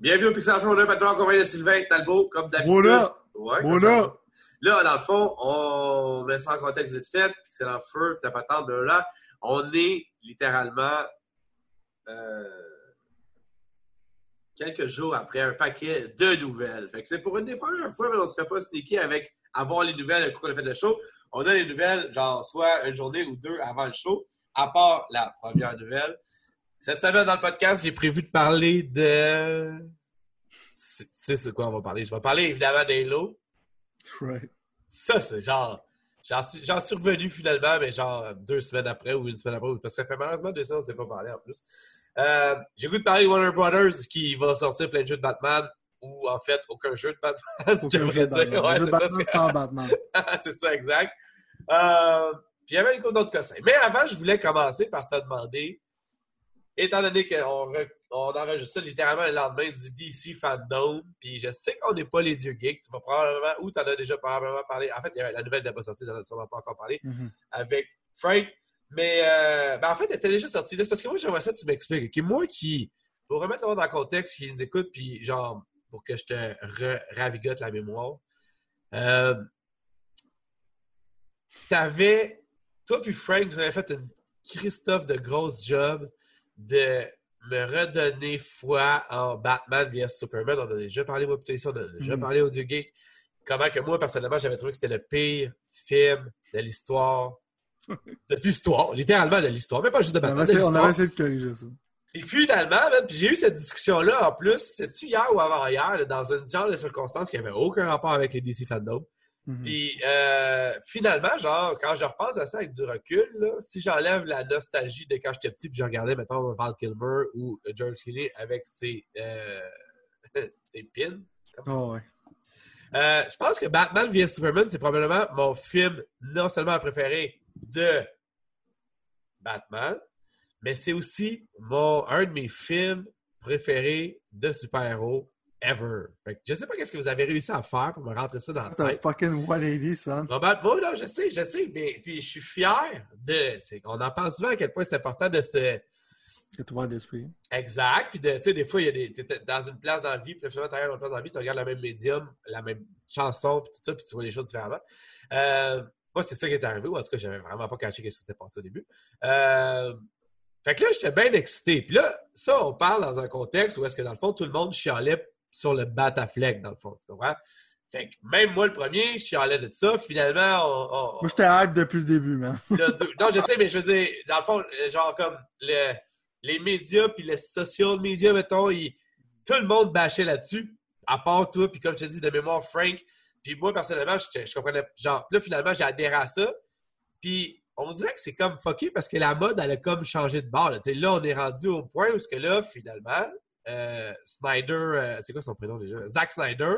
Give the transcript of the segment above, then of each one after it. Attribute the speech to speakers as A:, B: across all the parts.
A: Bienvenue au Pixel Show. On est maintenant en compagnie de Sylvain Talbot, comme d'habitude.
B: Voilà.
A: Ouais,
B: Voilà.
A: Là, dans le fond, on met ça en contexte vite fait, Pixel en feu, puis la patente, là. On est littéralement euh, quelques jours après un paquet de nouvelles. Fait que c'est pour une des premières fois, mais on ne se fait pas sneaker avec avoir les nouvelles coup qu'on a fait le show. On a les nouvelles, genre, soit une journée ou deux avant le show, à part la première nouvelle. Cette semaine, dans le podcast, j'ai prévu de parler de. Tu sais c'est quoi on va parler? Je vais parler évidemment d'Halo.
B: Right.
A: Ça, c'est genre. J'en suis, suis revenu finalement, mais genre deux semaines après ou une semaine après. Parce que ça fait malheureusement deux semaines, on ne s'est pas parlé en plus. Euh, j'ai goût de parler de Warner Brothers qui va sortir plein de jeux de Batman ou en fait aucun jeu de Batman. J'aimerais dire. Ouais,
B: jeu de
A: c'est ça,
B: Batman sans Batman.
A: c'est ça, exact. Euh, puis il y avait une couple d'autres cossins. Mais avant, je voulais commencer par te demander, étant donné qu'on re- on enregistre ça littéralement le lendemain du DC Fandom, puis je sais qu'on n'est pas les dieux geeks, tu vas probablement, ou tu en as déjà probablement parlé, en fait, la nouvelle n'est pas sortie, on n'en a pas encore parlé,
B: Mhm.
A: avec Frank. Mais euh, ben, en fait, elle était déjà sortie. C'est parce que moi, j'aimerais ça que tu m'expliques. Moi qui, pour remettre le monde dans le contexte, qui nous écoute, puis genre, pour que je te ravigote la mémoire, euh, t'avais, toi puis Frank, vous avez fait une Christophe de grosse job de me redonner foi en Batman vs Superman. On en a déjà parlé, moi, putain, ici, on en a déjà
B: Mhm.
A: parlé au Dieu Geek. Comment que moi, personnellement, j'avais trouvé que c'était le pire film de l'histoire. De l'histoire, littéralement de l'histoire. Mais pas juste de
B: On
A: Batman,
B: avait,
A: de
B: on avait essayé de corriger ça.
A: Puis finalement, puis j'ai eu cette discussion-là en plus, c'est-tu hier ou avant-hier, dans une genre de circonstance qui avait aucun rapport avec les DC Fandom.
B: Mhm.
A: Puis euh, finalement, genre, quand je repense à ça avec du recul, là, si j'enlève la nostalgie de quand j'étais petit, puis je regardais, mettons, Val Kilmer ou George Clooney avec ses, euh, ses pins,
B: Oh, ouais.
A: euh, je pense que Batman vs Superman, c'est probablement mon film non seulement préféré de Batman, mais c'est aussi mon, un de mes films préférés de super-héros ever. Fait que je sais pas qu'est-ce que vous avez réussi à faire pour me rentrer ça dans la
B: C'est un
A: tête.
B: fucking 180, son.
A: Robert, moi, là, je sais, je sais, mais puis je suis fier de. On en parle souvent à quel point c'est important de se.
B: C'est ouvert d'esprit.
A: Exact. Puis, de- tu sais, des fois, il y a des. T'es dans une place dans la vie, puis finalement, tu regardes une place dans la vie, tu regardes le même médium, la même chanson, puis tout ça, puis tu vois les choses différemment. Euh, moi, c'est ça qui est arrivé, ou en tout cas, j'avais vraiment pas caché ce qui s'était passé au début. Euh, fait que là, j'étais bien excité. Puis là, ça, on parle dans un contexte où est-ce que, dans le fond, tout le monde chialait sur le Batafleck, dans le fond. Tu comprends? Fait que même moi, le premier, je chialais de ça. Finalement, on- on,
B: Moi, j'étais hype depuis le début, man.
A: le non, je sais, mais je veux dire, dans le fond, euh, genre comme le- les médias puis les social media, mettons, ils- tout le monde bâchait là-dessus, à part toi, puis comme je te dis, de mémoire, Frank. Puis moi, personnellement, je, je comprenais. Genre, là, finalement, j'ai adhéré à ça. Puis on dirait que c'est comme fucké parce que la mode, elle a comme changé de bord. Là, là on est rendu au point où, ce que là, finalement, Snyder, euh, c'est quoi son prénom déjà? Zack Snyder,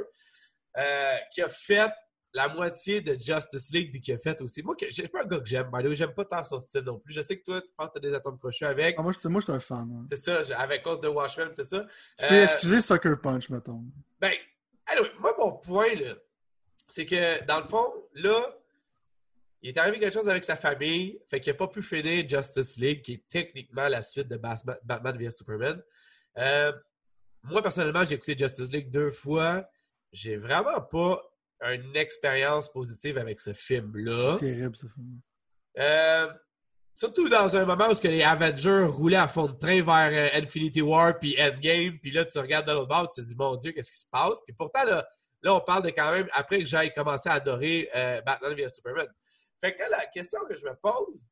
A: euh, qui a fait la moitié de Justice League, puis qui a fait aussi. Moi, j'ai pas un gars que j'aime, way, j'aime pas tant son style non plus. Je sais que toi, tu penses que t'as des atomes crochus avec.
B: Ah, moi, moi, j'étais un fan. hein.
A: C'est ça, avec cause de Watchmen tout ça.
B: Je peux
A: Euh,
B: excuser Sucker Punch, mettons.
A: ben, anyway, moi, mon point, là, c'est que, dans le fond, là, il est arrivé quelque chose avec sa famille, fait qu'il n'a pas pu finir Justice League, qui est techniquement la suite de Bas- Batman vs Superman. Euh, moi, personnellement, j'ai écouté Justice League deux fois. J'ai vraiment pas une expérience positive avec ce film-là.
B: C'est terrible, ce film.
A: Euh, surtout dans un moment où que les Avengers roulaient à fond de train vers euh, Infinity War puis Endgame, puis là tu regardes de l'autre bord, tu te dis mon Dieu, qu'est-ce qui se passe? Puis pourtant là, là on parle de quand même après que j'aille commencer à adorer euh, Batman vs Superman. Fait que là, la question que je me pose,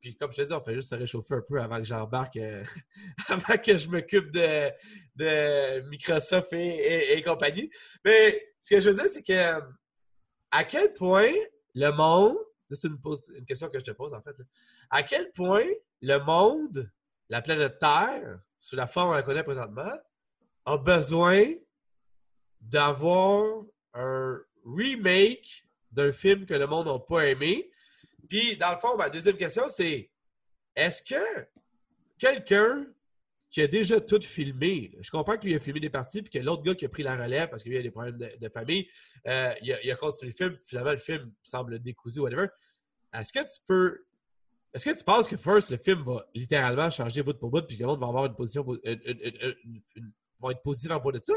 A: puis comme je te dis, on fait juste se réchauffer un peu avant que j'embarque, euh, avant que je m'occupe de, Microsoft et, compagnie. Mais ce que je veux dire, c'est que euh, à quel point le monde, c'est une, question que je te pose en fait, à quel point le monde, la planète Terre, sous la forme qu'on la connaît présentement, a besoin d'avoir un remake d'un film que le monde n'a pas aimé. Puis, dans le fond, ma deuxième question, c'est est-ce que quelqu'un qui a déjà tout filmé, je comprends qu'il a filmé des parties, puis que l'autre gars qui a pris la relève parce qu'il a des problèmes de, famille, euh, il, a, continué le film, finalement, le film semble décousu, whatever. Est-ce que tu peux. Est-ce que tu penses que First, le film va littéralement changer bout pour bout, puis que le monde va avoir une position, vont être positifs en propos de ça?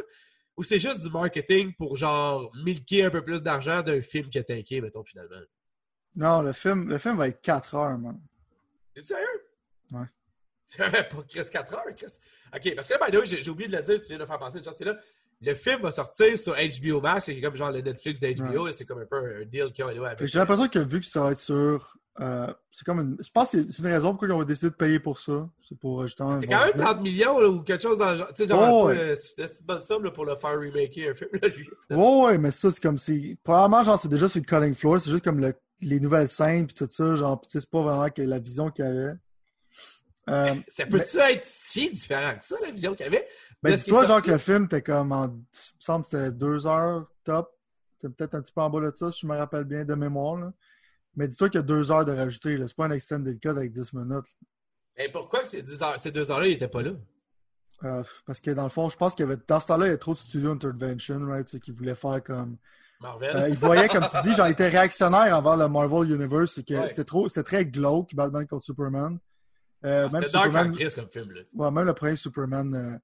A: Ou c'est juste du marketing pour genre milquer un peu plus d'argent d'un film que t'inquiète, mettons, finalement?
B: Non, le film, le film va être 4 heures, man.
A: T'es sérieux?
B: Ouais.
A: C'est pas Chris 4 heures, Chris. Ok, parce que là, by the way, j'ai oublié de le dire, tu viens de faire penser une chose, c'est là. Le film va sortir sur HBO Max, c'est comme genre le Netflix d'HBO, et c'est comme un peu un deal qu'ils ont avec.
B: J'ai l'impression que vu que ça va être sur. euh, c'est comme une. Je pense que c'est une raison pourquoi ils ont décidé de payer pour ça. C'est pour euh, justement.
A: C'est quand même 30 millions là, ou quelque chose dans le genre. Tu sais, genre,
B: Oh, ouais.
A: euh, c'est une petite bonne somme là, pour le faire remaker un film. Là, lui.
B: Ouais, ouais, mais ça, c'est comme si. Probablement, genre, c'est déjà sur le cutting floor, c'est juste comme le- les nouvelles scènes puis tout ça. Genre, c'est pas vraiment que la vision qu'il y avait. Euh,
A: Ça peut-tu être si différent que ça, la vision qu'il y avait?
B: ben, dis-toi, genre, que le film, t'es comme en. Il me semble que c'était deux heures top. C'était peut-être un petit peu en bas de ça, si je me rappelle bien de mémoire, là. Mais dis-toi qu'il y a deux heures de rajouter. C'est pas un extended cut avec 10 minutes.
A: Et pourquoi que ces, 10 heures- ces deux heures-là, il était pas là?
B: Euh, parce que dans le fond, je pense qu'il y avait. Dans ce temps-là, il y a trop de studio intervention, right? Tu sais, qui voulaient faire comme.
A: Marvel?
B: Euh, ils voyaient, comme tu dis, genre, ils étaient réactionnaires envers le Marvel Universe. C'est
A: Ouais.
B: c'était trop, c'était très glauque, Batman contre Superman. Euh,
A: Ah,
B: même
A: c'est dark
B: Superman,
A: Chris comme film, là.
B: ouais, même le premier Superman euh,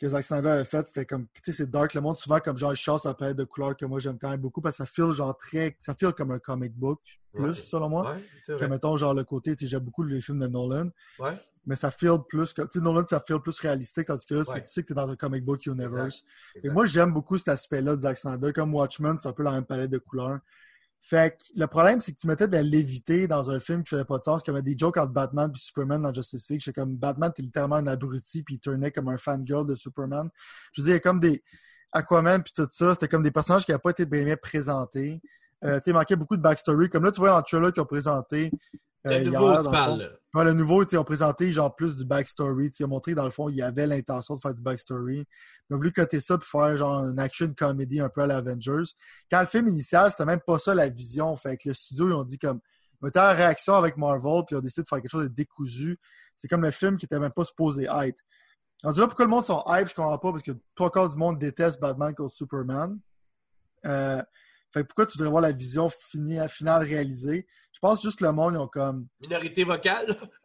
B: que Zack Snyder avait fait, c'était comme, tu sais, c'est dark. Le monde, souvent, comme genre, il chasse la palette de couleurs que moi, j'aime quand même beaucoup parce que ça feel genre très, ça feel comme un comic book, plus,
A: Ouais.
B: selon moi.
A: Ouais, c'est
B: Que, mettons, genre, le côté, tu sais, j'aime beaucoup les films de Nolan,
A: Ouais.
B: Mais ça feel plus, que- tu sais, Nolan, ça feel plus réalistique, tandis que là,
A: Ouais.
B: tu sais que t'es dans un comic book universe. Et
A: Exact.
B: moi, j'aime beaucoup cet aspect-là de Zack Snyder. Comme Watchmen, c'est un peu la même palette de couleurs. Fait que le problème, c'est que tu mettais de la lévité dans un film qui faisait pas de sens, comme des jokes entre Batman et Superman dans Justice League. J'étais comme Batman, t'es littéralement un abruti, puis il tournait comme un fangirl de Superman. Je veux dire, il y a comme des Aquaman puis tout ça, c'était comme des personnages qui n'avaient pas été bien, présentés. Euh, il manquait beaucoup de backstory. Comme là, tu vois, dans le trailer qu'ils ont présenté. Euh,
A: Le nouveau, tu
B: le
A: parles,
B: fond.
A: là.
B: Ouais, le nouveau, ils ont présenté genre plus du backstory. Ils ont montré dans le fond, il y avait l'intention de faire du backstory. Ils ont voulu coter ça puis faire genre une action comedy un peu à l'Avengers. Quand le film initial, c'était même pas ça la vision. Fait que le studio, ils ont dit comme. Ils étaient en réaction avec Marvel puis ils ont décidé de faire quelque chose de décousu. C'est comme le film qui était même pas supposé être. Rendu là, pourquoi le monde sont hype, je comprends pas, parce que trois quarts du monde déteste Batman contre Superman. Euh, fait que pourquoi tu voudrais voir la vision finie, finale réalisée? Je pense juste que le monde, ils ont comme.
A: Minorité vocale.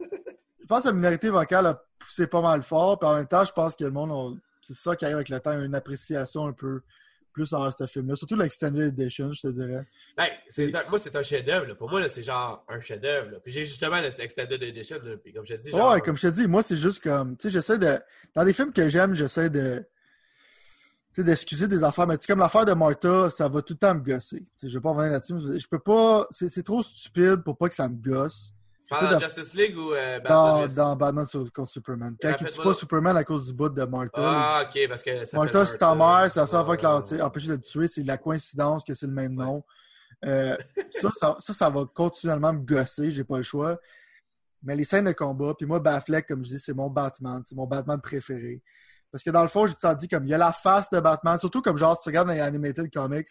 B: Je pense que la minorité vocale a poussé pas mal fort, puis en même temps, je pense que le monde, a- c'est ça qui arrive avec le temps, une appréciation un peu plus envers ce film-là. Surtout l'Extended Edition, je te dirais.
A: Ben, c'est un- moi, c'est un chef-d'œuvre. Pour moi, c'est genre un chef-d'œuvre. Puis j'ai justement l'Extended Edition. Là. Puis comme je te dis, genre.
B: Ouais, comme je te dis, moi, c'est juste comme. Tu sais, j'essaie de. Dans les films que j'aime, j'essaie de. D'excuser des affaires. Mais tu sais, comme l'affaire de Martha, ça va tout le temps me gosser. Tu sais, je vais pas revenir là-dessus. mais Je peux pas. C'est c'est trop stupide pour pas que ça me gosse. J'essaie
A: dans
B: de-
A: Justice League ou euh, Batman
B: Dans, dans Batman contre Superman. Quand il tue pas. Superman à cause du bout de Martha.
A: Ah, ok, parce que ça
B: Martha, c'est ta mère, c'est la seule fois qu'elle a
A: Ouais,
B: tu sais, empêché de le tuer, c'est de la coïncidence que c'est le même nom. Euh, ça, ça, ça, ça va continuellement me gosser, j'ai pas le choix. Mais les scènes de combat, puis moi, Batfleck, comme je dis, c'est mon Batman, c'est mon Batman préféré. Parce que dans le fond, j'ai tout le temps dit, comme il y a la face de Batman, surtout comme genre, si tu regardes dans les animated comics,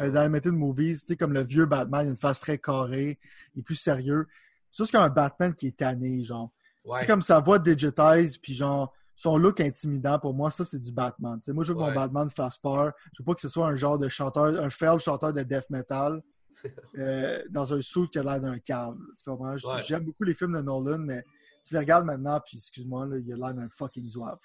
B: euh, dans les animated movies, tu sais, comme le vieux Batman, il a une face très carrée, il est plus sérieux. Ça, c'est comme un Batman qui est tanné, genre.
A: Ouais.
B: C'est comme sa voix digitise, puis genre, son look intimidant, pour moi, ça, c'est du Batman. Moi, je veux que
A: Ouais.
B: mon Batman fasse peur. Je veux pas que ce soit un genre de chanteur, un fail chanteur de death metal euh, dans un suit qui a l'air d'un câble. Tu comprends?
A: Ouais.
B: J'aime beaucoup les films de Nolan, mais tu les regardes maintenant, puis excuse-moi, il a l'air d'un fucking zouave.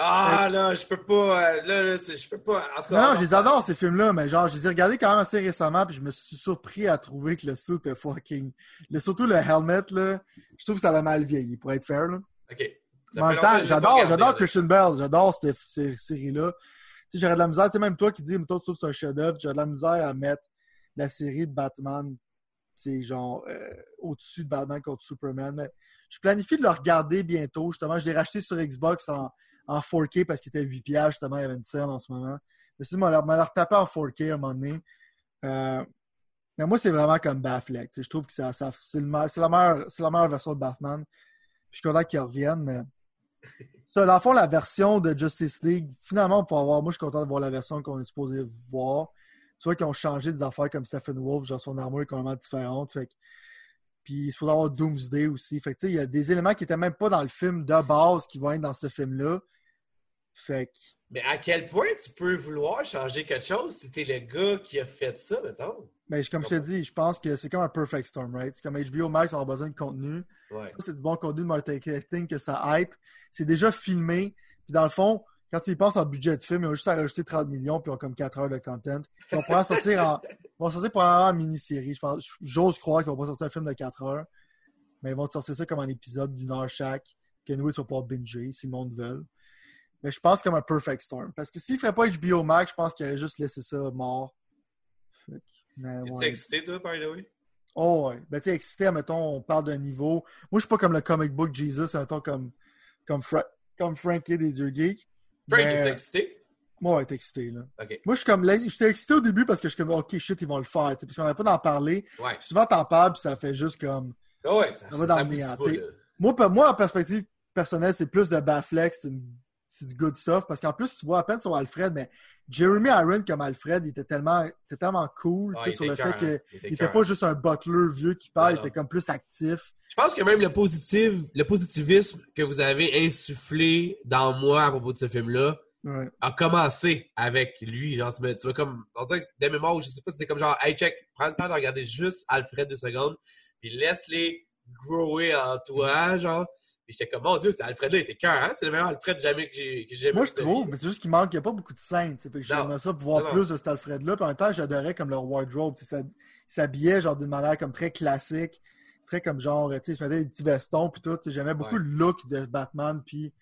A: Ah, là, je peux pas. euh, Là, là, je peux pas. En tout
B: Non,
A: cas,
B: non, je les adore, ces films-là, mais genre, je les ai regardés quand même assez récemment, puis je me suis surpris à trouver que le suit est fucking. Le, surtout le helmet, là, je trouve que ça l'a mal vieilli, pour être fair, là.
A: Ok. Ça
B: en même temps, j'adore, j'adore. Christian Bell, j'adore cette, cette série-là. Tu sais, j'aurais de la misère, tu sais, même toi qui dis, mais toi, tu trouves que c'est un chef-d'œuvre, j'aurais de la misère à mettre la série de Batman, c'est genre, euh, au-dessus de Batman contre Superman. Mais je planifie de le regarder bientôt, justement. Je l'ai racheté sur Xbox en, en 4K parce qu'il était 8 piastres, justement, il y avait une scène en ce moment. Mais si, moi, me le retaper en 4K à un moment donné. Euh, mais moi, c'est vraiment comme Batfleck. Je trouve que ça, ça- c'est, le me- c'est la meilleure, c'est la meilleure version de Batman. Puis je suis content qu'il revienne, mais. Ça, dans le fond, la version de Justice League, finalement, on peut avoir. Moi, je suis content de voir la version qu'on est supposé voir. Tu vois qu'ils ont changé des affaires comme Stephen Wolf, genre son armure est complètement différente. Fait Puis il est supposé avoir Doomsday aussi. Fait que, il y a des éléments qui n'étaient même pas dans le film de base qui vont être dans ce film-là. Fait que.
A: Mais à quel point tu peux vouloir changer quelque chose si t'es le gars qui a fait ça, mettons?
B: Mais comme je te dis, je pense que c'est comme un perfect storm, right? C'est comme HBO Max, on a besoin de contenu.
A: Ouais.
B: Ça, c'est du bon contenu de marketing que ça hype. C'est déjà filmé. Puis dans le fond, quand ils pensent en budget de film, ils ont juste à rajouter 30 millions puis ils ont comme 4 heures de content. Ils vont pouvoir sortir en, ils vont sortir en mini-série. Je pense, j'ose croire qu'ils vont pas sortir un film de 4 heures, mais ils vont sortir ça comme un épisode d'une heure chaque. Que nous, ils sont pas binger si le monde veut. Mais je pense comme un perfect storm. Parce que s'ils ne feraient pas HBO Max, je pense qu'ils auraient juste laissé ça mort.
A: Fait que, excité, toi, par the way?
B: Oh, ouais. Ben, tu excité, mettons, on parle d'un niveau. Moi, je suis pas comme le comic book Jesus, mettons, comme, comme, Fra comme Frankie des Dieux Geeks.
A: Frank, mais... excité?
B: Moi, ouais, t'es excité, là. Moi, je suis comme. J'étais excité au début parce que je suis comme, OK, shit, ils vont le faire. Parce qu'on n'avait pas d'en parler.
A: Ouais.
B: Souvent, t'en parles, puis ça fait juste comme.
A: Oh ouais, ça,
B: ça va dans le néant. Moi, moi, en perspective personnelle, c'est plus de Baflex, c'est une c'est du good stuff. Parce qu'en plus, tu vois à peine sur Alfred, mais Jeremy Iron comme Alfred, il était tellement, était tellement cool sur le fait qu'il n'était pas juste un butler vieux qui parle, il était comme plus actif.
A: Je pense que même le, positif, le positivisme que vous avez insufflé dans moi à propos de ce film-là a commencé avec lui. Genre, tu vois, comme, on dirait que des mémoires, je sais pas, c'était comme genre, hey, check, prends le temps de regarder juste Alfred deux secondes, puis laisse-les grower en toi, genre j'étais comme, mon Dieu, Alfred là, il était cœur, hein? C'est le meilleur Alfred jamais que j'ai jamais
B: Moi, je trouve, mais c'est juste qu'il manque, il n'y a pas beaucoup de scènes. J'aimerais ça pour voir plus de cet Alfred-là. Puis en même temps, j'adorais comme leur wardrobe. Ça, il s'habillait genre d'une manière comme très classique, très comme genre, tu sais, il faisait des petits vestons puis tout. J'aimais beaucoup le look de Batman. Puis,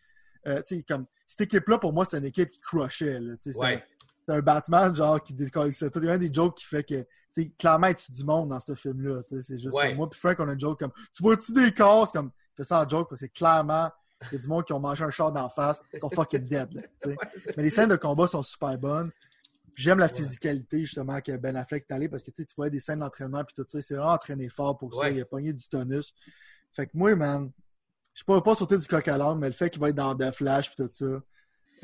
B: euh, tu sais, comme, cette équipe-là, pour moi, c'est une équipe qui crushait. C'était un Batman, genre, qui décolle tout. Il y a des jokes qui fait que, tu sais, clairement, tu du monde dans ce film-là. C'est juste comme moi, puis Frank, on a un joke comme, tu vois-tu des comme, fais ça en joke parce que clairement, il y a du monde qui ont mangé un char d'en face, ils sont fucking dead. Mais les scènes de combat sont super bonnes. J'aime la physicalité, justement, que Ben Affleck est allé parce que tu vois des scènes d'entraînement puis tout ça. C'est vraiment entraîné fort pour ça. Il a pogné du tonus. Fait que moi, man, je pourrais pas sauter du coq à l'âme, mais le fait qu'il va être dans The Flash puis tout ça.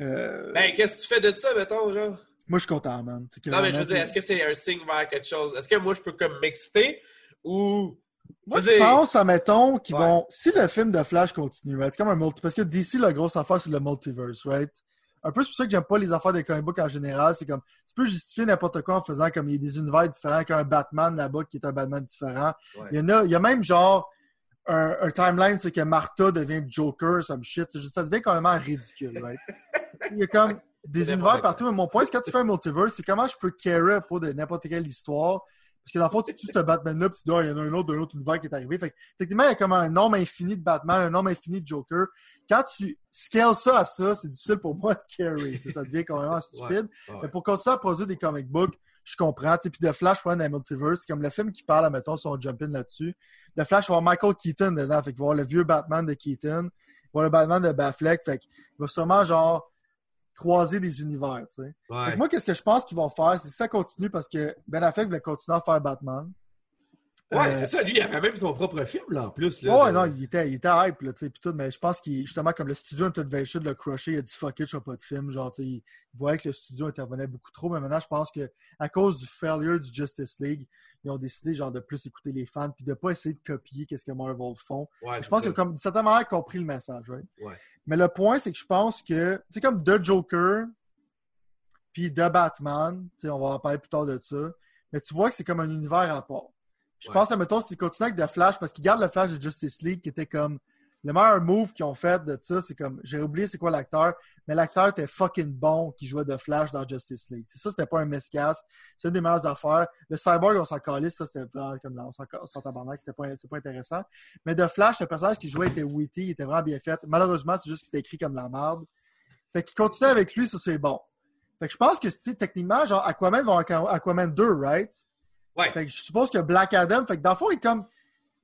A: Euh... Ben, qu'est-ce que tu fais de ça, mettons, genre?
B: Moi, je suis content, man.
A: Non, mais je veux dire, est-ce que c'est un signe vers quelque chose? Est-ce que moi, je peux comme m'exciter ou
B: moi, je pense, admettons, qu'ils vont. Si le film de Flash continue, right? C'est comme un multi. Parce que DC, la grosse affaire, c'est le multiverse, right? Un peu, c'est pour ça que j'aime pas les affaires des comic books en général. C'est comme. Tu peux justifier n'importe quoi en faisant comme il y a des univers différents qu'un Batman là-bas qui est un Batman différent. Il, y en a, il y a même genre un, un timeline c'est que Martha devient Joker, ça me shit. Ça devient quand même ridicule, right? il y a comme des univers partout. Mais mon point, c'est quand tu fais un multiverse, c'est comment je peux carry pour n'importe quelle histoire parce que dans le fond, tu tues ce Batman-là, puis tu dis, ah, il y en a un autre d'un autre univers qui est arrivé. Fait que, techniquement, il y a comme un nombre infini de Batman, un nombre infini de Joker. Quand tu scales ça à ça, c'est difficile pour moi de carry. ça devient quand même stupide. Mais pour continuer à produire des comic books, je comprends. Puis de Flash, pour un multiverse, c'est comme le film qui parle, mettons, son jump-in là-dessus. De Flash, va voir Michael Keaton dedans. Fait qu'il va voir le vieux Batman de Keaton. Il va voir le Batman de Batfleck. Fait qu'il va sûrement, genre, croiser des univers. Tu sais. Moi, qu'est-ce que je pense qu'ils vont faire, c'est que ça continue parce que Ben Affleck voulait continuer à faire Batman.
A: Ouais, euh, c'est ça. Lui, il avait même son propre film, là, en plus.
B: Là, ouais, non, il était, il était hype, là, tu sais, tout. Mais je pense qu'il, justement, comme le studio Intervention l'a crushé, il a dit fuck it, je pas de film. Genre, tu sais, il voyait que le studio intervenait beaucoup trop. Mais maintenant, je pense que à cause du failure du Justice League, ils ont décidé, genre, de plus écouter les fans puis de pas essayer de copier qu'est-ce que Marvel font. je pense qu'ils ont, comme, d'une certaine manière, compris le message, right?
A: Ouais.
B: Mais le point, c'est que je pense que, c'est comme The Joker, puis The Batman, on va en parler plus tard de ça, mais tu vois que c'est comme un univers à part. Je pense, à mettons, s'ils continuent avec The Flash, parce qu'ils gardent le Flash de Justice League, qui était comme le meilleur move qu'ils ont fait de ça, c'est comme, j'ai oublié c'est quoi l'acteur, mais l'acteur était fucking bon qui jouait de Flash dans Justice League. ça, c'était pas un miscast. C'est une des meilleures affaires. Le Cyborg, on s'en calisse, ça, c'était vraiment comme là, on s'en c'était pas, pas intéressant. Mais de Flash, le personnage qui jouait était witty, il était vraiment bien fait. Malheureusement, c'est juste que c'était écrit comme la merde. Fait qu'il continue avec lui, ça, c'est bon. Fait que je pense que, techniquement, genre, Aquaman va avoir Aquaman 2, right?
A: Ouais.
B: Fait que je suppose que Black Adam, fait que dans le fond, il comme,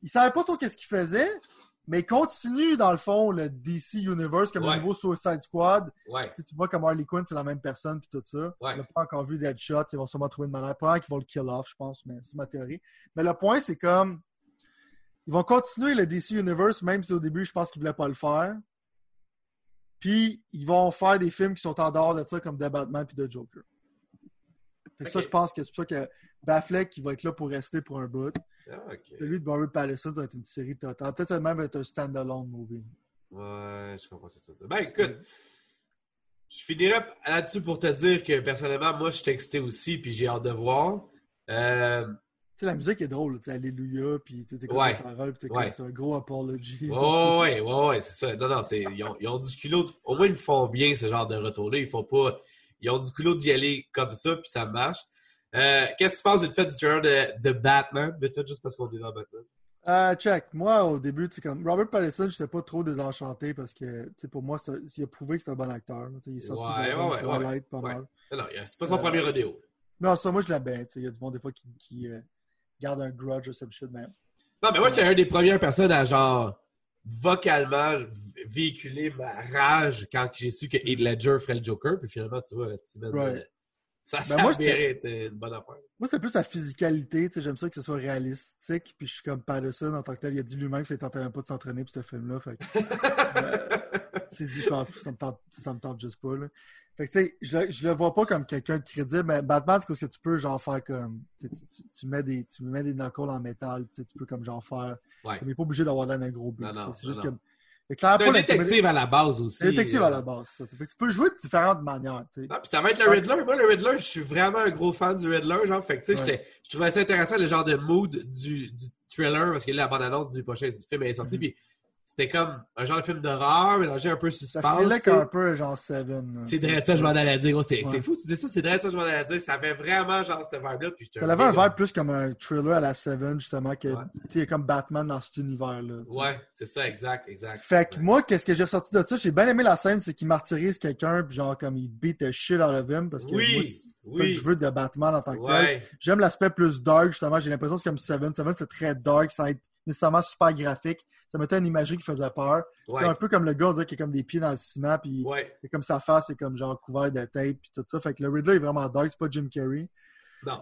B: il savait pas trop qu'est-ce qu'il faisait, mais continue, dans le fond, le DC Universe comme le nouveau Suicide Squad. Tu vois comme Harley Quinn, c'est la même personne, puis tout ça.
A: On
B: n'a pas encore vu Deadshot. Ils vont sûrement trouver une manière. Pas qu'ils vont le kill off, je pense, mais c'est ma théorie. Mais le point, c'est comme. Ils vont continuer le DC Universe, même si au début, je pense qu'ils ne voulaient pas le faire. Puis, ils vont faire des films qui sont en dehors de ça, comme The Batman puis The Joker. Ça, je pense que c'est pour ça que Baffleck, qui va être là pour rester pour un bout.
A: Ah,
B: Celui de Barry Pallison, ça va être une série totale. Peut-être ça va même être un stand-alone movie.
A: Ouais, je comprends ce que tu veux dire. Ben, écoute, je finirais là-dessus pour te dire que personnellement, moi, je suis excité aussi, puis j'ai hâte de voir. Euh,
B: sais, la musique est drôle, tu sais, Alléluia, puis tu sais,
A: Ouais.
B: les paroles, puis t'es
A: Ouais.
B: comme c'est un gros apology.
A: Oh, ouais, ouais, ouais, c'est ça. Non, non, c'est, ils, ont, ils ont du culot. au moins, ils font bien ce genre de retour-là. Ils font pas. Ils ont du culot d'y aller comme ça, puis ça marche. Euh, qu'est-ce que tu penses vite fait du trailer de, de Batman? Vite fait, juste parce qu'on est dans Batman.
B: Euh, check. Moi, au début, tu sais, comme Robert Pattinson, j'étais pas trop désenchanté parce que, pour moi, ça- il a prouvé que c'est un bon acteur. Il est sorti
A: Ouais,
B: de la zone
A: ouais,
B: pas mal.
A: C'est pas son
B: Euh,
A: premier rodéo.
B: Non, ça, moi, je l'aime bien. Il y a du monde, des fois, qui, qui euh, garde un grudge ou some shit, mais
A: Non, mais moi, j'étais une des premières personnes à, genre, vocalement véhiculer ma rage quand j'ai su que Heath Ledger ferait le Joker. Puis finalement, tu vois, tu mets
B: Right.
A: ça,
B: Ben,
A: ça
B: moi,
A: une bonne affaire.
B: Moi, c'est plus la physicalité. J'aime ça que ce soit réalistique. Puis je suis comme Patterson en tant que tel. Il a dit lui-même qu'il ne tentait même pas de s'entraîner pour ce film-là. Fait que, euh, c'est dit, ça me tente, ça me tente juste pas. Là. Fait que, tu sais, je, le- je le vois pas comme quelqu'un de crédible. Mais Batman, c'est parce que tu peux, genre, faire comme. Tu, tu- tu- mets des, tu mets des knuckles en métal. Tu peux, comme, genre, faire.
A: Ouais.
B: N'est pas obligé d'avoir l'air d'un gros but. C'est juste
A: non.
B: que
A: C'est un détective à la base aussi.
B: Un détective à la
A: euh,
B: base. Ça. Fait que tu peux jouer de différentes manières.
A: Non, puis ça va être le Riddler. Moi, le Riddler, je suis vraiment un gros fan du Riddler. Genre, fait que,
B: Ouais.
A: je trouvais ça intéressant, le genre de mood du, du thriller, parce que là, la bande-annonce du prochain film est sortie,
B: Mhm.
A: puis c'était comme un genre de film d'horreur, mélangé un peu
B: Ça
A: suspense. sais.
B: comme un peu genre Seven. là.
A: C'est vrai, ça, je m'en allais dire. Oh, c'est
B: Ouais.
A: c'est fou, tu dis ça, c'est vrai, ça, je m'en allais dire. Ça fait vraiment genre cette vibe-là.
B: Ça avait un vibe plus comme un thriller à la Seven, justement, que
A: Ouais.
B: tu sais, comme Batman dans cet univers-là.
A: Ouais, c'est ça, exact, exact.
B: Fait que
A: exact.
B: moi, qu'est-ce que j'ai ressorti de ça? J'ai bien aimé la scène, c'est qu'il martyrise quelqu'un, puis genre, comme il beat the shit out of him, parce que
A: Oui,
B: moi, c'est ça
A: oui.
B: que je veux de Batman en tant que tel.
A: Ouais,
B: J'aime l'aspect plus dark, justement. J'ai l'impression que c'est comme Seven. Seven, c'est très dark, sans être nécessairement super graphique. Ça mettait une imagerie qui faisait peur.
A: ouais,
B: C'est un peu comme le gars, qu'il a comme des pieds dans le ciment, puis
A: ouais.
B: et comme sa face est comme genre couvert de tape, puis tout ça. Fait que le Riddler est vraiment dark, c'est pas Jim Carrey.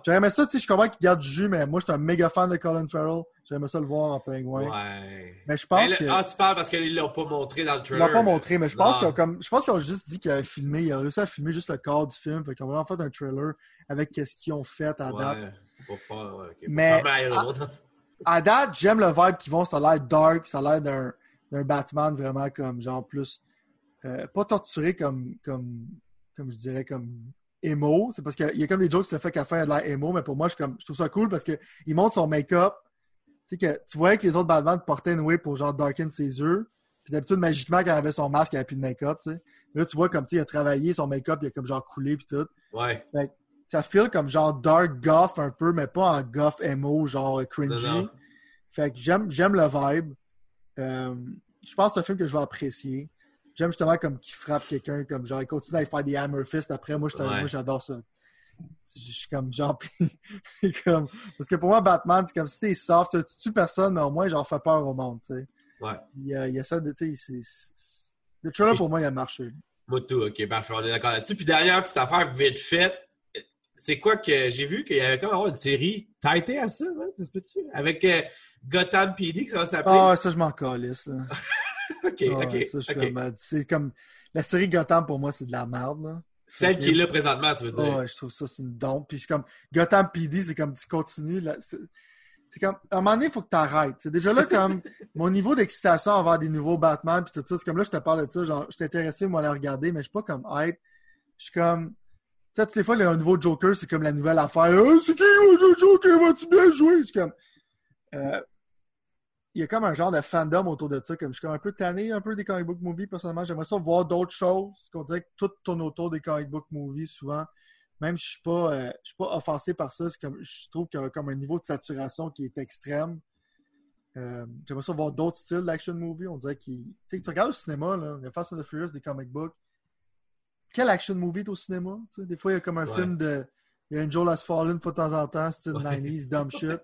B: J'aurais aimé ça, tu sais, je comprends qu'il garde du jus, mais moi, je suis un méga fan de Colin Farrell. J'aurais aimé ça le voir en pingouin.
A: Ouais.
B: Mais je
A: Mais
B: pense que.
A: Ah, tu parles parce qu'ils l'ont pas montré dans le
B: Ils
A: trailer.
B: l'ont pas montré, mais je pense qu'ils ont comme. Je pense qu'ils ont juste dit qu'ils avaient filmé. Ils ont réussi à filmer juste le corps du film. Fait qu'ils ont vraiment fait un trailer avec ce qu'ils ont fait à date.
A: Ouais, pour faire, ouais, ok. Pour
B: Mais-
A: faire.
B: À date, j'aime le vibe qu'ils vont. Ça a l'air dark. Ça a l'air d'un, Batman vraiment comme genre plus. euh, pas torturé comme, comme. Comme je dirais, comme emo. C'est parce qu'il y a comme des jokes sur le fait qu'à a de l'air emo. Mais pour moi, je, comme, je trouve ça cool parce qu'il montre son make-up. Tu sais, que tu voyais que les autres Batman portaient une way pour genre darken ses yeux. Puis d'habitude, magiquement, quand il avait son masque, il avait plus de make-up, tu sais. Mais là, tu vois comme, tu sais, il a travaillé, son make-up, il a comme genre coulé, puis tout.
A: Ouais.
B: Ça feel comme genre dark goth un peu, mais pas en goth emo, genre cringy.
A: Non, non.
B: Fait que j'aime, j'aime le vibe. Euh, je pense que c'est un film que je vais apprécier. J'aime justement comme qu'il frappe quelqu'un, comme genre, il continue à faire des hammer fists après. Moi, je-
A: Ouais.
B: moi, j'adore ça. Je suis comme genre, comme, parce que pour moi, Batman, c'est comme si t'es soft, tu tues personne, mais au moins, j'en fais peur au monde, tu sais.
A: Ouais.
B: Il y a, il y a ça de, le trailer pour moi, il a marché.
A: Moi, tout, ok, parfait, on est d'accord là-dessus. Puis dernière petite affaire vite faite, c'est quoi que j'ai vu qu'il y avait comme avoir une série titée à ça, hein? ça se peut-tu? Avec euh, Gotham PD, que ça va s'appeler?
B: Ah, ça, je m'en calisse, là.
A: ok,
B: Ah,
A: ok.
B: ça, comme, c'est comme, la série Gotham, pour moi, c'est de la merde, là.
A: Celle qui est là présentement, tu veux dire?
B: Ouais, je trouve ça, c'est une dompe. Puis c'est comme Gotham PD, c'est comme tu continues. Là, c'est, c'est comme, à un moment donné, il faut que tu arrêtes. C'est déjà là comme mon niveau d'excitation envers des nouveaux Batman, puis tout ça. C'est comme là, je te parle de ça. Genre, je suis intéressé, moi, à la regarder, mais je suis pas comme hype. Je suis comme. Sais, toutes les fois, un nouveau Joker, c'est comme la nouvelle affaire. Ah, c'est qui le Joker? Vas-tu bien jouer? C'est comme. euh, il y a comme un genre de fandom autour de ça. Comme je suis comme un peu tanné un peu des comic book movies, personnellement. J'aimerais ça voir d'autres choses. Qu'on dirait que tout tourne autour des comic book movies souvent. Même si je suis euh, suis pas offensé par ça, comme, je trouve qu'il y a comme un niveau de saturation qui est extrême. Euh, J'aimerais ça voir d'autres styles d'action movie. On dirait qu'il. Tu regardes au cinéma, là, Fast and the Furious, des comic books. Quel action movie est au cinéma? Tu sais, des fois, il y a comme un
A: Ouais.
B: film de. Il y a Angel Has Fallen de temps en temps, style
A: Ouais.
B: 90s, dumb shit.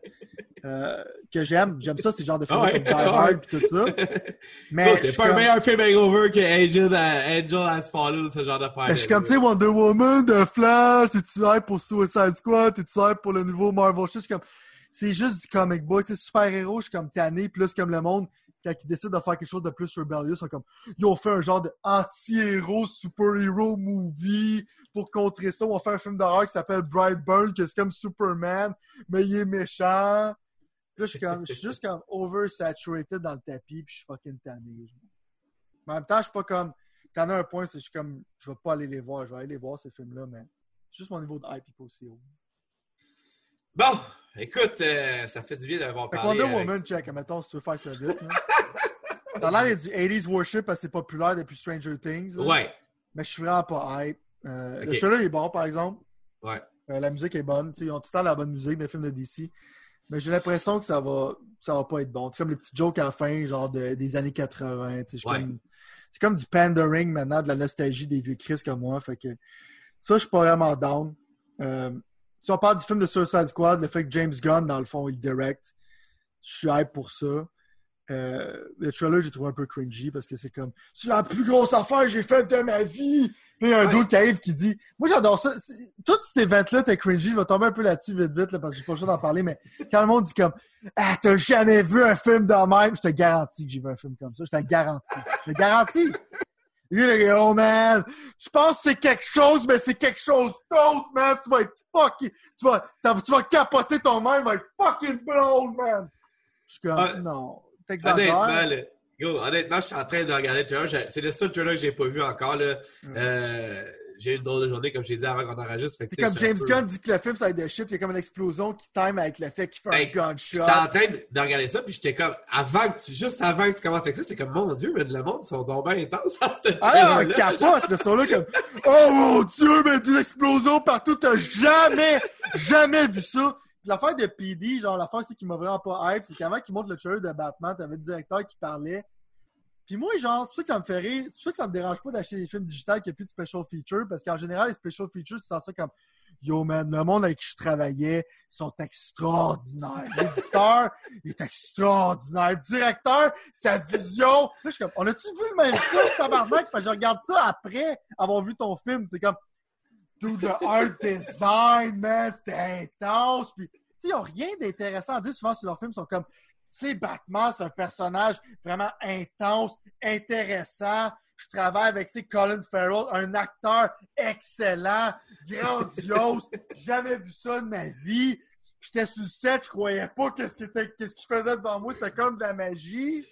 B: euh, que j'aime. J'aime ça, ces genres de
A: Ah ouais,
B: comme Die
A: ah.
B: Hard et tout ça. Mais
A: c'est pas un meilleur film hangover que Angel, Angel Has Fallen, ce genre d'affaire.
B: Ben, je suis comme, tu sais, Wonder Woman, The Flash, t'es-tu hype pour Suicide Squad, t'es-tu hype pour le nouveau Marvel shit? Je suis comme, c'est juste du comic book, tu sais, super-héros, je suis comme tanné, plus comme le monde, quand ils décident de faire quelque chose de plus rebellious, ils sont comme, ils ont fait un genre de anti-héros, super-héros movie pour contrer ça. On va faire un film d'horreur qui s'appelle Brightburn, que c'est comme Superman, mais il est méchant. Puis là, je suis comme, je suis juste comme oversaturated dans le tapis, puis je suis fucking tanné. Mais en même temps, je suis pas comme, T'en as un point, c'est que je suis comme, je vais pas aller les voir, je vais aller les voir ces films-là, mais c'est juste mon niveau de hype pas aussi haut.
A: Bon, Écoute, euh, ça fait du bien d'avoir parlé.
B: Wonder
A: avec-
B: Woman, check, mettons, si tu veux faire ça vite. Là. Dans l'air, il y a du 80s worship assez populaire depuis Stranger Things. là.
A: Ouais,
B: Mais je suis vraiment pas hype. Euh, Le trailer est bon, par exemple.
A: ouais.
B: Euh, la musique est bonne. Ils ont tout le temps la bonne musique des films de DC. Mais j'ai l'impression que ça va, ça va pas être bon. C'est comme les petits jokes à la fin, genre de- des années 80. tu sais, je suis
A: Ouais.
B: comme- C'est comme du pandering maintenant, de la nostalgie des vieux Chris comme moi. Fait que ça, je suis pas vraiment down. Euh, si on parle du film de Suicide Squad, le fait que James Gunn, dans le fond, il direct, je suis hype pour ça. Euh, le trailer, j'ai trouvé un peu cringy parce que c'est comme c'est la plus grosse affaire que j'ai faite de ma vie. Puis il y a un
A: Ouais.
B: d'autre qui arrive qui dit Moi j'adore ça. Tout cet event-là, t'es cringy. Je vais tomber un peu là-dessus vite vite là, parce que j'ai pas le choix d'en parler, mais quand le monde dit comme Ah, t'as jamais vu un film de même, je te garantis que j'ai vu un film comme ça. Je te garantis. Je te garantis. Lui, il est oh man, tu penses que c'est quelque chose, mais c'est quelque chose d'autre, man. Tu vas être fucking. Tu vas, tu vas capoter ton mind, va être fucking blown, man. Je suis comme Non.
A: Honnêtement, là, go, honnêtement, je suis en train de regarder le trailer. C'est le seul trailer que j'ai pas vu encore. Là. Euh, j'ai eu une drôle de journée, comme je t'ai dit avant qu'on enregistre.
B: C'est comme James
A: peu-
B: Gunn dit que le film, ça va être de shit, il y a comme une explosion qui time avec le fait qu'il fait
A: Ben,
B: un gunshot.
A: J'étais en train de de regarder ça, puis j'étais comme, avant que tu, juste avant que tu commences avec ça, j'étais comme, mon Dieu, mais le monde sont donc bien intenses dans ce
B: Ah, un
A: trailer-là.
B: capote, ils sont là comme Oh mon dieu, mais des explosions partout, t'as jamais, jamais vu ça. L'affaire de PD, genre l'affaire c'est qui m'a vraiment pas hype, c'est qu'avant qu'il montre le trailer de Batman, t'avais le directeur qui parlait. Puis moi, genre, c'est pour ça que ça me fait rire, c'est pour ça que ça me dérange pas d'acheter des films digitales qui a plus de special features, parce qu'en général, les special features, tu sens ça comme Yo man, le monde avec qui je travaillais, ils sont extraordinaires. L'éditeur, il est extraordinaire. Le directeur, sa vision. Là, je suis comme, on a-tu vu le même film, tabarnak? Parce que je regarde ça après avoir vu ton film. C'est comme, tout le art design, man, c'était intense. Puis, tu sais, ils ont rien d'intéressant à dire souvent sur leurs films. Ils sont comme, tu sais, Batman, c'est un personnage vraiment intense, intéressant. Je travaille avec, tu sais, Colin Farrell, un acteur excellent, grandiose. Jamais vu ça de ma vie. J'étais sur le set, je croyais pas qu'est-ce qu'il qu'est-ce qu'il faisait devant moi. C'était comme de la magie.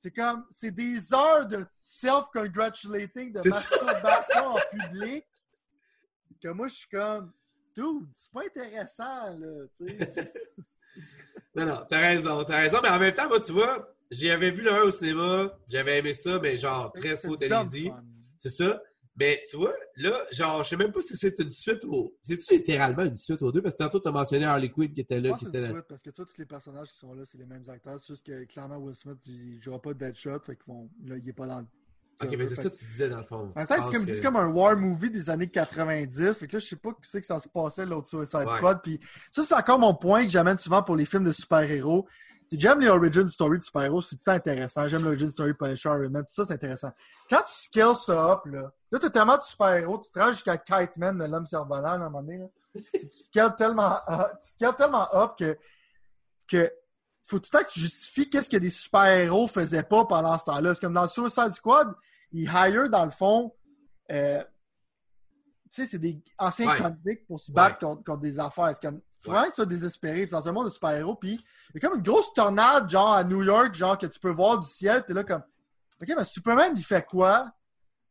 B: C'est comme, c'est des heures de self-congratulating, de masturbation en public. Que moi, je suis comme, dude, c'est pas intéressant, là, tu sais.
A: Non, non, t'as raison, t'as raison, mais en même temps, moi, tu vois, j'avais vu le 1 au cinéma, j'avais aimé ça, mais genre, très
B: dumb
A: télévisé. C'est ça. Mais tu vois, là, genre, je sais même pas si c'est une suite au. C'est-tu littéralement une suite aux deux? Parce que tantôt, t'as mentionné Harley Quinn qui était là, qui était
B: une
A: là.
B: suite, parce que tu vois, tous les personnages qui sont là, c'est les mêmes acteurs. C'est juste que clairement, Will Smith, il jouera pas de Deadshot, fait qu'ils vont, là, il est pas dans le.
A: Ok, mais c'est
B: Fait
A: ça que tu disais dans le fond.
B: En même temps, c'est comme,
A: que-
B: c'est comme un war movie des années 90. Fait que là, je sais pas que c'est que ça se passait l'autre Suicide
A: Ouais.
B: Squad. Puis ça, c'est encore mon point que j'amène souvent pour les films de super-héros. J'aime les origin story de super-héros, c'est tout intéressant. J'aime l'origin story de Punisher, Man, tout ça, c'est intéressant. Quand tu scales ça up, là, là, t'as tellement de super-héros, tu te rends jusqu'à Kite Man l'homme cerf-volant, à un moment donné, là. tu scales tellement, tu scales tellement up que, que faut tout le temps que tu justifies qu'est-ce que des super-héros faisaient pas pendant ce temps-là. C'est comme dans Suicide Squad, ils hire dans le fond, euh, tu sais, c'est des anciens
A: Ouais.
B: convicts pour se battre contre, contre des affaires. C'est comme, faut vraiment sois désespéré. Dans un monde de super-héros, puis il y a comme une grosse tornade, genre à New York, genre que tu peux voir du ciel, t'es là comme, ok, mais Superman, il fait quoi?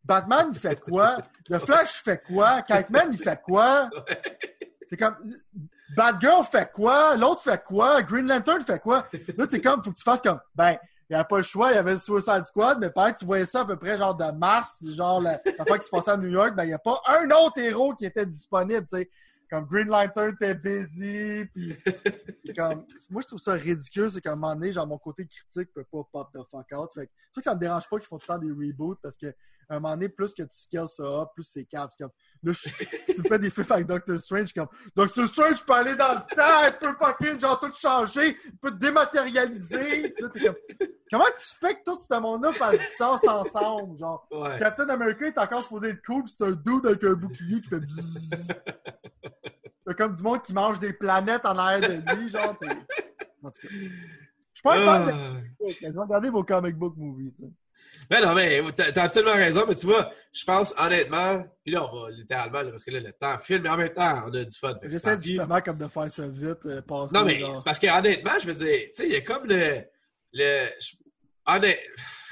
B: Batman, il fait quoi? Le Flash, il fait quoi? Catman, il fait quoi? C'est comme, Batgirl fait quoi? L'autre fait quoi? Green Lantern fait quoi? Là, t'es comme, faut que tu fasses comme, ben, il n'y avait pas le choix, il y avait le Suicide Squad, mais pareil, tu voyais ça à peu près genre de mars, genre la, la fois qui se passait à New York, ben, il n'y a pas un autre héros qui était disponible, tu sais. Comme Green Lantern était busy, puis comme, moi, je trouve ça ridicule, c'est qu'à un moment donné, genre, mon côté critique peut pas pop the fuck out. Fait que, que ça me dérange pas qu'ils font tout le temps des reboots, parce que, à un moment donné, plus que tu scales ça up, plus c'est. C'est comme, là, je- tu fais des films avec Doctor Strange, comme, Doctor Strange peut aller dans le temps, il peut fucking, genre, tout changer, il peut te dématérialiser. Là, t'es comme, comment tu fais que tout ce monde-là fasse du sens ensemble, genre?
A: Ouais.
B: Captain America est encore supposé être cool, pis c'est un dude avec un bouclier qui fait. T'as comme du monde qui mange des planètes en arrière de lui, genre. t'es- En tout cas. Je suis pas un fan de.
A: Ah.
B: Je vais regarder vos comic book movies, tu sais.
A: Mais non, mais t'as absolument raison, mais tu vois, je pense honnêtement, puis là, on va littéralement, là, parce que là, le temps file, mais en même temps, on a du fun.
B: J'essaie justement comme de faire ça vite, euh, passer.
A: Non, mais
B: genre.
A: c'est parce que honnêtement, je veux dire, tu sais, il y a comme le. le je- honnête-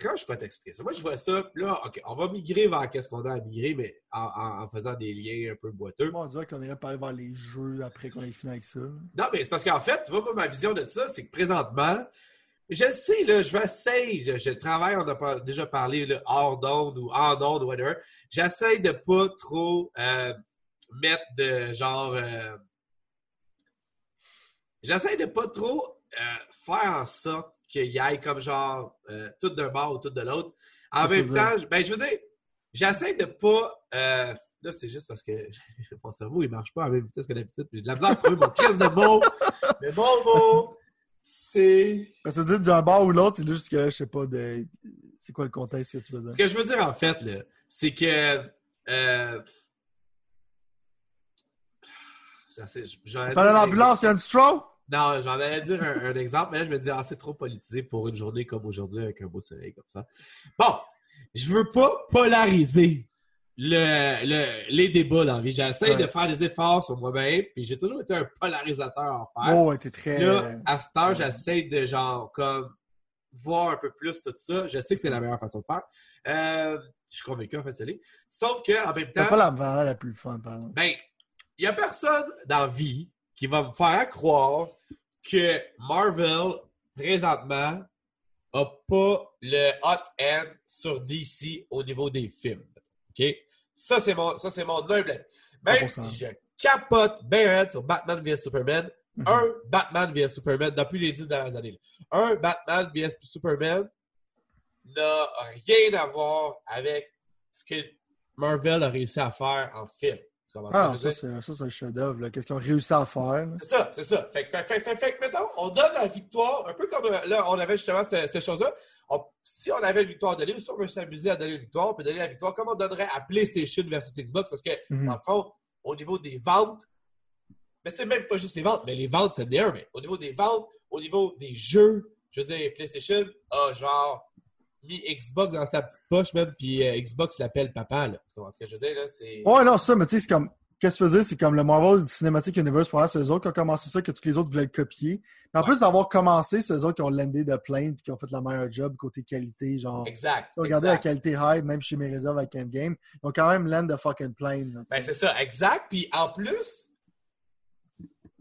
A: Comment je peux t'expliquer ça? Moi, je vois ça, là, OK, on va migrer vers qu'est-ce qu'on a à migrer, mais en, en- en faisant des liens un peu boiteux.
B: Moi, on dirait qu'on irait parler vers les jeux après qu'on ait fini avec ça.
A: Non, mais c'est parce qu'en fait, tu vois, moi, ma vision de ça, c'est que présentement, je sais, là, je vais essayer, je, je travaille, on a déjà parlé, là, hors d'onde ou en onde, whatever. J'essaie de pas trop euh, mettre de genre. euh, J'essaie de pas trop euh, faire en sorte qu'il y ait comme genre euh, tout d'un bord ou tout de l'autre. En même temps, je- ben, je veux dire, j'essaie de pas. euh, là, c'est juste parce que mon cerveau, il marche pas à la même vitesse que d'habitude. J'ai de la misère à trouver mon caisse de mots. Mais mon mot, c'est.
B: Parce que dis d'un bar ou l'autre, c'est juste que je sais pas de. C'est quoi le contexte que tu veux
A: Ce
B: dire?
A: que je veux dire, en fait, là, c'est que. Euh... j'essaie- dire
B: l'ambulance, il y a une straw?
A: Non, j'en allais dire un, un exemple, mais là, je me dis, ah, c'est trop politisé pour une journée comme aujourd'hui avec un beau soleil comme ça. Bon, je veux pas polariser le, le- les débats dans la vie. J'essaie
B: Ouais.
A: de faire des efforts sur moi-même, puis j'ai toujours été un polarisateur en pair.
B: Oh, t'es très.
A: Là, à cette heure,
B: ouais.
A: j'essaie de genre comme voir un peu plus tout ça. Je sais que c'est la meilleure façon de faire. Euh, je suis convaincu, en fait, c'est. Sauf que en même temps,
B: pas la valeur la plus fun, par exemple.
A: ben, il y a personne dans la vie qui va me faire croire que Marvel, présentement, a pas le hot end sur DC au niveau des films. OK? Ça, c'est mon, ça, c'est mon humble. Même
B: 100%.
A: si je capote bien sur Batman vs Superman,
B: Mhm.
A: un Batman vs Superman depuis les dix dernières années. Un Batman vs Superman n'a rien à voir avec ce que Marvel a réussi à faire en film.
B: Ah, ça, c'est ça, c'est un chef-d'œuvre. Qu'est-ce qu'ils ont réussi à faire?
A: C'est ça, c'est ça. Fait que, fait, fait, fait, mettons, on donne la victoire, un peu comme là, on avait justement cette, cette chose-là. Si on avait une victoire à donner, ou si on veut s'amuser à donner une victoire, on peut donner la victoire comme on donnerait à PlayStation versus Xbox, parce que,
B: Mhm.
A: dans le fond, au niveau des ventes, mais c'est même pas juste les ventes, mais les ventes, c'est le meilleur, mais au niveau des ventes, au niveau des jeux, je veux dire, PlayStation a genre mis Xbox dans sa petite poche même, puis euh, Xbox l'appelle papa, là. Tu comprends ce que je veux dire, là? C'est...
B: Ouais, non, ça, mais tu sais, c'est comme. Qu'est-ce que tu faisais? C'est comme le Marvel Cinematic Universe, pour c'est eux autres qui ont commencé ça, que tous les autres voulaient le copier. Mais en
A: Ouais.
B: plus d'avoir commencé, c'est eux autres qui ont landé de plainte qui ont fait la meilleure job côté qualité. Genre,
A: Exact.
B: tu sais, regardez la qualité high, même chez mes réserves avec Endgame, ils ont quand même land de fucking là, sais.
A: Ben, c'est ça, exact. Puis en plus,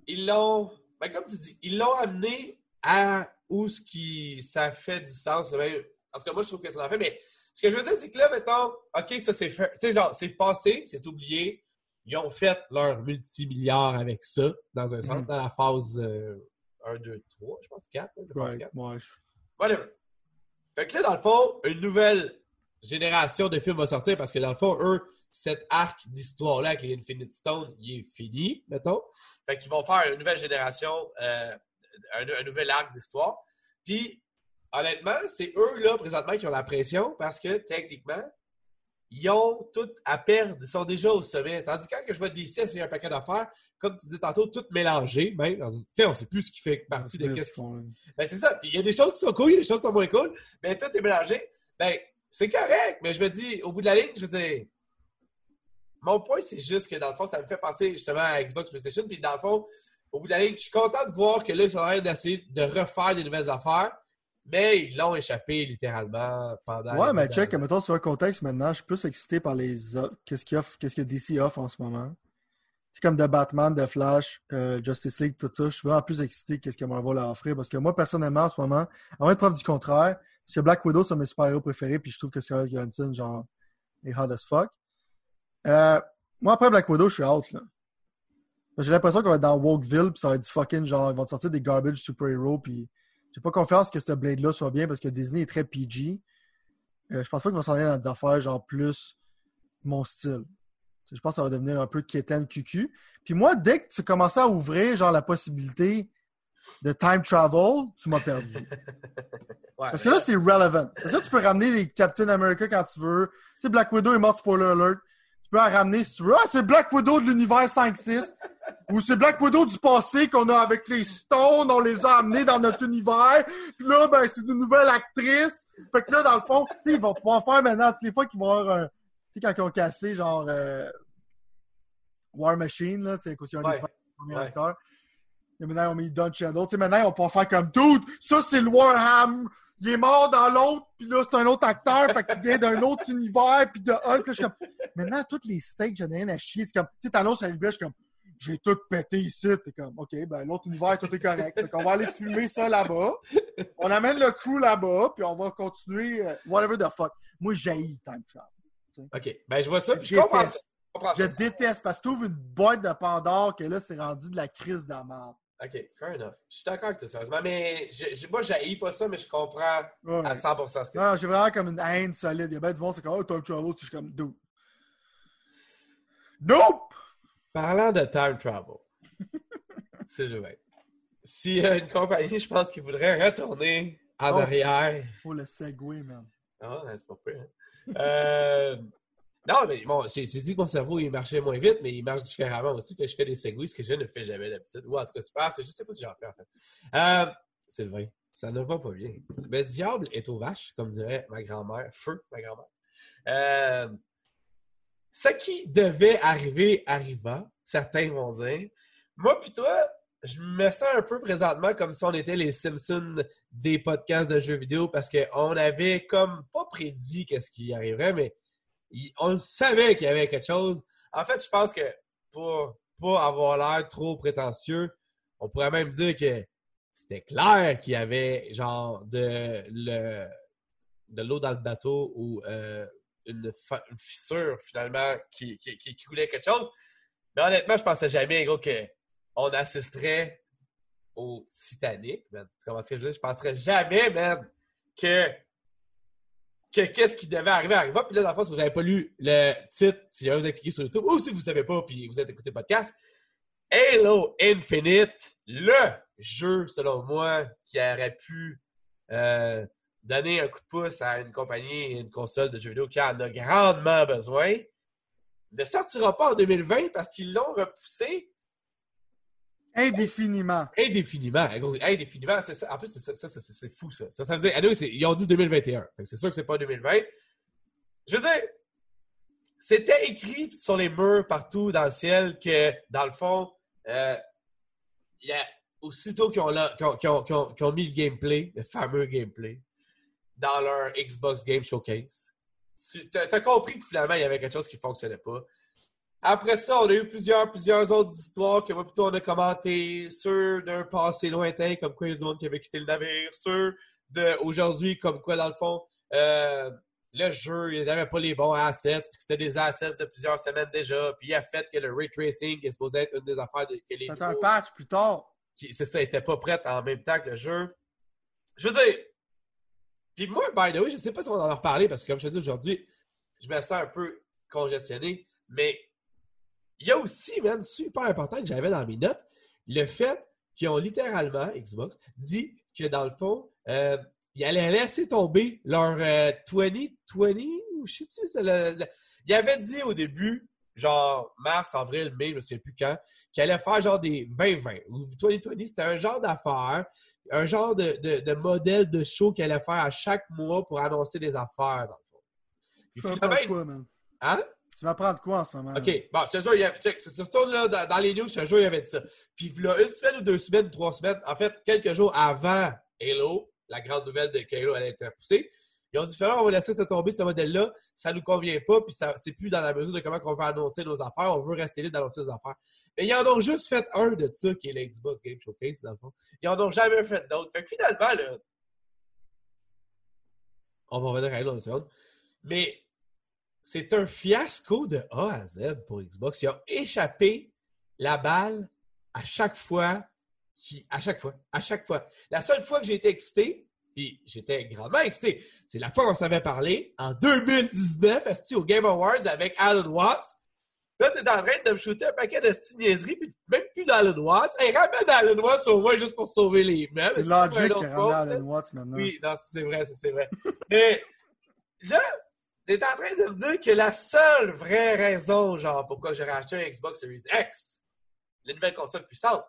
A: ils l'ont, ben, comme tu dis, ils l'ont amené à où ce qui, ça fait du sens. Ben, parce que moi, je trouve que ça en fait, mais ce que je veux dire, c'est que là, mettons, OK, ça c'est fait, tu sais, genre, c'est passé, c'est oublié. Ils ont fait leur multimilliard avec ça, dans un sens,
B: Mhm.
A: dans la phase euh, 1, 2, 3, je pense 4. Je pense
B: Ouais,
A: 4.
B: ouais,
A: Whatever. Fait que là, dans le fond, une nouvelle génération de films va sortir parce que dans le fond, eux, cet arc d'histoire-là avec les Infinite Stones, il est fini, mettons. Fait qu'ils vont faire une nouvelle génération, euh, un, un nouvel arc d'histoire. Puis, honnêtement, c'est eux, là, présentement, qui ont la pression parce que, techniquement, ils ont tout à perdre. Ils sont déjà au sommet. Tandis que quand je vois DC essayer un paquet d'affaires, comme tu disais tantôt, tout mélangé, même. dans- Tu sais, on sait plus ce qui fait partie de
B: c'est
A: qu'est-ce
B: ce qu'on-
A: ben, c'est ça. Puis il y a des choses qui sont cool, il y a des choses qui sont moins cool, mais tout est mélangé. Ben, c'est correct, mais je me dis, au bout de la ligne, je veux dire, mon point, c'est juste que dans le fond, ça me fait penser justement à Xbox PlayStation. Puis dans le fond, au bout de la ligne, je suis content de voir que là, ils sont en train d'essayer de refaire des nouvelles affaires, mais ils l'ont échappé littéralement pendant.
B: Ouais, mais check, mettons, sur le contexte maintenant, je suis plus excité par les. Qu'est-ce qu'il offre, qu'est-ce que DC offre en ce moment. C'est comme de Batman, de Flash, euh, Justice League, tout ça. Je suis vraiment plus excité qu'est-ce que Marvel a offert. Parce que moi, personnellement, en ce moment, en vrai de preuve du contraire, parce que Black Widow, c'est un mes super-héros préférés, puis je trouve que Scarlett Johansson, genre, est hot as fuck. Euh, moi, après Black Widow, je suis out, là. J'ai l'impression qu'on va être dans Wokeville, puis ça va être du fucking, genre, ils vont te sortir des garbage super-héros, puis j'ai pas confiance que ce blade-là soit bien, parce que Disney est très PG. Euh, je pense pas qu'il va s'en aller dans des affaires genre plus mon style. Je pense que ça va devenir un peu quétaine cucu. Puis moi, dès que tu commençais à ouvrir genre la possibilité de time travel, tu m'as perdu.
A: Ouais,
B: Parce que là, c'est relevant. Ça, tu peux ramener les Captain America quand tu veux. Tu sais, Black Widow est mort, spoiler alert. Tu peux en ramener si tu veux. Ah, c'est Black Widow de l'univers 5-6. Ou c'est Black Widow du passé qu'on a avec les Stones, on les a amenés dans notre univers. Puis là, ben, c'est une nouvelle actrice. Fait que là, dans le fond, tu sais, ils vont pouvoir faire maintenant, toutes les fois qu'ils vont avoir un. Tu sais, quand ils ont casté, genre. euh, War Machine, là, tu sais, un
A: Ouais.
B: des premiers
A: Ouais.
B: acteurs. Et maintenant, on met Don Shadow. Tu sais, maintenant, on peut faire comme Dude, ça, c'est le Warhammer il est mort dans l'autre, puis là, c'est un autre acteur, fait qu'il vient d'un autre univers, puis de Hulk. Là, je suis comme, maintenant, toutes les steaks, j'en ai rien à chier. C'est comme, tu sais, Thanos arrivé, je suis comme, j'ai tout pété ici. T'es comme, OK, ben, l'autre univers, tout est correct. Fait qu'on va aller filmer ça là-bas. On amène le crew là-bas, puis on va continuer, euh, whatever the fuck. Moi, j'haïs Time Travel.
A: OK. Ben, je vois ça, puis je
B: Je
A: comprends ça. Je comprends
B: Je
A: ça.
B: déteste parce que tu ouvres une boîte de Pandore que là, c'est rendu de la crise de la merde.
A: OK, fair enough. Je suis d'accord avec toi, sérieusement. Mais je, je, moi, j'haïs pas ça, mais je comprends
B: Ouais.
A: à 100% ce que
B: Non, non, j'ai vraiment comme une haine solide. Il y a bien du monde, c'est comme, oh, Time Travel, je suis comme, dude. Nope!
A: Parlant de time travel, c'est vrai. S'il y a une compagnie, je pense, qui voudrait retourner en
B: Oh.
A: arrière.
B: Faut le segway, man.
A: Ah, c'est pas pire. hein. Euh, non, mais bon, j'ai dit que mon cerveau, il marchait moins vite, mais il marche différemment aussi. Fait que je fais des segways, ce que je ne fais jamais d'habitude. Ou en tout cas, c'est parce que je sais pas si j'en fais, en fait. Euh, c'est vrai. Ça ne va pas bien. Mais diable est aux vaches, comme dirait ma grand-mère. Feu, ma grand-mère. Euh, ce qui devait arriver arriva, certains vont dire. Moi, puis toi, je me sens un peu présentement comme si on était les Simpsons des podcasts de jeux vidéo parce qu'on avait comme pas prédit qu'est-ce qui arriverait, mais on savait qu'il y avait quelque chose. En fait, je pense que pour pas avoir l'air trop prétentieux, on pourrait même dire que c'était clair qu'il y avait genre de le de l'eau dans le bateau ou euh, une, fissure finalement qui, qui, coulait quelque chose. Mais honnêtement, je pensais jamais gros, que on assisterait au Titanic. que je dire? Je penserais jamais, même, que que qu'est-ce qui devait arriver arriva. Puis là, dans le si vous n'avez pas lu le titre, si jamais vous avez cliqué sur YouTube, ou si vous ne savez pas, puis vous êtes écouté le podcast, Halo Infinite, le jeu, selon moi, qui aurait pu euh, donner un coup de pouce à une compagnie et une console de jeux vidéo qui en a grandement besoin, ne sortira pas en 2020 parce qu'ils l'ont repoussé
B: Indéfiniment.
A: indéfiniment. Gros, Indéfiniment, c'est ça. En plus, c'est ça, ça, c'est- fou, ça. Ça, ça veut dire, anyway, ils ont dit 2021. Fait que C'est sûr que c'est pas 2020. Je veux dire, c'était écrit sur les murs partout dans le ciel que, dans le fond, euh, il y a aussitôt ont, qu'ils ont mis le gameplay, le fameux gameplay, dans leur Xbox Game Showcase, tu as compris que finalement, il y avait quelque chose qui fonctionnait pas. Après ça, on a eu plusieurs, plusieurs autres histoires que moi, plutôt, on a commenté sur d'un passé lointain, comme quoi il y a du monde qui avait quitté le navire, sur de aujourd'hui, comme quoi, dans le fond, euh, le jeu, il n'avait pas les bons assets, puis c'était des assets de plusieurs semaines déjà, puis il a fait que le ray tracing est supposé être une des affaires de, que les
B: C'est un patch plus tard.
A: c'est ça, était pas prête en même temps que le jeu. Je veux dire, puis moi, by the way, je sais pas si on en a reparlé parce que comme je te dis aujourd'hui, je me sens un peu congestionné, mais il y a aussi, man, super important que j'avais dans mes notes, le fait qu'ils ont littéralement, Xbox, dit que dans le fond, euh, ils allaient laisser tomber leur euh, 2020 ou je sais pas, le, ils avaient dit au début, genre mars, avril, mai, je me souviens plus quand, qu'il allait faire genre des 2020 ou 2020, c'était un genre d'affaires, un genre de, de, de modèle de show qu'il allait faire à chaque mois pour annoncer des affaires, dans le fond.
B: Tu prendre quoi, man?
A: hein?
B: Tu vas prendre quoi en ce moment?
A: OK. Bon, je te jure, il y avait, check, là, dans, dans les news, je te jure, il y avait ça. Puis là, une semaine ou deux semaines ou trois semaines, en fait, quelques jours avant Halo, la grande nouvelle de Halo allait être repoussée, ils ont dit, on va laisser ça tomber, ce modèle-là, ça nous convient pas, puis ça, c'est plus dans la mesure de comment on veut annoncer nos affaires, on veut rester libre d'annoncer nos affaires. Mais ils en ont juste fait un de ça, qui est le Xbox Game Showcase, dans le fond. Ils en ont jamais fait d'autres. Fait que finalement, là, on va revenir à une seconde, mais c'est un fiasco de A à Z pour Xbox. Ils ont échappé la balle à chaque fois. Qui, à chaque fois. À chaque fois. La seule fois que j'ai été excité, puis j'étais grandement excité, c'est la fois qu'on s'avait parlé en 2019 esti, au Game Awards avec Alan Watts. Là, t'es en train de me shooter un paquet de niaiseries, puis même plus d'Alan Watts. Hey, ramène Alan Watts au moins juste pour sauver les meubles.
B: C'est
A: pas un
B: Logic
A: autre
B: qui a
A: faute,
B: ramené
A: là.
B: Alan Watts maintenant.
A: Oui, non, c'est vrai, c'est vrai. Mais, genre, t'es en train de me dire que la seule vraie raison, genre, pourquoi j'aurais acheté un Xbox Series X, la nouvelle console puissante,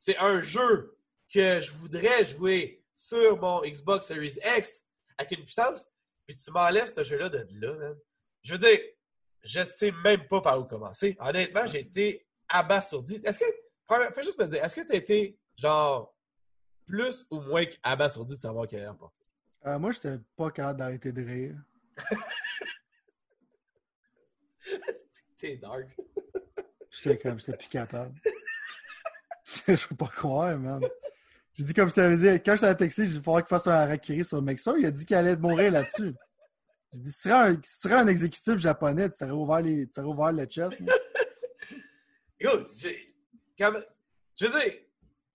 A: c'est un jeu que je voudrais jouer sur mon Xbox Series X avec une puissance, puis tu m'enlèves ce jeu-là de là, man. Je veux dire, je sais même pas par où commencer. Honnêtement, j'ai été abasourdi. Est-ce que, fais juste me dire, est-ce que t'as été, genre, plus ou moins abasourdi de savoir qu'elle allait remporter?
B: Euh, moi, j'étais pas capable d'arrêter de rire.
A: T'es dark.
B: J'étais comme, j'étais plus capable. je peux pas croire, man. J'ai dit, comme je t'avais dit, quand je t'avais texté, j'ai dit, il faudrait qu'il fasse un harakiri sur Mexer. Il a dit qu'il allait mourir là-dessus. J'ai dit, si tu serais un, si tu serais un exécutif japonais, tu t'aurais ouvert, les, tu t'aurais ouvert le chest.
A: Écoute. Comme... Je veux dire.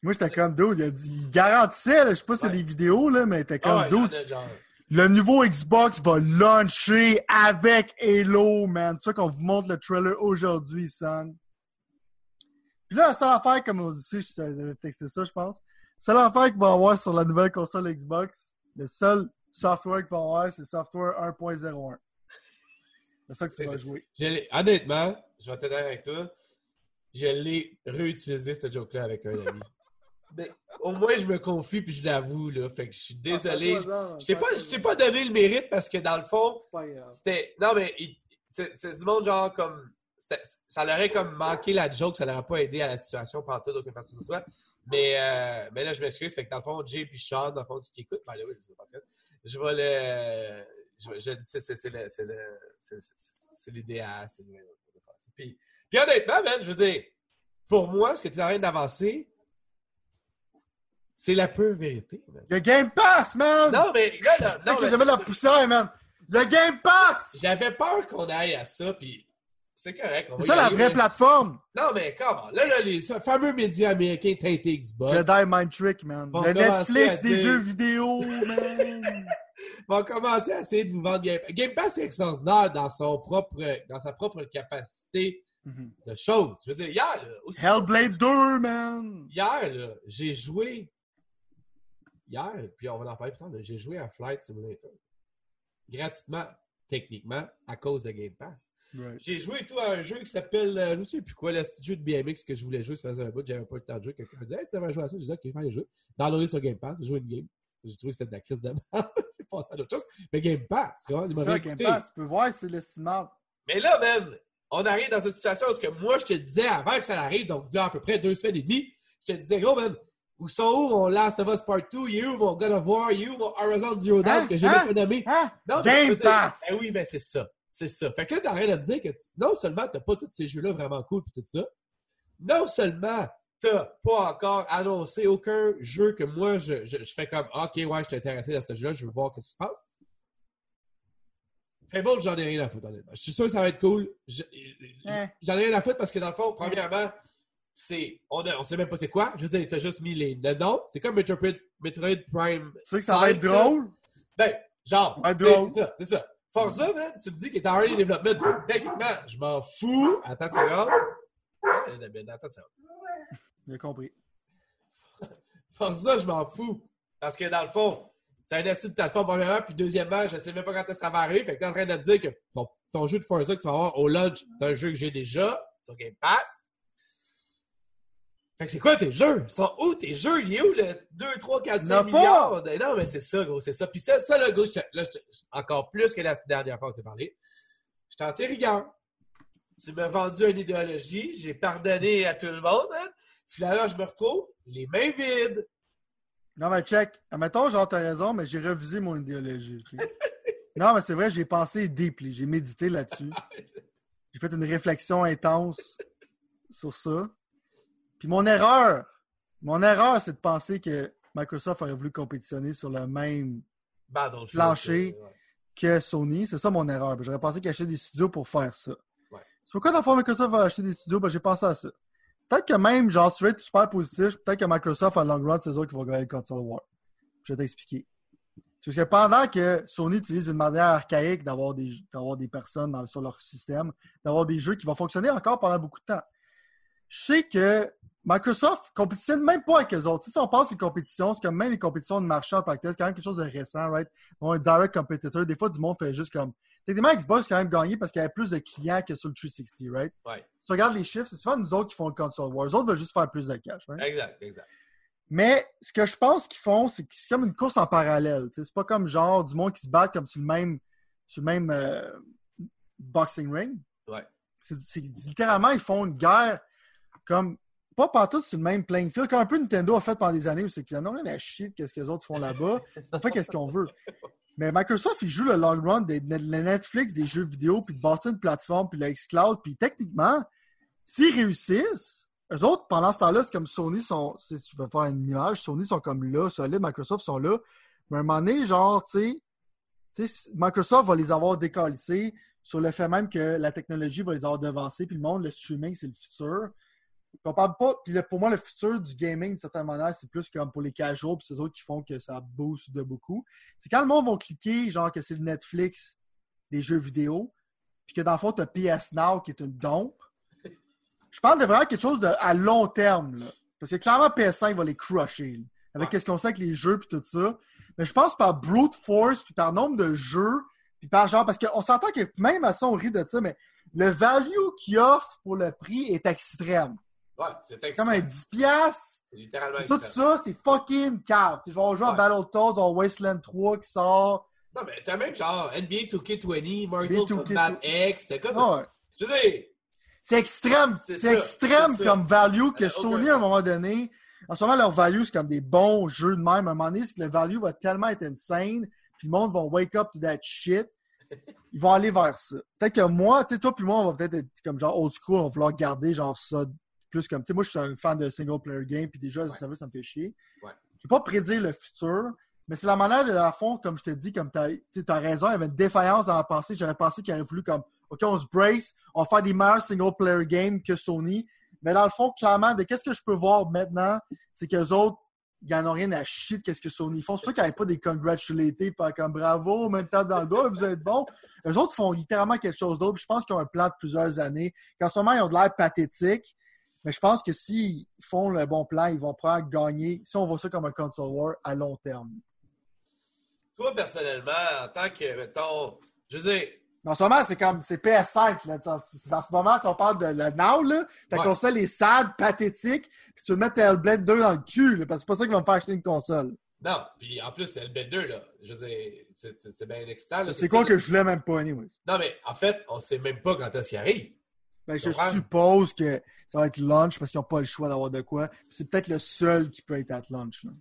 B: Moi, j'étais comme, dude, il, a dit, il garantissait, là, je sais pas si c'est
A: Ouais.
B: des vidéos, là, mais t'es comme,
A: Ah ouais, y'en
B: dude,
A: a genre.
B: le nouveau Xbox va launcher avec Halo, man. C'est ça qu'on vous montre le trailer aujourd'hui, son. Puis là, la seule affaire, comme aussi, je t'avais texté ça, je pense. Seule affaire qu'il va y avoir sur la nouvelle console Xbox, le seul software qu'il va y avoir, c'est software 1.01. C'est ça que tu vas jouer.
A: Honnêtement, je vais t'aider avec toi. Je l'ai réutilisé, cette joke-là, avec un ami. Mais au moins, je me confie puis je l'avoue, là. Fait que je suis désolé. Je t'ai pas, je t'ai pas donné le mérite parce que dans le fond, c'était. Non, mais il- c'est c'est du monde genre comme. c'était- Ça leur aurait comme manqué la joke, ça leur a pas aidé à la situation pendant tout, d'aucune façon que ce soit. Mais, euh, mais là, je m'excuse. Fait que dans le fond, Jay puis Sean, dans le fond, ceux qui écoutent, ben là, oui, je sais pas fait. Je vais le. Je, je, c'est c'est- c'est le- c'est le- l'idéal. c'est le- Puis, puis honnêtement, man, je veux dire, pour moi, ce que tu es en train d'avancer, c'est la pure vérité. man.
B: Le Game Pass, man!
A: Non, mais là, là, non,
B: que
A: mais
B: la poussière, man! Le Game Pass!
A: j'avais peur qu'on aille à ça, puis c'est correct.
B: C'est ça la vraie plateforme!
A: Non, mais comment? Là, là, les fameux médias américains teintés Xbox
B: Jedi Mind Trick, man. Le Netflix des jeux vidéo, man!
A: vont commencer à essayer de vous vendre Game Pass. Game Pass est extraordinaire dans, son propre, dans sa propre capacité
B: Mhm.
A: de choses. Je veux dire, hier, là, aussi,
B: Hellblade 2, man!
A: hier, là, j'ai joué. Hier, puis on va en parler plus tard, j'ai joué à Flight Simulator. Gratuitement, techniquement, à cause de Game Pass.
B: Right.
A: J'ai joué tout à un jeu qui s'appelle, euh, je ne sais plus quoi, le petit jeu de BMX que je voulais jouer, ça faisait un bout, j'avais pas eu le temps de jouer. Quelqu'un me disait, hey, tu devrais jouer à ça. J'ai dit, ok, je aller jouer. Downloader sur Game Pass, j'ai joué une game. J'ai trouvé que c'était de la crise de. J'ai passé à d'autres choses. Mais Game Pass, tu comprends? Il m'a
B: Ça, Game. Pass, tu peux voir, c'est l'estimable.
A: Mais là, man, on arrive dans cette situation où ce que moi, je te disais avant que ça arrive, donc là, à peu près deux semaines et demie, je te disais, gros, man, où sont où mon Last of Us Part 2? Il est où mon God of War? Il est où mon Horizon Zero Dawn
B: Hein?
A: que j'ai
B: Hein?
A: pas nommé?
B: Hein?
A: Non, mais
B: Game Pass!
A: Ben oui, ben c'est ça. C'est ça. Fait que là, t'arrêtes de me dire que tu- non seulement t'as pas tous ces jeux-là vraiment cool et tout ça, non seulement t'as pas encore annoncé aucun jeu que moi, je, je, je fais comme OK, ouais, je suis intéressé dans ce jeu-là, je veux voir ce qui se passe. Fable, j'en ai rien à foutre, honnêtement. Je suis sûr que ça va être cool. Je-
B: Hein?
A: J'en ai rien à foutre parce que dans le fond, premièrement, c'est. On, on sait même pas c'est quoi. Je veux dire, t'as juste mis les, le nom. C'est comme Metroid, Metroid Prime.
B: Tu sais que ça va
A: 5,
B: être drôle?
A: Ben, genre, c'est ça, c'est ça. Forza, man, tu me dis qu'il est en early development. Techniquement, je m'en fous. Attends une seconde. Euh, Attends une seconde.
B: J'ai compris.
A: Forza, je m'en fous. Parce que dans le fond, c'est un acide de plateforme, premièrement, puis deuxièmement, je sais même pas quand ça va arriver. Fait que t'es en train de te dire que ton, ton jeu de Forza que tu vas avoir au launch, c'est un jeu que j'ai déjà sur Game Pass. Fait que c'est quoi tes jeux? Ils sont où tes jeux? Il est où le 2, 3, 4, 5
B: N'a pas.
A: milliards? de- Non, mais c'est ça, gros, c'est ça. Puis ça, ça là, gros, je là, je encore plus que la dernière fois qu'on s'est parlé, je t'en tiens rigueur. Tu m'as vendu une idéologie, j'ai pardonné à tout le monde, hein? Puis là, je me retrouve les mains vides.
B: Non, mais check. Admettons, genre, t'as raison, mais j'ai revisé mon idéologie. non, mais c'est vrai, j'ai pensé deeply. J'ai médité là-dessus. J'ai fait une réflexion intense sur ça. Puis mon erreur, mon erreur, c'est de penser que Microsoft aurait voulu compétitionner sur le même. Plancher.
A: ouais.
B: que Sony. C'est ça mon erreur. J'aurais pensé qu'ils achetaient des studios pour faire ça.
A: Ouais.
B: C'est pourquoi, dans le fond, Microsoft va acheter des studios? Ben, j'ai pensé à ça. Peut-être que même, genre, si tu veux être super positif, peut-être que Microsoft, en long run, c'est eux autres qui vont gagner le console war. Je vais t'expliquer. Parce que pendant que Sony utilise une manière archaïque d'avoir des, des personnes dans- sur leur système, d'avoir des jeux qui vont fonctionner encore pendant beaucoup de temps, je sais que Microsoft compétitionne même pas avec eux autres. Si on pense une compétition, c'est comme même les compétitions de marché en tant que tel, c'est quand même quelque chose de récent, right? Bon, un direct competitor, des fois, du monde fait juste comme. Techniquement, Xbox a quand même gagné parce qu'il y avait plus de clients que sur le 360, right?
A: Ouais.
B: Si tu regardes les chiffres, c'est souvent nous autres qui font le console war. Les autres veulent juste faire plus de cash, right?
A: Exact, exact.
B: Mais ce que je pense qu'ils font, c'est que c'est comme une course en parallèle. C'est pas comme genre du monde qui se bat comme sur le même, sur le même euh, boxing ring.
A: Ouais.
B: C'est c'est- littéralement, ils font une guerre comme pas partout sur le même playing field. Comme un peu Nintendo a fait pendant des années, où c'est qu'ils n'ont rien à chier de ce que les autres font là-bas. On fait qu'est-ce qu'on veut. Mais Microsoft, ils jouent le long run des, de Netflix, des jeux vidéo, puis de bâtir une plateforme, puis le xCloud, puis techniquement, s'ils réussissent, eux autres, pendant ce temps-là, c'est comme Sony sont, si je vais faire une image, Sony sont comme là, solide, Microsoft sont là. Mais à un moment donné, genre, tu sais, Microsoft va les avoir décalissés sur le fait même que la technologie va les avoir devancés, puis le monde, le streaming, c'est le futur. On parle pas. Puis pour moi, le futur du gaming, d'une certaine manière, c'est plus comme pour les casuals, puis c'est autres qui font que ça booste de beaucoup. C'est quand le monde va cliquer, genre que c'est le Netflix des jeux vidéo, puis que dans le fond, tu as PS Now qui est une dompe. Je parle de vraiment quelque chose de, à long terme. Là. Parce que clairement, PS5 va les crusher. avec ce qu'on sait avec les jeux puis tout ça. Mais je pense par brute force, puis par nombre de jeux, puis par genre, parce qu'on s'entend que même à ça, on rit de ça, mais le value qu'il offre pour le prix est extrême.
A: Ouais, c'est.
B: Comme un 10 piastres.
A: Littéralement
B: Tout ça, c'est fucking carte. Je vais jouer à Battletoads, en Wasteland 3 qui sort.
A: Non, mais t'as même genre NBA 2K20, Mortal Kombat X, t'as comme... Je sais.
B: C'est extrême. C'est extrême comme value que Sony, à un moment donné, en ce moment, leur value, c'est comme des bons jeux de même. À un moment donné, c'est que le value va tellement être insane, puis le monde va wake up to that shit. Ils vont aller vers ça. Peut-être que moi, tu sais, toi puis moi, on va peut-être être comme genre old school, on va vouloir garder genre ça plus comme, tu sais, moi, je suis un fan de single player game, puis déjà, ça, ça me fait chier.
A: Ouais.
B: Je ne vais pas prédire le futur, mais c'est la manière de la fond, comme je te dis, comme tu as, raison, il y avait une défaillance dans la pensée. J'aurais pensé qu'il aurait voulu comme, OK, on se brace, on va faire des meilleurs single player games que Sony. Mais dans le fond, clairement, de qu'est-ce que je peux voir maintenant, c'est qu'eux autres, ils n'en ont rien à chier de qu'est-ce que Sony font. C'est sûr qu'il n'y avait pas des congratulatés, pas comme bravo, même temps dans le dos, vous êtes bon. Eux autres font littéralement quelque chose d'autre. Je pense qu'ils ont un plan de plusieurs années. Qu'en ce moment, ils ont de l'air pathétique. Mais je pense que s'ils font le bon plan, ils vont prendre gagner, si on voit ça comme un console war, à long terme.
A: Toi, personnellement, en tant que, mettons, je veux dire,
B: en ce moment, c'est comme c'est PS5. Là. En ce moment, si on parle de le Now, là, ta console est sad, pathétique, puis tu veux mettre Hellblade 2 dans le cul, là, parce que c'est pas ça qui va me faire acheter une console.
A: Non, puis en plus, c'est Hellblade 2, là. Je sais, c'est bien excitant.
B: C'est quoi que je voulais même pas, anyway.
A: Non, mais en fait, on sait même pas quand est-ce qu'il arrive.
B: Ben, je suppose que ça va être lunch parce qu'ils n'ont pas le choix d'avoir de quoi. C'est peut-être le seul qui peut être à lunch. Là.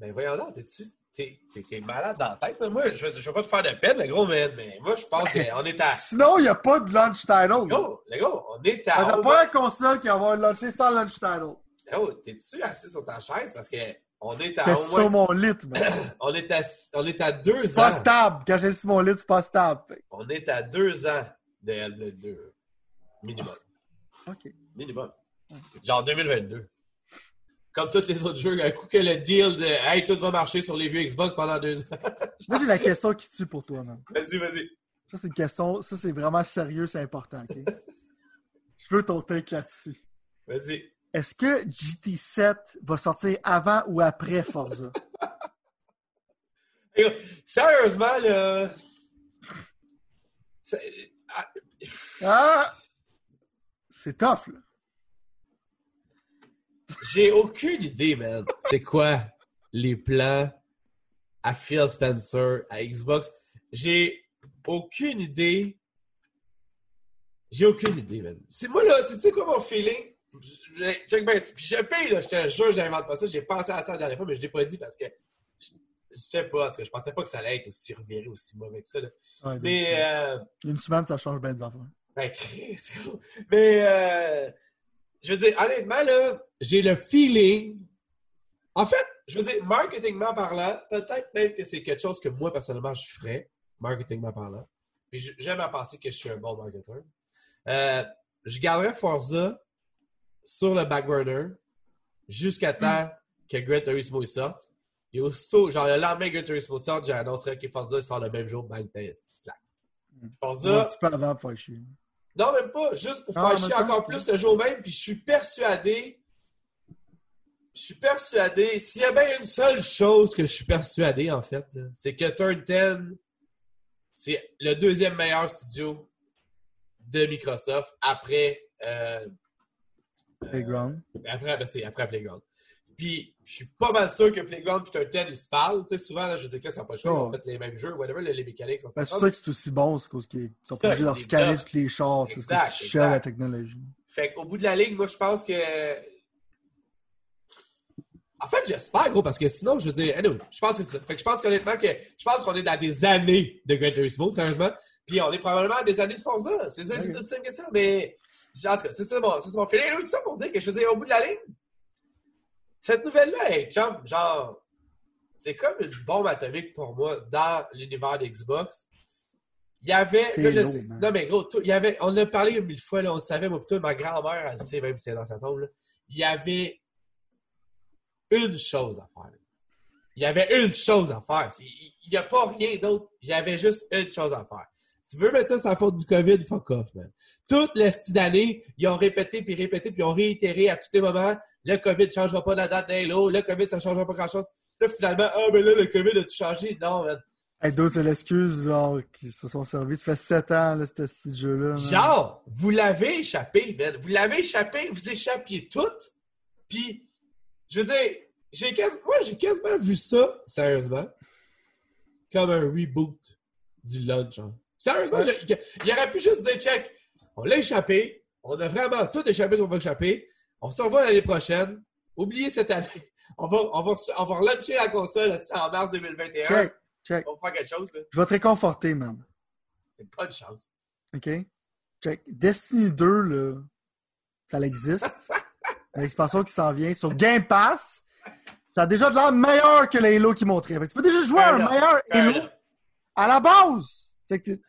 A: Ben voyons là, t'es-tu T'es malade dans la tête. Moi, je ne vais pas te faire de peine, le gros, mais, mais moi, je pense qu'on est à.
B: Sinon, il n'y a pas de lunch title.
A: Le gars, on est à.
B: On n'a pas un console qui va avoir lunché sans lunch title.
A: Oh, t'es-tu assis sur ta chaise? Parce que on est à.
B: C'est sur mon lit, man.
A: on, est à, on est à deux ans.
B: C'est pas stable. Quand j'ai sur mon lit, c'est pas stable.
A: On est à deux ans de Hellblade 2. Minimum.
B: OK.
A: Minimum. Genre 2022 comme tous les autres jeux, un coup que le deal de Hey, tout va marcher sur les vieux Xbox pendant deux ans.
B: Moi, j'ai la question qui tue pour toi, man.
A: Vas-y, vas-y.
B: Ça, c'est une question, ça, c'est vraiment sérieux, c'est important, OK? Je veux ton take là-dessus.
A: Vas-y.
B: Est-ce que GT7 va sortir avant ou après Forza?
A: Sérieusement, là.
B: Ah! C'est tough, là.
A: J'ai aucune idée, man. C'est quoi les plans à Phil Spencer, à Xbox? J'ai aucune idée. J'ai aucune idée, man. C'est moi, là, tu sais quoi mon feeling? Check bien, je paye, là, je te jure, j'invente pas ça. J'ai pensé à ça la dernière fois, mais je l'ai pas dit parce que je, sais pas, en tout cas, je pensais pas que ça allait être aussi reviré, aussi mauvais que ça. Là. mais. Euh,
B: une semaine, ça change bien des affaires.
A: Ben, Mais. Euh, je veux dire, honnêtement, là, j'ai le feeling. En fait, je veux dire, marketingment parlant, peut-être même que c'est quelque chose que moi, personnellement, je ferais, marketingment parlant. Puis j'aime à penser que je suis un bon marketeur. Euh, je garderais Forza sur le back burner jusqu'à temps que Gran Turismo sorte. Et aussitôt, genre le lendemain que Gran Turismo sorte, j'annoncerais que Forza sort le même jour, bang, test.
B: Forza. Un petit peu avant.
A: Non, même pas. Juste pour faire chier encore plus le jour même. Puis je suis persuadé. Je suis persuadé. S'il y a bien une seule chose que je suis persuadé, en fait, c'est que Turn 10, c'est le deuxième meilleur studio de Microsoft après. Euh,
B: Playground.
A: Euh, après, ben, c'est après Playground. Puis, je suis pas mal sûr que Playground et Turn 10, ils se parlent. Tu sais, souvent, là, je dis que ça n'a pas le choix, ils ont fait les mêmes jeux, whatever, les mécaniques sont
B: ben, C'est sûr que c'est aussi bon, c'est parce qu'ils sont obligés de leur tous les chars, c'est ce la technologie.
A: Fait qu'au bout de la ligne, moi, je pense que En fait, j'espère, gros, parce que sinon, je veux dire, anyway, je pense que c'est ça. Fait que je pense qu'honnêtement, que je pense qu'on est dans des années de Gran Turismo, sérieusement. Puis on est probablement à des années de Forza. C'est c'est tout simple que ça. Mais, en tout cas, c'est ça mon, c'est mon feeling. Tout ça pour dire que je veux dire, au bout de la ligne, cette nouvelle-là est chum, genre, c'est comme une bombe atomique pour moi dans l'univers d'Xbox. Il y avait. Là, je sais- non, mais gros, tout- il y avait, on a parlé mille fois, là, on le savait, moi, plutôt, ma grand-mère, elle le sait, même si c'est dans sa tombe, là. Il y avait une chose à faire. Il y avait une chose à faire. Il n'y a pas rien d'autre. J'avais juste une chose à faire. Tu veux mettre ça sur la faute du COVID, fuck off, man. Toute style d'année, ils ont répété, puis répété, puis ils ont réitéré à tous les moments, le COVID ne changera pas la date d'Halo, le COVID, ça ne changera pas grand-chose. Là, finalement, ah, mais là, le COVID a tout changé. Non, man.
B: Hey, d'autres, c'est l'excuse, genre, qui se sont servis. Ça fait 7 ans, là, ce petit jeu-là. man.
A: Genre, vous l'avez échappé, man. Vous l'avez échappé, vous échappiez toutes. Puis, je veux dire, j'ai quasiment, moi, j'ai quasiment vu ça, sérieusement, comme un reboot du lunch. genre. Sérieusement,
B: Ouais.
A: j'ai- il aurait pu juste dire, check, on l'a échappé, on a vraiment tout échappé ce qu'on va échapper, on se revoit l'année prochaine, oubliez cette année, on va, on va, on va reluncher la console en mars 2021,
B: Check, check.
A: on va faire quelque chose, là.
B: Je vais te réconforter, man.
A: C'est pas de chance.
B: OK? Check. Destiny 2, là, ça existe. L'expansion qui s'en vient sur Game Pass. Ça a déjà de l'air meilleur que les Halo qui montraient. Tu peux déjà jouer à
A: Fair
B: un meilleur
A: Fair
B: Halo à la base. Fait que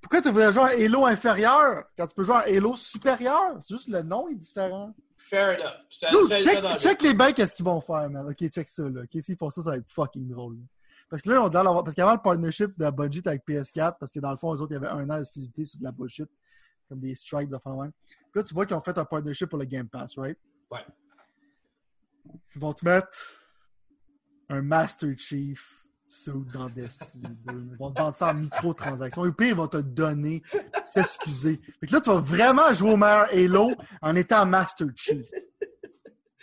B: pourquoi tu voudrais jouer un Halo inférieur quand tu peux jouer un Halo supérieur? C'est juste le nom est différent.
A: Fair enough.
B: Check, les bains, qu'est-ce qu'ils vont faire, man. Ok, check ça, là. Ok, s'ils font ça, ça va être fucking drôle. là. Parce que là, on doit. Parce qu'avant le partnership de était avec PS4, parce que dans le fond, eux autres, il y avait un an d'exclusivité sur de la bullshit, comme des stripes, de. Puis là, tu vois qu'ils ont fait un partnership pour le Game Pass, right?
A: Ouais.
B: Ils vont te mettre un Master Chief suit dans Destiny 2. Ils vont te vendre ça en microtransactions. Et pire, ils vont te donner, s'excuser. Fait que là, tu vas vraiment jouer au meilleur Halo en étant Master Chief.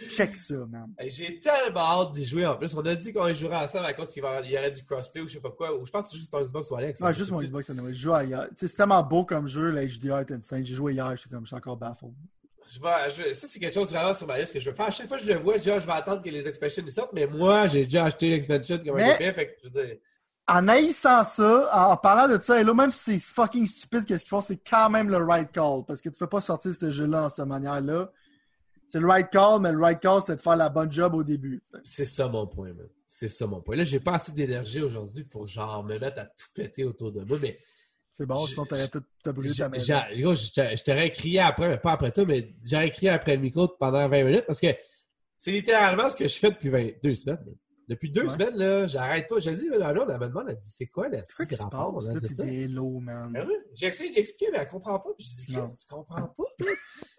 B: Check ça, man.
A: J'ai tellement hâte d'y jouer en plus. On a dit qu'on jouerait ensemble à cause qu'il y aurait du crossplay ou je sais pas quoi. Ou je pense que c'est juste ton Xbox ou Alex.
B: Ouais, juste mon Xbox. Je joue hier. C'est tellement beau comme jeu, la HDR est insane. J'ai joué hier, j'étais comme, je suis encore baffled.
A: Je vais, je- ça, c'est quelque chose vraiment sur ma liste que je veux faire. À chaque fois que je le vois, je dis, ah, je vais attendre que les expansions sortent. Mais moi, j'ai déjà acheté l'expansion comme
B: Mais-
A: un épée. Fait que, je veux dire,
B: En haïssant ça, en, en parlant de ça, et là, même si c'est fucking stupide, qu'est-ce qu'ils font, c'est quand même le right call. Parce que tu peux pas sortir ce jeu-là en cette manière-là. C'est le right call, mais le right call, c'est de faire la bonne job au début.
A: c'est ça mon point, man. C'est ça mon point. Là, j'ai pas assez d'énergie aujourd'hui pour genre me mettre à tout péter autour de moi. Mais
B: C'est bon, sinon t'aurais tout t'as brûlé ta
A: J'ai-
B: maison.
A: j'ai- gros, je t'aurais crié après, mais pas après toi, mais j'aurais crié après le micro pendant 20 minutes parce que c'est littéralement ce que je fais depuis 22 semaines. Depuis deux
B: Ouais.
A: semaine, là, j'arrête pas. Je le dis, là, là, on me demande, elle dit, c'est quoi la
B: C'est qui se passe?
A: là,
B: Là,
A: c'est
B: hello, man.
A: Ben oui, J'ai essayé d'expliquer, mais elle comprend pas. Puis je dis, que tu comprends pas?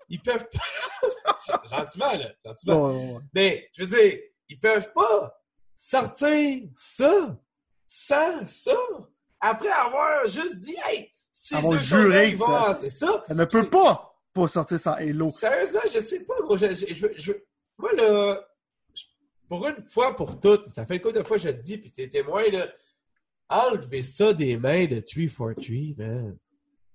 A: Ils peuvent pas. Gentiment, là. Gentiment.
B: Ouais, ouais, ouais.
A: Mais, je veux dire, ils peuvent pas sortir ça sans ça. Après avoir juste dit, hey, deux
B: juré que ça-
A: c'est ça.
B: Ça ne peut
A: C'est-
B: pas pas sortir sans hello.
A: Sérieusement, je sais pas, gros. Je, je, je, je- moi, là, pour une fois pour toutes, ça fait une couple de fois que je le dis, puis t'es témoin, là, enlevez ça des mains de 343, man.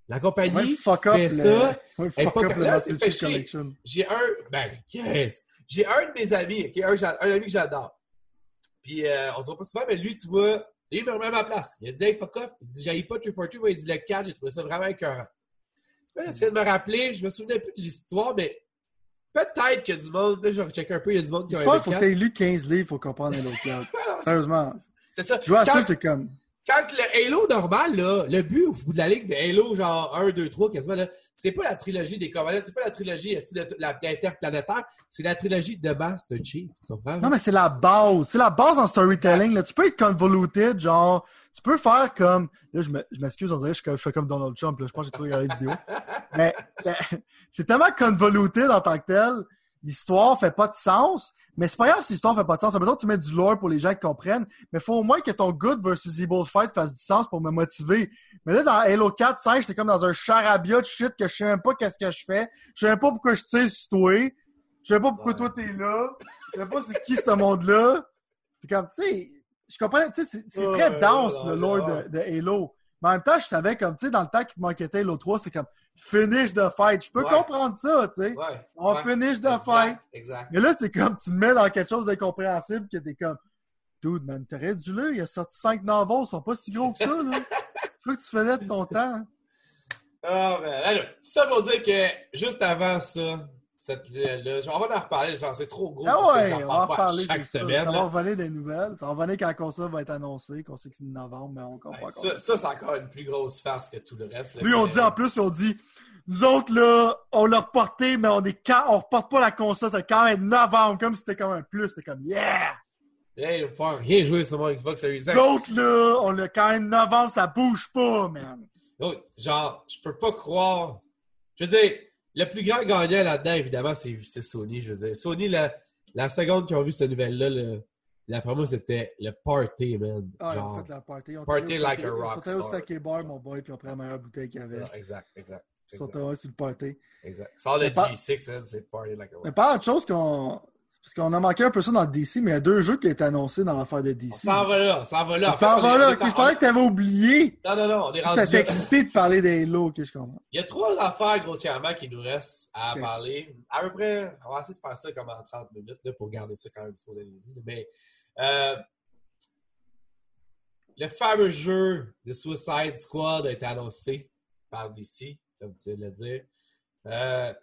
A: La
B: Ouais,
A: compagnie
B: up
A: fait
B: le,
A: ça.
B: ouais,
A: est
B: fuck
A: pas-
B: up le
A: là, c'est.
B: Collection.
A: J'ai un. Ben, yes! J'ai un de mes amis, ok, un, un ami que j'adore. Puis, euh, on se voit pas souvent, mais lui, tu vois, lui, il me remet à ma place. Il a dit, hey, fuck off. Il dit, j'aille pas 342, moi, il dit, le 4, j'ai trouvé ça vraiment écœurant. Là, J'essaie de me rappeler, je me souvenais plus de l'histoire, mais peut-être qu'il y a du monde, là, je recheck un peu, il y a du monde qui a
B: L'histoire, il faut que tu aies lu 15 livres pour comprendre Halo 4.
A: Alors, c'est-
B: Sérieusement.
A: C'est ça.
B: Je vois ça, j'étais comme.
A: Quand le Halo normal, là, le but au bout de la ligue de Halo, genre 1, 2, 3, quasiment, là, c'est pas la trilogie des Covenants, c'est pas la trilogie la- interplanétaire, c'est la trilogie de Master Chief, tu comprends?
B: Non, mais c'est la base. C'est la base en storytelling. Là. Tu peux être convoluted, genre, tu peux faire comme. Là, je me- je m'excuse, on dirait que je fais comme Donald Trump. Là. Je pense que j'ai trop regardé la vidéo. Mais euh, c'est tellement convoluted en tant que tel. L'histoire fait pas de sens. Mais c'est pas grave si l'histoire fait pas de sens. Que tu mets du lore pour les gens qui comprennent. Mais faut au moins que ton good versus evil fight fasse du sens pour me motiver. Mais là, dans Halo 4, 5, j'étais comme dans un charabia de shit que je sais même pas qu'est-ce que je fais. Je sais même pas pourquoi je tire sur toi. Je sais pas pourquoi
A: Ouais.
B: toi t'es là. Je sais pas c'est qui ce monde-là. C'est comme, tu sais, je comprends, tu sais, c'est
A: Ouais,
B: très dense
A: ouais,
B: le lore de Halo. Mais en même temps, je savais comme, tu sais, dans le temps qu'il te manquait l'autre 3, c'est comme finish de fight. Je peux
A: Ouais.
B: comprendre ça, tu sais.
A: Ouais.
B: On
A: ouais.
B: finish de fight.
A: Exact.
B: Mais là, c'est comme, tu me mets dans quelque chose d'incompréhensible que t'es comme, dude, man, t'aurais dû là, il a sorti 5 novels, ils sont pas si gros que ça, là. tu vois que tu faisais de ton temps. hein?
A: Ah, ben, alors, ça veut dire que juste avant ça, cette là, on va en reparler, genre, c'est trop gros.
B: Ah ouais, on va en reparler.
A: chaque semaine.
B: Ça va revenir des nouvelles. Ça va revenir quand la console va être annoncée, qu'on sait que c'est novembre, mais on comprend
A: Ouais,
B: pas encore.
A: ça, ça, c'est encore une plus grosse farce que tout le reste.
B: Lui, on dit en plus, on dit, nous autres, là, on l'a reporté, mais on est quand, on reporte pas la console, c'est quand même novembre, comme si c'était comme un plus, c'était comme, yeah!
A: Hey, va pouvoir rien jouer sur mon Xbox Series X.
B: Nous autres, là, on l'a quand même novembre, ça bouge pas, man.
A: Donc, genre, je peux pas croire. Je veux dire, le plus grand gagnant là-dedans, évidemment, c'est Sony. Je veux dire, Sony, la, la seconde qu'ils ont vu cette nouvelle-là, le- d'après moi, c'était le party, man.
B: Ah,
A: genre,
B: ont fait la party. On
A: Party like a rock
B: sont allés au sake bar, mon boy, puis ont pris la meilleure bouteille qu'il y avait.
A: Ah, exact, exact.
B: Ils sont sur le party.
A: exact. Sans le
B: Mais pas-
A: G6, man, c'est party like a
B: Mais
A: rock.
B: pas autre chose qu'on. Parce qu'on a manqué un peu ça dans DC, mais il y a deux jeux qui ont été annoncés dans l'affaire de DC.
A: s'en va là, s'en va là.
B: On va là, je parlais que t'avais oublié.
A: Non, non, non, on est rendu
B: T'étais excité de parler des lots, ok, je comprends.
A: Il y a trois affaires grossièrement qui nous restent à parler. À peu près, on va essayer de faire ça comme en 30 minutes là, pour garder ça quand même sur l'énergie. Mais euh, le fameux jeu de Suicide Squad a été annoncé par DC, comme tu viens de le dire. Euh,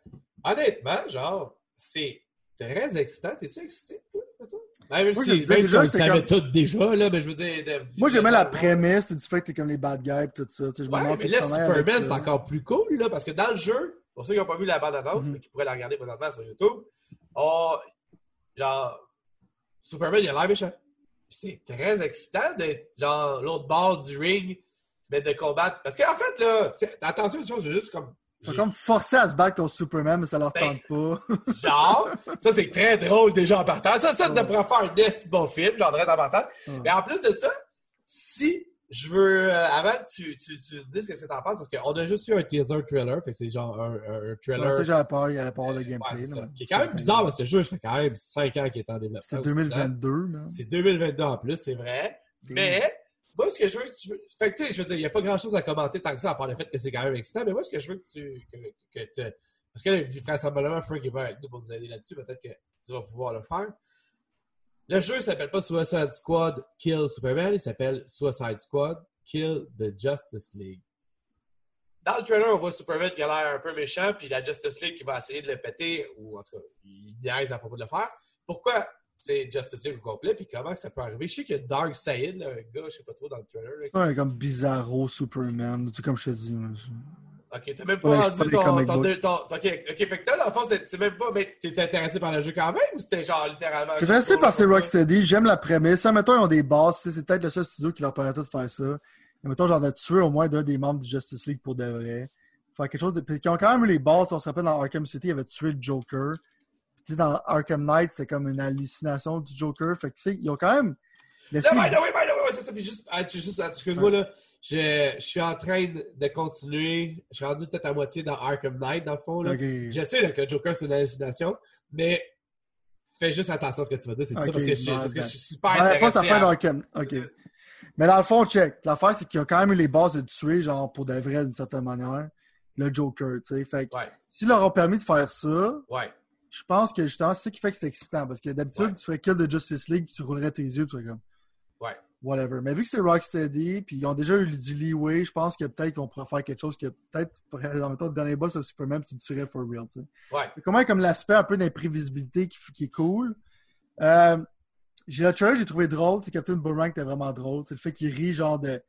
A: honnêtement, genre, c'est très excitant. T'es-tu excité? mettons? Même
B: Moi,
A: si,
B: je
A: même si
B: déjà,
A: on le
B: c'était
A: savait
B: comme-
A: tout déjà, là, mais je veux dire. de-
B: Moi, j'aimais la prémisse du fait que t'es comme les bad guys et tout ça. Tu sais, je me
A: Ouais,
B: demande
A: mais là, Superman, c'est encore plus cool, là, parce que dans le jeu, pour ceux qui n'ont pas vu la bande-annonce,
B: Mhm.
A: mais qui pourraient la regarder présentement sur YouTube, on- genre, Superman, il a l'air méchant. C'est très excitant d'être, genre, l'autre bord du ring, mais de combattre. Parce qu'en fait, là, tu sais, attention à une chose, j'ai juste comme.
B: Ils sont comme forcés à se battre contre Superman, mais ça leur
A: Ben,
B: tente pas.
A: Genre, ça c'est très drôle déjà en partant. Ça, ça, ça
B: Ouais.
A: pourrait faire un de bon film, genre, en partant.
B: Ouais.
A: Mais en plus de ça, si je veux, euh, avant que tu, tu, tu dises ce que t'en penses, parce qu'on a juste eu un teaser trailer, fait c'est genre un, un, un trailer.
B: Ouais, ça, j'avais peur, il allait pas avoir de
A: euh,
B: gameplay.
A: ouais, c'est ça. Qui est quand même bizarre parce que ce jeu, ça fait quand même 5 ans qu'il est en développement. Ans.
B: 2022, man.
A: C'est 2022 en plus, c'est vrai. Mais, moi, ce que je veux que tu. Fait que, tu sais, je veux dire, il n'y a pas grand chose à commenter tant que ça, à part le fait que c'est quand même excitant. Mais moi, ce que je veux que tu. Que, que te- Parce que là, vraisemblablement, Frank est avec nous pour nous aider là-dessus. Peut-être que tu vas pouvoir le faire. Le jeu s'appelle pas Suicide Squad Kill Superman, il s'appelle Suicide Squad Kill the Justice League. Dans le trailer, on voit Superman qui a l'air un peu méchant, puis la Justice League qui va essayer de le péter, ou en tout cas, il niaise à propos de le faire. Pourquoi Justice League au complet, puis comment ça peut arriver? Je sais qu'il y a Dark Side, là, un gars, je sais pas trop, dans le trailer. là.
B: Ouais, comme Bizarro, Superman, tout comme je te dis. moi.
A: Ok, t'as même
B: Ouais,
A: pas rendu
B: des
A: ton, ton, ton- ton- ok, ok, fait que toi, dans le fond, c'est même pas, mais t'es intéressé par le jeu quand même, ou c'était genre littéralement.
B: Je suis intéressé par ces Rocksteady, j'aime la prémisse. Mettons, ils ont des bases, c'est peut-être le seul studio qui leur permettrait de faire ça. Et mettons, j'en ai tué au moins d'un des membres du Justice League pour de vrai. Faire quelque chose de. Puis qui ont quand même eu les bases, on se rappelle dans Arkham City, ils avaient tué le Joker. Puis dans Arkham Knight, c'était comme une hallucination du Joker. Fait que tu sais, ils ont quand même. laissé-
A: Non, by the way, by the way, ouais, c'est ça. Puis juste, ah, juste excuse-moi, là. Je, je suis en train de continuer. Je suis rendu peut-être à moitié dans Arkham Knight, dans le fond. Là. Je sais là, que le Joker, c'est une hallucination, mais fais juste attention à ce que tu vas dire. C'est ça, parce que, je,
B: my
A: parce que
B: bad.
A: je suis super
B: Ouais, pas
A: intéressé.
B: sa fin
A: à-
B: d'Arkham. Ok. Mais dans le fond, check. L'affaire, c'est qu'ils ont quand même eu les bases de tuer, genre, pour de vrai, d'une certaine manière, le Joker, tu sais. Fait que,
A: Ouais,
B: s'ils leur ont permis de faire ça,
A: ouais.
B: Je pense que justement, c'est ça qui fait que c'est excitant. Parce que d'habitude,
A: Ouais.
B: tu ferais kill de Justice League, puis tu roulerais tes yeux, puis tu serais comme,
A: Ouais.
B: whatever. Mais vu que c'est Rocksteady, puis ils ont déjà eu du leeway, je pense que peut-être vont pouvoir faire quelque chose que peut-être, en même temps, le dernier boss à Superman, tu tuerais for real, tu sais.
A: Ouais.
B: Même comme l'aspect un peu d'imprévisibilité qui, qui est cool. Euh, j'ai le trailer, j'ai trouvé drôle. Tu sais, Captain Boomerang était vraiment drôle. C'est le fait qu'il rit genre de,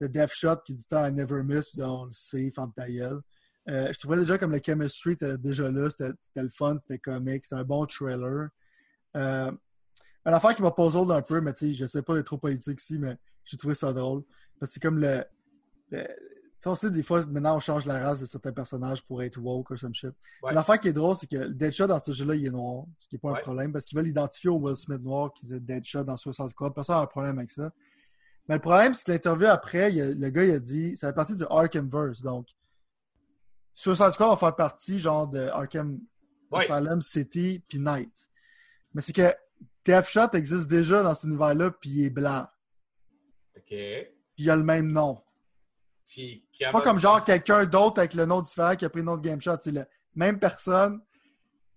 B: de Death Shot qui dit I never miss, puis on le sait, ferme ta gueule. Euh, je trouvais déjà comme le chemistry était déjà là, c'était le fun, c'était comique, c'était un bon trailer. Euh, une affaire qui m'a puzzle un peu, mais tu sais, je sais pas d'être trop politique ici, mais j'ai trouvé ça drôle. Parce que c'est comme le. le- tu sais, on sait des fois, maintenant, on change la race de certains personnages pour être woke ou some shit.
A: Ouais.
B: L'affaire qui est drôle, c'est que Deadshot dans ce jeu-là, il est noir, ce qui n'est pas
A: Ouais.
B: un problème, parce qu'ils veulent identifier au Will Smith noir qui est Deadshot dans 60 Squad. Personne n'a un problème avec ça. Mais le problème, c'est que l'interview après, il a- le gars, il a dit, ça fait partie du Arkhamverse. Donc, Suicide Squad va faire partie, genre, de Arkham
A: Ouais.
B: Asylum, City, puis Night. Mais c'est que Deathshot existe déjà dans cet univers-là, puis il est blanc.
A: OK.
B: Puis il a le même nom.
A: Puis,
B: C'est pas comme genre quelqu'un d'autre avec le nom différent qui a pris le nom de Game Shot. C'est la même personne,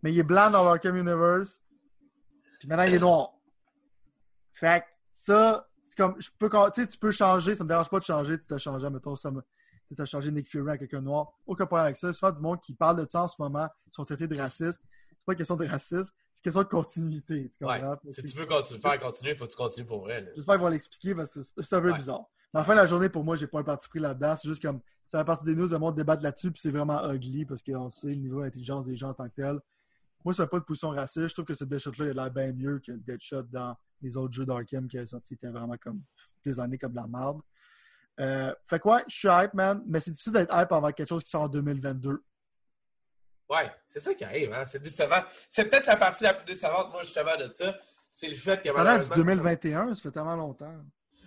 B: mais il est blanc dans l'Arkham Universe. Puis maintenant, il est noir. Fait que ça, c'est comme, je peux, tu sais, tu peux changer, ça me dérange pas de changer, tu t'as changé, mettons, ça me, tu as changé Nick Fury à quelqu'un noir. Aucun problème avec ça. Souvent, du monde qui parle de ça en ce moment, ils sont traités de racistes. C'est pas une question de racisme, c'est une question de continuité. Tu
A: ouais.
B: comprends?
A: Si tu veux continuer, faire continuer, il faut que tu continues pour vrai.
B: J'espère qu'ils vont l'expliquer parce que c'est un peu
A: Ouais.
B: bizarre. Mais la fin de la journée, pour moi, j'ai pas un parti pris là-dedans. C'est juste comme ça fait partie des news, le monde débat là-dessus, puis c'est vraiment ugly parce qu'on sait le niveau d'intelligence des gens en tant que tel. Moi, c'est pas de position raciste. Je trouve que ce Deadshot-là, il a l'air bien mieux que le Deadshot dans les autres jeux d'Arkham qui est sorti, était vraiment comme designé comme de la merde. Euh, fait quoi, je suis hype, man, mais c'est difficile d'être hype avant quelque chose qui sort en 2022.
A: Ouais, c'est ça qui arrive, hein. C'est décevant. C'est peut-être la partie la plus décevante, moi, justement, de ça. C'est le fait que
B: Pendant du
A: malheureusement,
B: 2021, ça fait tellement longtemps.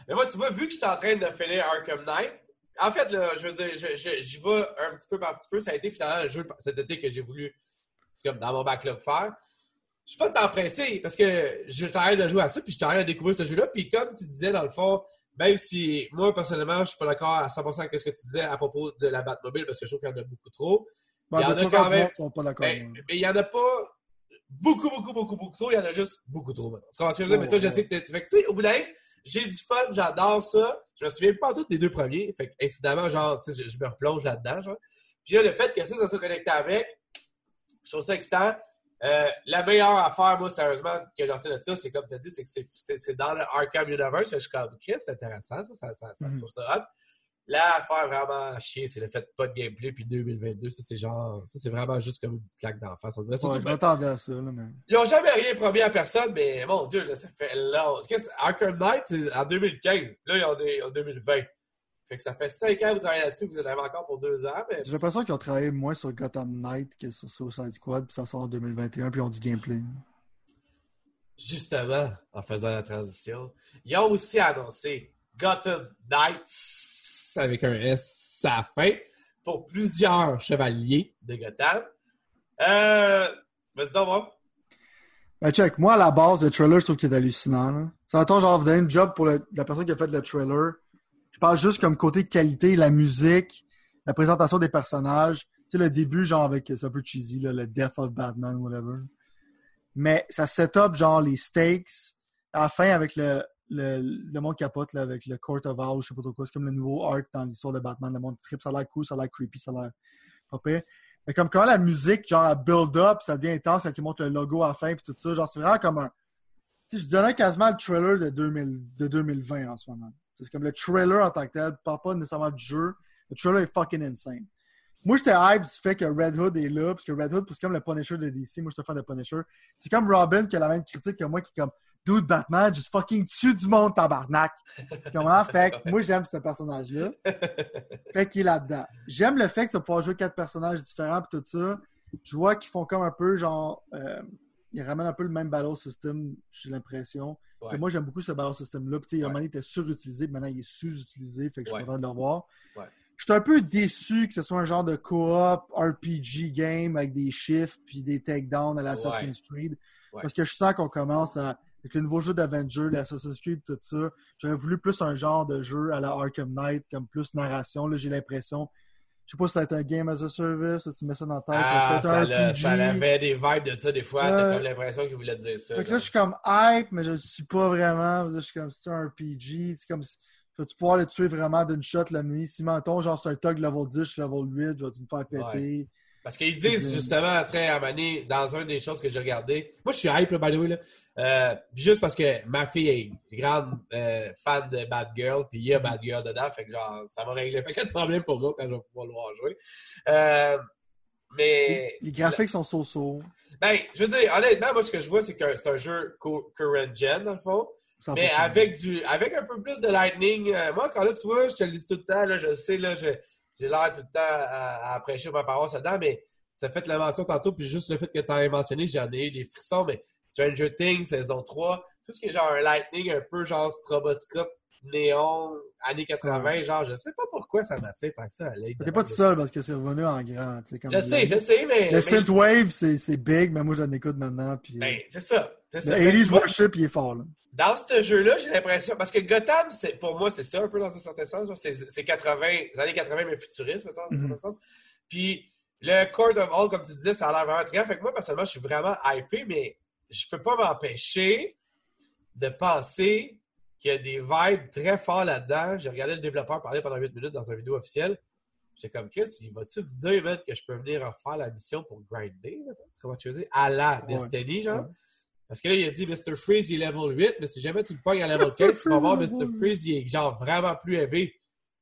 A: Mais moi, tu vois, vu que je suis en train de finir Arkham Knight, en fait, là, je veux dire, j'y vais un petit peu par petit peu. Ça a été finalement le jeu cet été que j'ai voulu, comme dans mon backlog, faire. Je suis pas tant pressé parce que je t'arrête de jouer à ça, puis je t'arrête de découvrir ce jeu-là. Puis comme tu disais, dans le fond, même si moi, personnellement, je suis pas d'accord à 100% avec ce que tu disais à propos de la Batmobile parce que je trouve qu'il y en a beaucoup trop. Il y en a quand même.
B: sont pas d'accord.
A: Mais
B: ouais.
A: mais il y en a pas beaucoup, beaucoup, beaucoup, beaucoup trop. Il y en a juste beaucoup trop. maintenant. Tu comprends ce que je veux dire? Mais toi, je
B: ouais.
A: sais que fait que, tu sais, au bout de j'ai du fun, j'adore ça. Je me souviens pas en tout des deux premiers. Fait que, incidemment, genre, tu sais, je, je me replonge là-dedans, genre. Puis là, le fait que ça, ça soit connecté avec, je trouve ça excitant. Euh, la meilleure affaire, moi, sérieusement, que j'en sais de ça, c'est comme tu as dit, c'est que c'est- dans le Arkham Universe. Je suis comme, Chris, c'est intéressant, ça, ça, ça, ça, ça hot. La affaire vraiment chier, c'est le fait de pas de gameplay, puis 2022, ça, c'est genre, ça, c'est vraiment juste comme une claque d'en face. On dirait, surtout
B: Ouais, je
A: que-
B: m'attendais à ça, là, mais.
A: ils n'ont jamais rien promis à personne, mais mon Dieu, là, ça fait long. Qu'est-ce- Arkham Knight, c'est en 2015. Là, ils ont des- en 2020. Fait que ça fait 5 ans que vous travaillez là-dessus, vous en avez encore pour 2 ans, mais
B: J'ai l'impression qu'ils ont travaillé moins sur Gotham Knight que sur Suicide Squad, puis ça sort en 2021, puis ils ont du gameplay.
A: justement, en faisant la transition, ils ont aussi annoncé Gotham Knights avec un S à la fin pour plusieurs chevaliers de Gotham. Euh, vas-y donc, moi.
B: Ben, check, moi, à la base, le trailer, je trouve qu'il est hallucinant. Là. Ça attend, genre, une job pour le- la personne qui a fait le trailer. Je parle juste comme côté qualité, la musique, la présentation des personnages. Tu sais, le début, genre, avec, c'est un peu cheesy, le Death of Batman, whatever. Mais ça set up, genre, les stakes. À la fin, avec le, le, le monde capote, avec le Court of Owls, je sais pas trop quoi. C'est comme le nouveau arc dans l'histoire de Batman. Le monde trip, ça a l'air cool, ça a l'air creepy, ça a l'air pas pire. Mais comme quand la musique, genre, elle build up, ça devient intense, quand ils montrent le logo à la fin, puis tout ça, genre, c'est vraiment comme un. Tu je donnais quasiment le trailer de, 2000 de 2020 en ce moment. C'est comme le trailer en tant que tel, pas pas nécessairement du jeu. Le trailer est fucking insane. Moi, j'étais hype du fait que Red Hood est là, parce que Red Hood, c'est comme le Punisher de DC. Moi, je suis un fan de Punisher. C'est comme Robin qui a la même critique que moi, qui est comme Dude, Batman, juste fucking tue du monde, tabarnak. Comment? Fait que moi, j'aime ce personnage-là. Fait qu'il est là-dedans. J'aime le fait que tu vas pouvoir jouer quatre personnages différents et tout ça. Je vois qu'ils font comme un peu genre. euh, ils ramènent un peu le même battle system, j'ai l'impression.
A: Ouais.
B: Moi, j'aime beaucoup ce battle system-là. Puis, tu sais, à un
A: Ouais.
B: moment il était surutilisé, puis maintenant, il est sous-utilisé. Fait que je suis
A: Ouais.
B: content de le.
A: Ouais.
B: Je suis un peu déçu que ce soit un genre de co-op RPG game avec des chiffres puis des takedowns à l'Assassin's Creed.
A: Ouais.
B: Parce que je sens qu'on commence à. Avec le nouveau jeu d'Avenger, l'Assassin's Creed, tout ça, j'aurais voulu plus un genre de jeu à la Arkham Knight, comme plus narration. Là, j'ai l'impression. Je sais pas si ça va être un game as a service, si tu mets ça dans ta tête.
A: Ah,
B: ça
A: avait des vibes de ça des fois. T'as
B: Euh,
A: comme l'impression qu'il voulait dire ça.
B: Fait que là, je suis comme hype, mais je suis pas vraiment. Je suis comme, c'est un RPG. C'est comme, si- vas-tu pouvoir le tuer vraiment d'une shot, le mini? Si, mettons, genre, c'est un tug level 10, je suis level 8, je vais-tu me faire péter?
A: Parce qu'ils disent justement très à Mané, dans une des choses que j'ai regardé. Moi, je suis hype, là, by the way. Là. Euh, juste parce que ma fille est grande euh, fan de Bad Girl, puis il y a Bad Girl dedans. Fait que genre, ça va régler pas de problème pour moi quand je vais pouvoir le voir jouer. Euh, mais.
B: Les graphiques sont so-so.
A: Ben, je veux dire, honnêtement, moi, ce que je vois, c'est que c'est un jeu current gen, dans le fond.
B: 100%.
A: Mais avec du avec un peu plus de lightning, moi, quand là, tu vois, je te le dis tout le temps, là, je sais, là, je- j'ai l'air tout le temps à, à prêcher ma parole là-dedans, mais ça fait la mention tantôt, puis juste le fait que tu as mentionné, j'en ai eu des frissons, mais Stranger Things, saison 3, tout ce qui est genre un lightning, un peu genre stroboscope, néon, années 80, genre, je sais pas pourquoi ça m'attire tant que ça à l'œil.
B: T'es pas tout seul parce que c'est revenu en grand. tu sais, Comme
A: Je sais, je sais, mais.
B: Le synthwave, c'est c'est big, mais moi, j'en écoute maintenant. Puis, euh,
A: Ben, c'est ça.
B: Le
A: ça. Mais
B: 80s
A: tu vois,
B: worship, il est fort, là.
A: Dans ce jeu-là, j'ai l'impression. Parce que Gotham, pour moi, c'est ça un peu dans un certain sens. C'est, c'est 80, les années 80, mais futuriste, mettons, dans un
B: Mhm.
A: certain sens. Puis le Court of All, comme tu disais, ça a l'air vraiment très. Fait que moi, personnellement, je suis vraiment hypé, mais je peux pas m'empêcher de penser qu'il y a des vibes très forts là-dedans. J'ai regardé le développeur parler pendant 8 minutes dans une vidéo officielle. J'étais comme, Chris, il va-tu me dire, man, que je peux venir refaire la mission pour grinder? mettons? Tu dire? À la. Destiny, genre?
B: Ouais.
A: Parce que là, il a dit Mr. Freeze, il est level 8, mais si jamais tu le pognes à level 15, tu vas voir Mr. Freeze, il est genre vraiment plus élevé.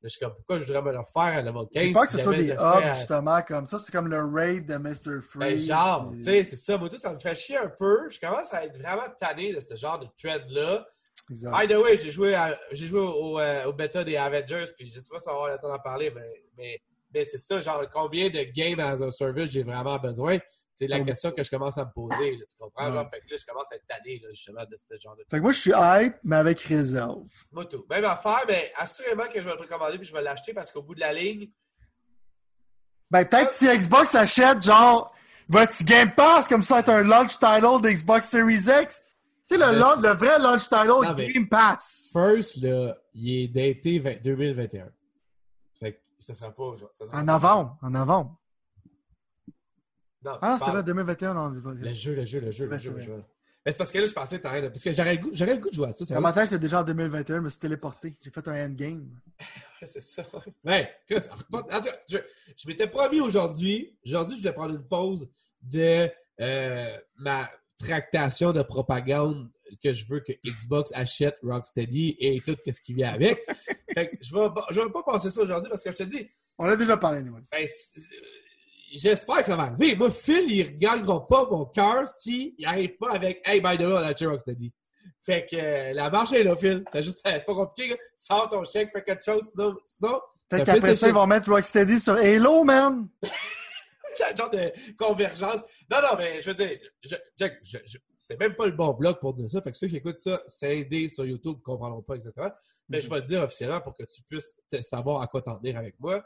A: Je suis comme, pourquoi je voudrais me le refaire à level 15?
B: J'ai peur que ce soit des hubs, justement, comme ça. C'est comme le raid de Mr.
A: Ben,
B: Freeze.
A: genre,
B: puis-
A: tu sais, c'est ça. Moi, tout, ça me fait chier un peu. Je commence à être vraiment tanné de ce genre de trend-là.
B: Exact.
A: By the way, j'ai joué, à- j'ai joué au, euh, au bêta des Avengers, puis je sais pas si on va avoir le temps d'en parler, mais, mais, mais c'est ça, genre, combien de games as a service j'ai vraiment besoin? C'est la question que je commence à me poser, là, tu comprends? Genre,
B: Ouais.
A: fait que là, je commence à être tanné, là, justement, de ce genre de
B: Fait que moi, je suis hype, mais avec réserve.
A: Moi, tout. Même affaire, mais assurément que je vais le précommander puis je vais l'acheter parce qu'au bout de la ligne,
B: Ben, peut-être si Xbox achète, genre, votre Game Pass, comme ça, être un launch title d'Xbox Series X. Tu sais, le, le vrai launch title,
A: Non,
B: Game Pass.
A: first, là, il est daté 20 2021. Fait que ça sera pas. ça sera
B: En
A: pas-
B: novembre. En novembre.
A: Non,
B: Ah, c'est vrai, 2021, non, on dit pas.
A: Le jeu, le jeu, le jeu, le jeu,
B: c'est
A: le
B: vrai.
A: jeu. Mais c'est parce que là, je pensais que t'arrêtes. Parce que j'aurais le goût, j'aurais le goût de jouer à ça.
B: j'étais déjà en 2021, je me suis téléporté. J'ai fait un endgame.
A: C'est ça. Ouais, Chris, je, je m'étais promis aujourd'hui, aujourd'hui, je voulais prendre une pause de euh, ma tractation de propagande que je veux que Xbox achète Rocksteady et tout ce qui vient avec. fait que je vais, je vais pas passer ça aujourd'hui parce que je te dis,
B: On a déjà parlé, nous.
A: ben, j'espère que ça va arriver. Moi, Phil, il ne gagnera pas mon cœur s'il n'arrive pas avec Hey, by the way, on a acheté Rocksteady. Fait que euh, la marche est là, Phil. T'as juste, c'est pas compliqué, là. Sors ton chèque, fais quelque chose, sinon, sinon
B: Peut-être
A: T'as
B: qu'après ça, ils vont mettre Rocksteady sur Halo, man.
A: quel genre de convergence. Non, non, mais je veux dire, je, Jack, je- je- c'est même pas le bon blog pour dire ça. Fait que ceux qui écoutent ça, c'est aidé sur YouTube, ne comprendront pas exactement. Mais je vais le dire officiellement pour que tu puisses savoir à quoi t'en tenir avec moi.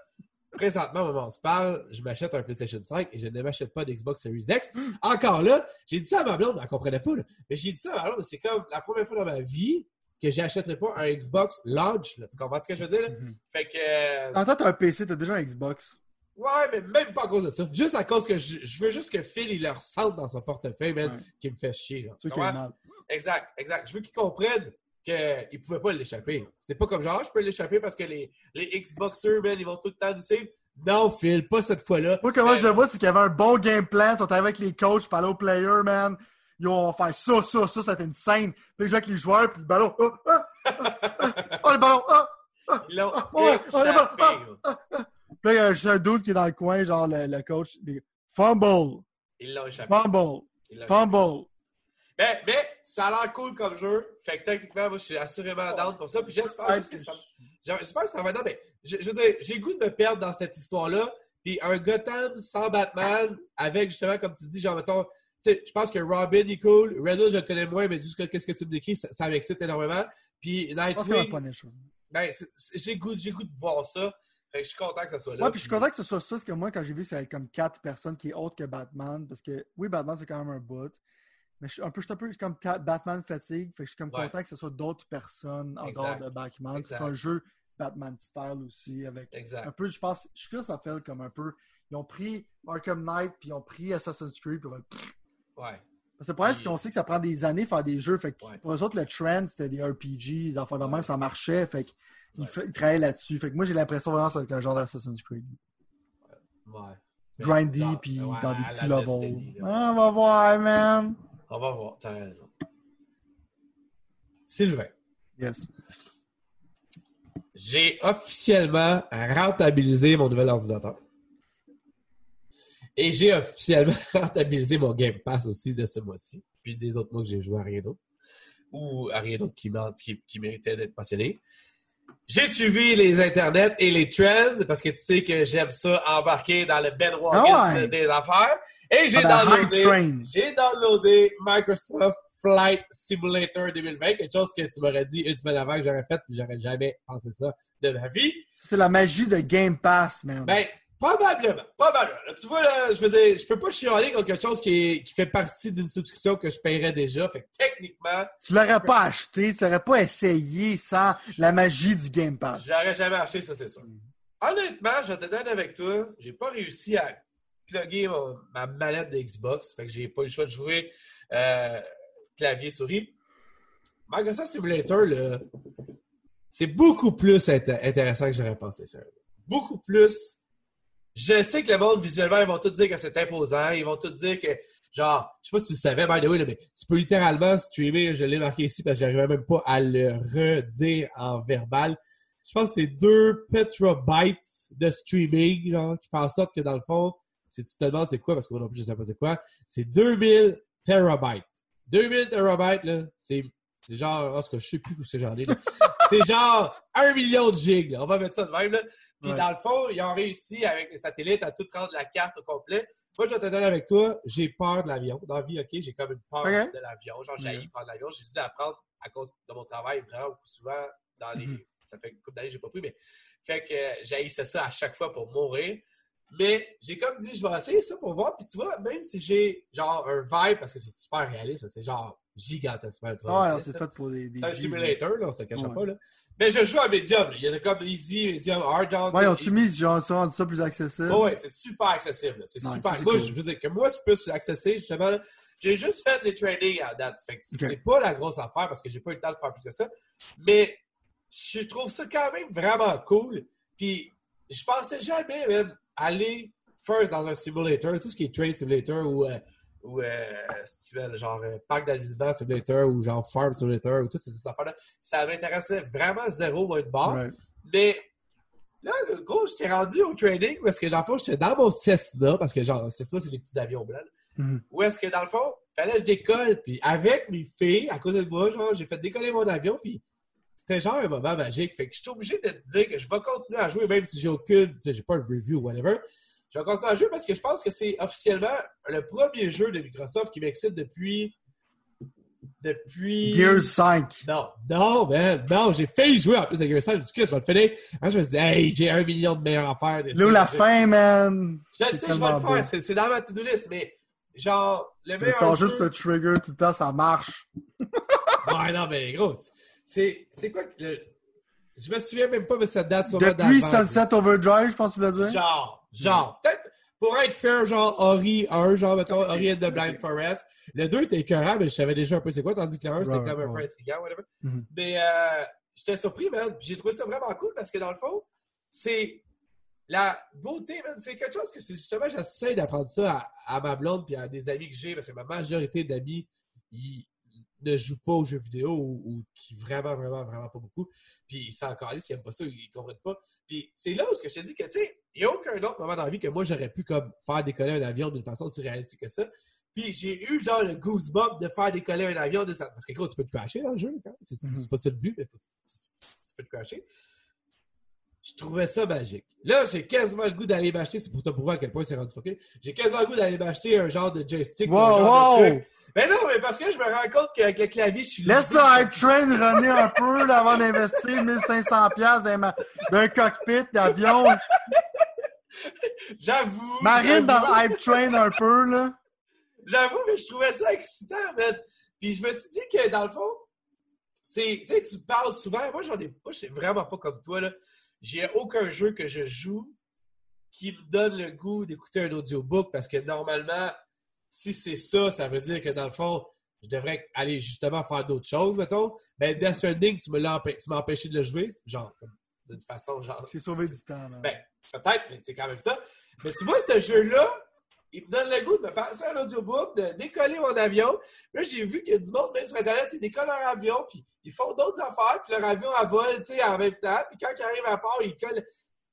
A: Présentement, au moment où on se parle, je m'achète un PlayStation 5 et je ne m'achète pas d'Xbox Series X. Encore là, j'ai dit ça à ma blonde, elle ne comprenait pas. là. Mais j'ai dit ça à ma blonde, c'est comme la première fois dans ma vie que j'achèterais pas un Xbox launch. là. Tu comprends ce que je veux dire? là? Fait que.
B: En temps, t'as un PC, t'as déjà un Xbox.
A: Ouais, mais même pas à cause de ça. Juste à cause que je, je veux juste que Phil, il le ressente dans son portefeuille, man,
B: Ouais.
A: qui me fait chier. là.
B: C'est
A: Tu
B: qui est
A: comprends?
B: mal.
A: Exact, exact. Je veux qu'il comprenne qu'il ne pouvait pas l'échapper. C'est pas comme genre, je peux l'échapper parce que les, les Xboxers, man, ils vont tout le temps nous suivre. Non, Phil, pas cette fois-là.
B: Moi, comment
A: Euh,
B: je le vois, c'est qu'il y avait un bon game plan. Ils sont avec les coachs, parler aux players, man. Ils vont faire ça, ça, ça, ça, c'était une scène. Puis jouent avec les joueurs, puis le ballon. Oh, ah, ah, oh, le ballon. Ah.
A: Ils l'ont
B: Ah. Puis là, il y a juste un doute qui est dans le coin, genre le, le coach. il dit, Fumble,
A: Ils l'ont échappé.
B: fumble, fumble.
A: Mais, mais ça a l'air cool comme jeu. Fait que techniquement, moi, je suis assurément down pour ça. Puis j'espère que ça. J'espère que ça va être. Non, mais je, je veux dire, j'ai goût de me perdre dans cette histoire-là. Puis un Gotham sans Batman, avec justement, comme tu dis, genre, mettons, tu sais, je pense que Robin est cool. Riddle, je le connais moins, mais juste qu'est-ce que tu me décris, ça, ça m'excite énormément. Puis Nightwing, ben, j'ai goût, goût de voir ça. Fait que je suis content que ça soit là.
B: Ouais, puis je suis content que ce soit ça, parce que moi, quand j'ai vu, c'est comme quatre personnes qui est autre que Batman, parce que oui, Batman, c'est quand même un bout, mais je suis un peu, je suis un peu comme Batman fatigue, fait que je suis comme
A: Ouais.
B: content que ce soit d'autres personnes en
A: Exact.
B: dehors de Batman, que ce
A: Exact.
B: soit un jeu Batman style aussi, avec
A: Exact.
B: un peu, je pense, je feel ça fait comme un peu, ils ont pris Arkham Knight, puis ils ont pris Assassin's Creed, puis
A: Ouais.
B: parce que le problème, c'est qu'on sait que ça prend des années faire des jeux. Fait que
A: Ouais.
B: pour eux autres, le trend, c'était des RPG, des enfants de
A: Ouais.
B: même, ça marchait. Fait qu'ils
A: Ouais.
B: ils travaillaient là-dessus. Fait que moi, j'ai l'impression vraiment que c'est un genre d'Assassin's Creed.
A: Ouais.
B: Grindy, puis dans des petits levels.
A: Destiny.
B: Ah, on va voir, man.
A: On va voir, t'as raison. Sylvain.
B: Yes.
A: J'ai officiellement rentabilisé mon nouvel ordinateur. Et j'ai officiellement rentabilisé mon Game Pass aussi de ce mois-ci. Puis des autres mois que j'ai joué à rien d'autre. Ou à rien d'autre qui, m'en- qui, qui méritait d'être mentionné. J'ai suivi les internets et les trends parce que tu sais que j'aime ça embarquer dans le Ben
B: ouais.
A: des affaires. Et j'ai downloadé, j'ai downloadé Microsoft Flight Simulator 2020, quelque chose que tu m'aurais dit une semaine avant que j'aurais fait, puis j'aurais jamais pensé ça de ma vie.
B: C'est la magie de Game Pass, man.
A: Ben, Probablement, probablement. Là, tu vois, là, je veux dire, je peux pas chialer contre quelque chose qui, est, qui fait partie d'une subscription que je paierais déjà. Fait que techniquement,
B: Tu l'aurais pas acheté, tu l'aurais pas essayé sans la magie du Game Pass.
A: je l'aurais jamais acheté, ça c'est sûr. Honnêtement, je te donner avec toi, j'ai pas réussi à mon- ma manette de Xbox. Fait que j'ai pas eu le choix de jouer euh, clavier souris. Microsoft Simulator, c'est beaucoup plus int- intéressant que j'aurais pensé, sérieux. Beaucoup plus. Je sais que le monde, visuellement, ils vont tous dire que c'est imposant. Ils vont tous dire que, genre, je sais pas si tu le savais, by the way, mais tu peux littéralement streamer, je l'ai marqué ici parce que j'arrivais même pas à le redire en verbal. Je pense que c'est 2 petabytes de streaming, genre, qui fait en sorte que dans le fond, si tu te demandes c'est quoi, parce que moi non plus je sais pas c'est quoi, c'est 2000 terabytes. 2000 terabytes, là, c'est, c'est genre, oh, ce que je sais plus où c'est j'en ai, là. c'est genre 1 million de gigs, là. On va mettre ça de même, là. Puis
B: Ouais.
A: dans le fond, ils ont réussi avec les satellites à tout rendre la carte au complet. Moi, je vais te donner avec toi, j'ai peur de l'avion. Dans la vie, OK, j'ai comme une peur de l'avion. Genre, j'ai haï prendre l'avion. J'ai dû apprendre à cause de mon travail vraiment souvent dans les.
B: Mhm.
A: Ça fait une couple d'années que j'ai pas pris, mais fait que euh, j'haïssais ça à chaque fois pour mourir. Mais j'ai comme dit, je vais essayer ça pour voir. Puis tu vois, même si j'ai genre un vibe, parce que c'est super réaliste, c'est genre gigantesquement ultra
B: Ah, c'est fait pour des. des
A: C'est un simulator, là, on se cachera
B: Ouais.
A: pas. Là. Mais je joue à médium. Il y a comme easy, medium, hard, genre.
B: Ouais, ont-tu mis genre, ça, ça plus accessible?
A: Oh, ouais, c'est super accessible. C'est
B: Ouais,
A: super.
B: ça,
A: moi,
B: cool.
A: je veux dire que moi, c'est plus accessible, justement. J'ai juste fait les trainings à date. Fait que c'est pas la grosse affaire parce que j'ai pas eu le temps de faire plus que ça. Mais je trouve ça quand même vraiment cool. Puis je pensais jamais man, aller first dans un simulator, tout ce qui est train simulator ou, euh, ou euh, genre euh, parc d'amusement simulator ou genre farm simulator ou toutes ces affaires-là. Ça m'intéressait vraiment zéro, moi, de bord.
B: Ouais.
A: Mais là, le gros, j'étais rendu au training parce que, dans le fond, j'étais dans mon Cessna, parce que, genre, Cessna, c'est des petits avions blancs.
B: Mhm.
A: Où est-ce que, dans le fond, fallait que je décolle, puis avec mes filles, à cause de moi, genre, j'ai fait décoller mon avion, puis c'était genre un moment magique. Fait que je suis obligé de te dire que je vais continuer à jouer, même si j'ai aucune, tu sais, j'ai pas un review ou whatever. Je vais continuer à jouer parce que je pense que c'est officiellement le premier jeu de Microsoft qui m'excite depuis. Depuis.
B: Gears 5.
A: Non, non, man, non, j'ai failli jouer en plus de Gears 5. J'ai dit, Chris, je vais le finir. Hein, je me suis dit, hey, j'ai un million de meilleures affaires.
B: Là la fin, man.
A: Je sais, je vais le faire. C'est c'est dans ma to-do list, mais genre, le meilleur.
B: sors
A: jeu...
B: juste le trigger tout le temps, ça marche.
A: Ouais, non, mais gros, c'est c'est quoi que le. Je me souviens même pas de cette date sur
B: Depuis Sunset Overdrive, je pense que tu voulais dire.
A: Genre, genre, peut-être pour être fair, genre Ori 1, genre, mettons, Ori and the Blind Forest. Le 2 était écœurant, mais je savais déjà un peu c'est quoi, tandis que le 1, c'était
B: Ouais,
A: comme un peu intriguant, whatever.
B: Mhm.
A: Mais euh, j'étais surpris, man. J'ai trouvé ça vraiment cool parce que dans le fond, c'est la beauté, man. C'est quelque chose que c'est justement, j'essaie d'apprendre ça à, à ma blonde puis à des amis que j'ai parce que ma majorité d'amis, ils ne jouent pas aux jeux vidéo ou, ou qui vraiment, vraiment, vraiment pas beaucoup. Puis ils sont encore s'ils n'aiment pas ça, ils comprennent pas. Puis c'est là où je te dis que, tu sais, il n'y a aucun autre moment dans la vie que moi, j'aurais pu comme faire décoller un avion d'une façon aussi réaliste que ça. Puis j'ai eu genre le goosebump de faire décoller un avion de ça. Parce que gros, tu peux te crasher dans le jeu. quand même. C'est c'est pas ça le but, mais tu, tu peux te crasher. Je trouvais ça magique. Là, j'ai quasiment le goût d'aller m'acheter, c'est pour te prouver à quel point c'est rendu fucké. J'ai quasiment le goût d'aller m'acheter un genre de joystick. ou un
B: Wow,
A: genre de truc. Mais non, mais parce que je me rends compte qu'avec le clavier, je suis
B: Laisse le hype train runner un peu là, avant d'investir 1500 pièces dans ma- d'un cockpit d'avion.
A: J'avoue.
B: Marine dans le hype train un peu, là.
A: J'avoue, mais je trouvais ça excitant. Puis je me suis dit que dans le fond, c'est, tu sais, tu parles souvent. Moi, j'en ai pas, je suis vraiment pas comme toi, là. J'ai aucun jeu que je joue qui me donne le goût d'écouter un audiobook parce que normalement, si c'est ça, ça veut dire que dans le fond, je devrais aller justement faire d'autres choses, mettons. Mais Death Stranding, tu m'as empêché de le jouer, genre, d'une façon, genre.
B: J'ai sauvé du temps, man.
A: Ben, peut-être, mais c'est quand même ça. Mais tu vois, ce jeu-là, il me donne le goût de me passer un audiobook, de décoller mon avion. Là, j'ai vu qu'il y a du monde, même sur Internet, ils décollent leur avion, puis ils font d'autres affaires, puis leur avion, elle vole, tu sais, en même temps. Puis quand ils arrivent à part, ils collent.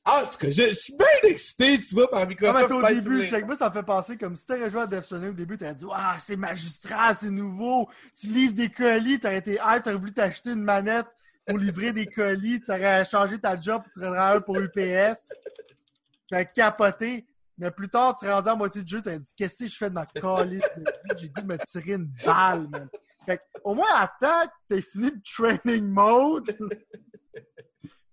A: Ah, en tout cas, je, je suis bien excité, tu vois, par
B: mais
A: Microsoft.
B: t'es au
A: Flight
B: début, check ça me fait penser comme si t'aurais joué à Death Stranding au début, t'aurais dit Ah, c'est magistral, c'est nouveau, tu livres des colis, t'aurais été hype, t'aurais voulu t'acheter une manette pour livrer des colis, t'aurais changé ta job pour travailler pour UPS, t'aurais capoté. Mais plus tard, tu serais rendu à moitié du jeu, t'aurais dit Qu'est-ce que je fais de ma calice de vie? J'ai dû me tirer une balle, man. Fait au moins, attends que t'aies fini le training mode.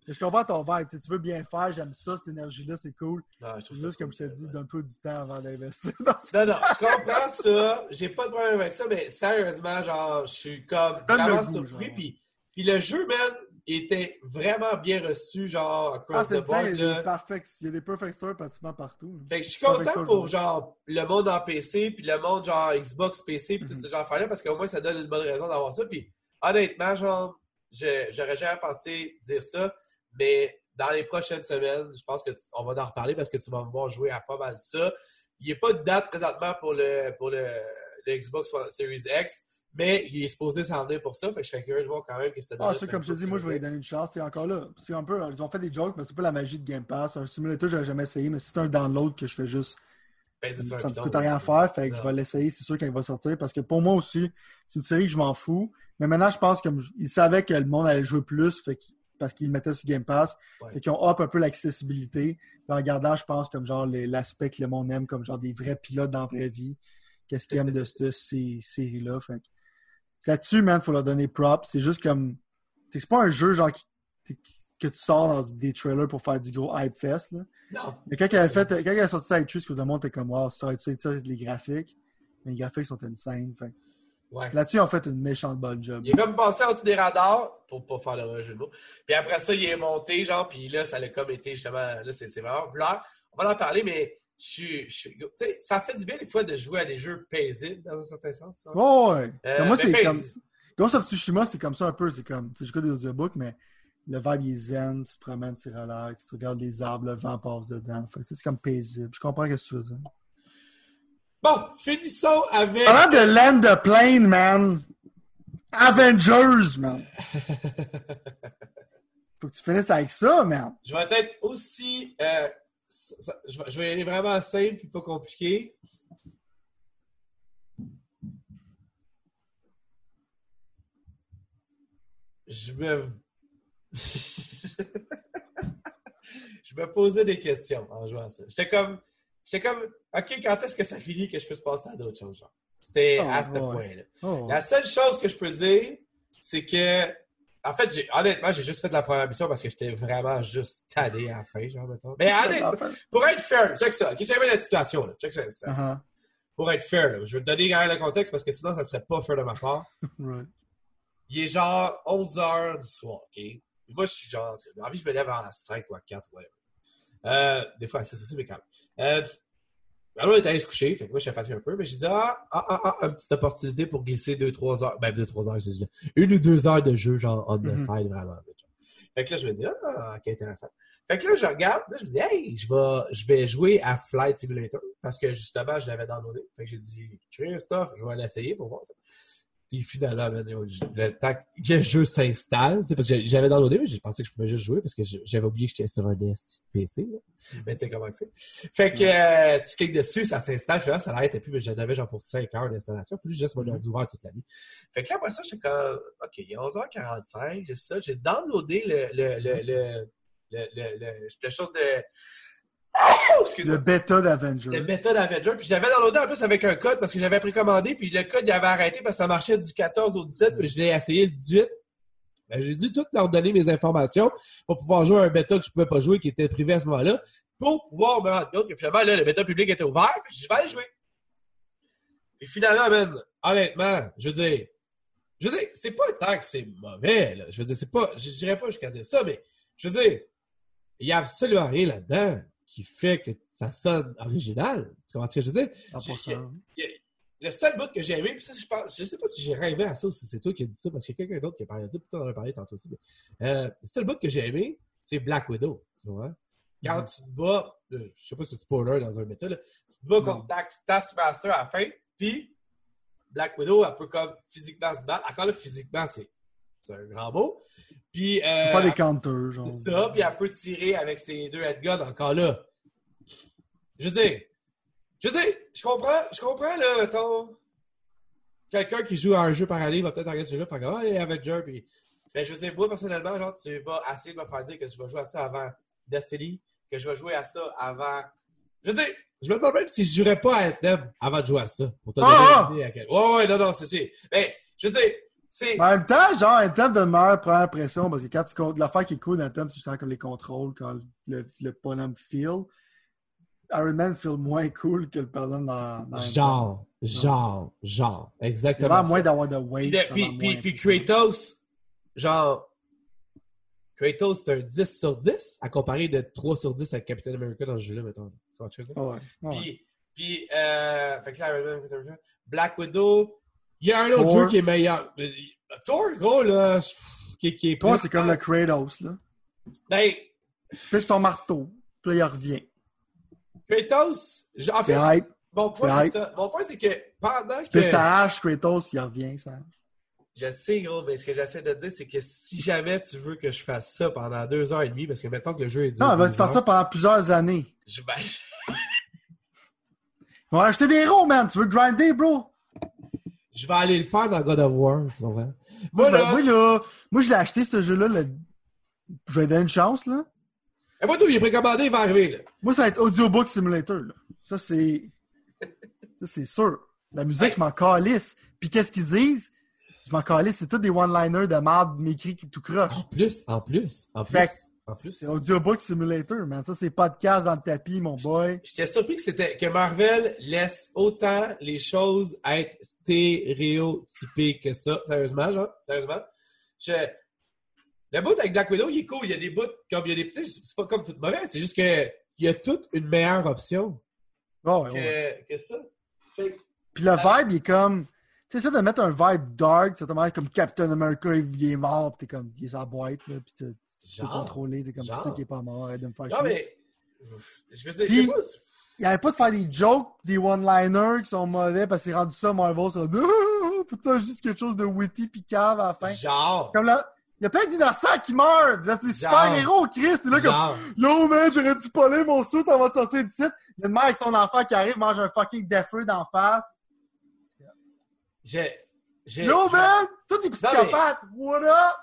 B: Je comprends ton vibe. Tu, tu veux bien faire, j'aime ça, cette énergie-là, c'est cool.
A: Non, je trouve
B: juste, comme
A: cool,
B: je te dis, donne-toi du temps avant d'investir dans ça.
A: Non, non, je comprends ça. J'ai pas de problème avec ça, mais sérieusement, genre, je suis comme
B: Donne
A: vraiment
B: goût,
A: surpris. Puis, puis le jeu, man, était vraiment bien reçu, genre,
B: Ah,
A: across
B: c'est
A: the board.
B: il y a
A: là.
B: des perfect, il y a des perfect stores pratiquement partout.
A: Fait que je suis content pour genre le monde en PC, puis le monde genre Xbox PC, puis
B: Mhm.
A: tous ces gens là parce qu'au moins ça donne une bonne raison d'avoir ça. Puis honnêtement, genre, j'aurais jamais pensé dire ça, mais dans les prochaines semaines, je pense qu'on va en reparler parce que tu vas me voir jouer à pas mal ça. Il n'y a pas de date présentement pour le, pour le, le Xbox Series X, mais il est supposé s'en venir pour ça. Fait que je serais curieux de voir quand même que ça donne.
B: Ah, c'est comme je te dis, moi, je vais lui donner une chance. C'est encore là. C'est un peu, ils ont fait des jokes, mais c'est pas la magie de Game Pass. Un simulator, j'aurais jamais essayé, mais si c'est un download que je fais juste, ça ne coûte rien à faire. Fait que je vais l'essayer, c'est sûr quand il va sortir. Parce que pour moi aussi, c'est une série que je m'en fous. Mais maintenant, je pense qu'ils savaient que le monde allait jouer plus, fait parce qu'ils mettaient sur Game Pass.
A: Ouais.
B: Fait qu'ils ont up un peu l'accessibilité. En regardant, je pense, comme genre l'aspect que le monde aime, comme genre des vrais pilotes dans la vraie vie. Qu'est-ce qu'ils aiment de cette ces séries-là. Fait que là-dessus, man, faut leur donner props. C'est juste comme. C'est pas un jeu genre qui- que tu sors dans des trailers pour faire du gros hype fest. Là.
A: Non.
B: Mais quand elle a fait, quand elle a sorti ça avec Truth, que le monde était comme Wow, ça ça, les graphiques. Mais les graphiques sont insane. Fait.
A: Ouais.
B: Là-dessus, ils ont fait une méchante bonne job.
A: Il est comme passé en dessous des radars pour pas faire le jeu de mots. Puis après ça, il est monté, genre, puis là, ça a comme été justement. Là, c'est c'est vraiment blur. On va en parler, mais je je Tu ça fait du bien des fois de jouer à des jeux paisibles dans un certain sens. tu.
B: Oh, ouais.
A: Euh,
B: moi, c'est comme. Ghost of Tsushima, c'est comme ça un peu. C'est comme. Tu sais, j'écoute des audiobooks, mais le vibe il est zen, tu te promènes, c'est relax, tu regardes les arbres, le vent passe dedans. Fait tu c'est comme paisible. Je comprends ce que tu veux dire.
A: Bon, finissons avec.
B: Parlant de Land de Plane, man. Avengers, man. Faut que tu finisses avec ça, man.
A: Je vais être aussi. euh, ça- ça- je, vais, je vais aller vraiment simple et pas compliqué. Je me. je me posais des questions en jouant à ça. J'étais comme. J'étais comme. OK, quand est-ce que ça finit que je puisse passer à d'autres choses? C'était
B: Oh,
A: à ce
B: ouais.
A: point-là.
B: Oh.
A: La seule chose que je peux dire, c'est que. En fait, j'ai- honnêtement, j'ai juste fait la première mission parce que j'étais vraiment juste tanné à la fin, genre, mettons. Mais honnêtement, pour être fair, check ça. OK, check bien la situation, là. Check ça.
B: Uh-huh.
A: Pour être fair, là. Je vais te donner quand même le contexte parce que sinon, ça serait pas fair de ma part.
B: Right.
A: Il est genre 11 h du soir, OK? Moi, je suis genre, j'ai envie, je me lève à 5 ou à 4, ouais. Euh, des fois, c'est aussi, mais quand même. Euh, alors, on est allé se coucher, fait que moi, je suis fatigué un peu, mais j'ai dit, ah, ah, ah, ah, une petite opportunité pour glisser 2-3 heures, ben, 2-3 heures, c'est juste, une ou deux heures de jeu, genre, on the
B: Mhm.
A: side, vraiment. Fait que là, je me dis, ah, ok, intéressant. Fait que là, je regarde, là, je me dis, hey, je vais, je vais jouer à Flight Simulator, parce que justement, je l'avais downloadé. Fait que j'ai dit, Christophe, je vais l'essayer pour voir. ça. Puis finalement, je- le temps que le jeu s'installe, tu sais, parce que j'avais downloadé, mais j'ai pensé que je pouvais juste jouer parce que j'avais oublié que j'étais sur un DS PC. là. Mais tu sais comment que c'est. Fait que euh, tu cliques dessus, ça s'installe, finalement, ça n'arrêtait plus, mais j'en avais genre pour 5 heures d'installation. Puis juste mon ordi ouvert toute la nuit. Fait que là, après ça, j'étais comme, OK, il est 11h45, j'ai ça. J'ai downloadé le, le, le, le, le, le, le- le chose de.
B: Le bêta d'Avengers.
A: le bêta d'Avenger. Puis je l'avais downloadé en plus avec un code parce que j'avais précommandé. Puis le code, il avait arrêté parce que ça marchait du 14 au 17. Puis je l'ai essayé le 18. Ben, j'ai dû tout leur donner mes informations pour pouvoir jouer à un bêta que je pouvais pas jouer, qui était privé à ce moment-là, pour pouvoir me rendre compte que finalement, là, le bêta public était ouvert. Puis je vais aller jouer. Puis finalement, honnêtement, je veux dire, je veux dire, c'est pas tant que c'est mauvais, là. Je veux dire, c'est pas, je dirais pas jusqu'à dire ça, mais je veux dire, il y a absolument rien là-dedans qui fait que ça sonne original. Tu comprends ce que je veux dire?
B: 100%.
A: Le seul bout que j'ai aimé, puis ça, je pense, je sais pas si j'ai rêvé à ça ou si c'est toi qui as dit ça, parce qu'il y a quelqu'un d'autre qui a parlé de ça, puis toi, on en a parlé tantôt aussi. mais, euh, le seul bout que j'ai aimé, c'est Black Widow. Tu vois? Quand
B: Mhm.
A: tu te bats, euh, je sais pas si c'est spoiler dans un méta, là, tu te bats contre ta Taskmaster à la fin, puis Black Widow, elle peut comme physiquement se battre. Encore là, physiquement, c'est c'est un grand mot. Puis, euh,
B: faire des counters, genre.
A: c'est ça, puis elle peut tirer avec ses deux headguns encore là. Je veux dire, je veux dire, je comprends, je comprends, là, ton... Quelqu'un qui joue à un jeu par année va peut-être regarder ce jeu faire comme, ah, il est Avenger, puis... Mais je veux dire, moi, personnellement, genre, tu vas essayer de me faire dire que je vais jouer à ça avant Destiny, que je vais jouer à ça avant... Je veux dire, je me demande même si je jouerais pas à Anthem avant de jouer à ça, pour te donner
B: Ah!
A: une idée à quel... Ouais, ouais, non, non, c'est sûr. Mais, je veux dire,
B: en même temps, genre, un thème de meilleure première impression, parce que quand tu comptes, l'affaire qui est cool dans le thème, c'est justement comme les contrôles, quand le, le bonhomme feel. Iron Man feel moins cool que le bonhomme dans, dans
A: Genre, genre, genre.
B: Il a
A: Exactement.
B: l'air moins d'avoir de
A: Puis,
B: weight.
A: puis, puis, puis Kratos, genre. Kratos, c'est un 10 sur 10 à comparer de 3 sur 10 avec Captain America dans ce jeu-là, mettons. Je veux dire?
B: Ah ouais, ouais.
A: Puis, puis euh, fait que là, Black Widow. Il y a un autre
B: Thor.
A: jeu qui est meilleur. Mais, Thor, gros, là, qui, qui est
B: Toi,
A: plus-
B: c'est comme le Kratos, là.
A: Ben,
B: Tu pêches ton marteau, puis là, il revient.
A: Kratos, en fait,
B: hype.
A: mon point,
B: c'est
A: c'est
B: hype.
A: ça. Mon point, c'est que pendant
B: Tu
A: que.
B: pêches ta hache, Kratos, il revient, ça.
A: Je sais, gros, mais ce que j'essaie de te dire, c'est que si jamais tu veux que je fasse ça pendant deux heures et demie, parce que mettons que le jeu est
B: Non,
A: dur.
B: elle va te faire ça pendant plusieurs années.
A: Je, ben,
B: On va acheter des héros, man. Tu veux grinder, bro?
A: Je vais aller le faire dans God of War, tu comprends?
B: Moi,
A: là,
B: moi, là, moi, je l'ai acheté, ce jeu-là. Je vais lui donner une chance, là.
A: Et moi, tout, il est précommandé, il va arriver, là.
B: Moi, ça va être Audiobook Simulator, là. Ça, c'est. Ça, c'est sûr. La musique, je m'en calisse. Puis qu'est-ce qu'ils disent? Je m'en calisse. C'est tous des one-liners de merde m'écrit qui tout croche.
A: En plus, en plus, en plus,
B: Fait
A: en plus.
B: C'est Audiobook Simulator, man. Ça, c'est podcast dans le tapis, mon boy.
A: J'étais surpris que c'était que Marvel laisse autant les choses être stéréotypées que ça. Sérieusement, genre, sérieusement. Je... Le bout avec Black Widow, il est cool. Il y a des bouts comme il y a des petits. C'est pas comme tout mauvais. C'est juste que il y a toute une meilleure option
B: Oh, ouais,
A: que,
B: ouais.
A: que ça. Fait que-
B: Puis le vibe, il est comme. Tu sais, ça de mettre un vibe dark, c'est vraiment comme Captain America, il est mort, pis t'es comme, il est sa boîte, là, pis tu tu peux
A: Genre.
B: contrôler, t'es comme, tu
A: Genre.
B: sais qu'il est pas mort, arrête de me faire
A: Non,
B: chier.
A: mais. Je veux dire, je sais pas.
B: Il arrête pas de faire des jokes, des one-liners qui sont mauvais parce que c'est rendu ça, Marvel, ça. Putain, juste quelque chose de witty pis cave à la fin.
A: Genre.
B: Comme là, il y a plein d'innocents qui meurent! Vous êtes des
A: Genre.
B: super-héros, Chris! T'es là comme,
A: Genre.
B: Yo man, j'aurais dû pas aller mon soute avant de sortir du site. Il y a une mère avec son enfant qui arrive, mange un fucking défeu d'en face.
A: J'ai.
B: Yo man! Tous des psychopathes! What up?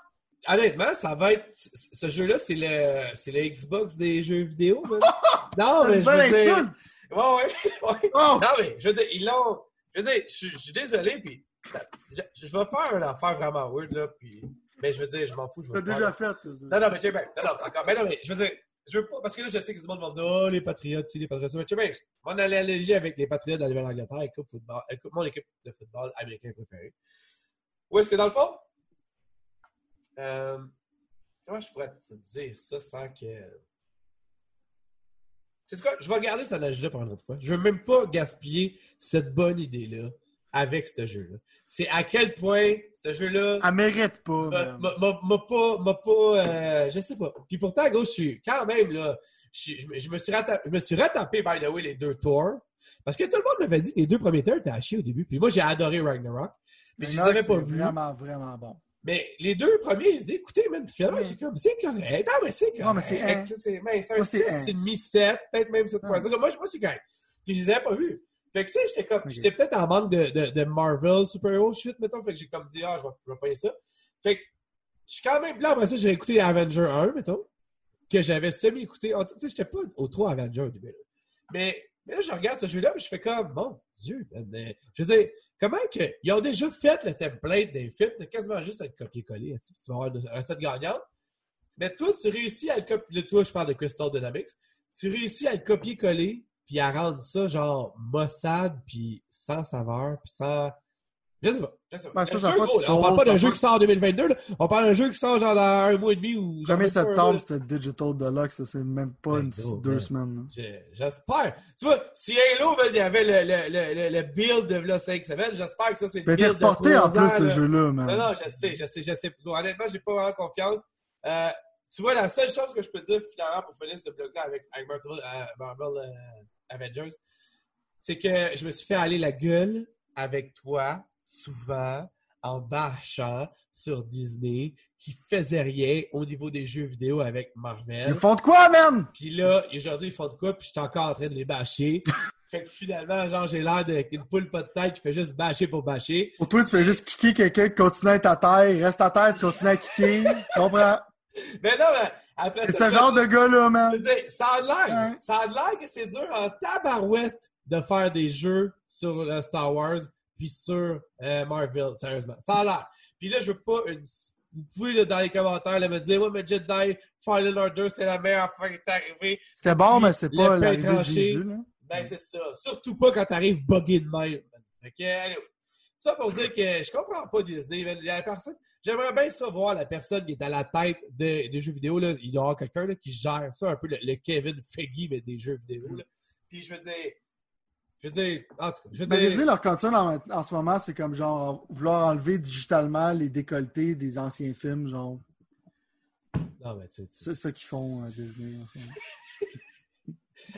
A: Honnêtement, ça va être. Ce jeu-là, c'est le, c'est le Xbox des jeux vidéo. non, mais je veux dire. Ouais, ouais, ouais.
B: Oh!
A: Non, mais je veux dire, ils l'ont. Je veux dire, je suis- je suis désolé, puis. ça- je, je vais faire une affaire vraiment weird, là, puis. Mais je veux dire, je m'en fous, je
B: T'as
A: faire.
B: déjà fait.
A: Non, non, mais check bien. Non, non, c'est encore. Mais non, mais je veux dire, je veux pas. Parce que là, je sais que du monde vont dire, oh, les Patriotes, si, les Patriotes. Mais check bien, mon analogie avec les Patriotes de la Nouvelle-Angleterre, écoute, football, écoute, mon équipe de football américain préférée. Où est-ce que dans le fond, euh, comment je pourrais te dire ça sans que. C'est quoi? Je vais garder cette analogie-là pour une autre fois. Je veux même pas gaspiller cette bonne idée-là avec ce jeu-là. C'est à quel point ce jeu-là
B: Elle mérite pas,
A: m'a pas, m'a pas euh, je sais pas. Puis pourtant, gros, je suis quand même là, je, me- je me suis rattrapé, je me suis rattrapé, by the way, les deux tours. Parce que tout le monde m'avait dit que les deux premiers tours étaient à chier au début. Puis moi, j'ai adoré Ragnarok. Puis je les avais pas vus.
B: vraiment, vraiment bon.
A: Mais les deux premiers, je les ai écoutés, même. Finalement, j'ai comme, c'est correct. Non, mais c'est correct.
B: Non, mais c'est un.
A: C'est un
B: Moi, c'est un.
A: 6,5, 7, peut-être même 7
B: Ouais.
A: Moi, je- moi c'est correct. Puis je les avais pas vus. Fait que, tu sais, j'étais comme, j'étais peut-être en manque de, de, de Marvel super-héros shit, mettons. Fait que j'ai comme dit, ah, je vais, je vais payer ça. Fait que, je suis quand même, là, après ça, j'ai écouté Avenger 1, mettons, que j'avais semi-écouté. Oh, Tu sais, j'étais pas au 3 Avenger au début, là. Mais, mais là, je regarde ce jeu-là, puis je fais comme, mon Dieu, je veux dire, comment que, ils ont déjà fait le template des films, t'as quasiment juste à le copier-coller, tu vas avoir une recette gagnante? Mais toi, tu réussis à le copier, toi, je parle de Crystal Dynamics, tu réussis à le copier-coller, puis à rendre ça, genre, maussade, puis sans saveur, puis sans... Je sais pas, je sais pas.
B: Ben, ça, ça
A: jeu,
B: pas
A: gros, on parle pas d'un jeu qui sort en 2022, là. on parle d'un jeu qui sort, genre, dans un mois et demi, ou...
B: Jamais septembre,
A: mois.
B: ce Digital Deluxe, ça, c'est même pas
A: Ben,
B: une, deux semaines.
A: J'espère. Tu vois, si Halo, il y avait le, le, le, le, build de là 5 semaines, j'espère que ça, c'est le build
B: reporté en
A: trois ans,
B: plus, ce
A: là.
B: jeu-là, man.
A: Non, non, je sais, je sais, je sais. Honnêtement, j'ai pas vraiment confiance. Euh, tu vois, la seule chose que je peux dire finalement pour finir ce bloc-là avec, avec Marvel, euh, Marvel, euh, Avengers, c'est que je me suis fait aller la gueule avec toi souvent en bâchant sur Disney qui faisait rien au niveau des jeux vidéo avec Marvel.
B: Ils font de quoi, man?
A: Puis là, aujourd'hui, ils font de quoi, puis je suis encore en train de les bâcher. fait que finalement, genre, j'ai l'air d'une poule pas de tête qui fait juste bâcher pour bâcher.
B: Pour toi, tu fais juste kicker quelqu'un qui continue à être à terre, reste à terre, tu continues à kicker. Tu comprends?
A: Mais non, mais après
B: C'est ce genre de gars-là,
A: je
B: man.
A: veux dire, ça a l'air, ça a l'air que c'est dur en tabarouette de faire des jeux sur euh, Star Wars, puis sur euh, Marvel, sérieusement. Ça a l'air. Puis là, je veux pas une. Vous pouvez, là, dans les commentaires, là, me dire, ouais, mais Jedi Fallen Order, c'est la meilleure affaire qui est arrivée.
B: C'était bon, mais c'est pas l'arrivée de. Jésus. Là.
A: Ben, c'est ça. Surtout pas quand t'arrives buggé de même. Ok, anyway. Ça pour dire que je comprends pas Disney. man. Il y a personne. J'aimerais bien ça voir la personne qui est à la tête de- des jeux vidéo. Là. Il y avoir quelqu'un qui gère ça, un peu le, le Kevin Feige mais des jeux vidéo. Là. Puis je veux dire. Je veux dire. En tout cas, je veux
B: Ben,
A: dire.
B: Disney, leur concern en, en ce moment, c'est comme genre vouloir enlever digitalement les décolletés des anciens films. Genre,
A: Non, mais tu
B: c'est ça qu'ils font, euh, Disney. en.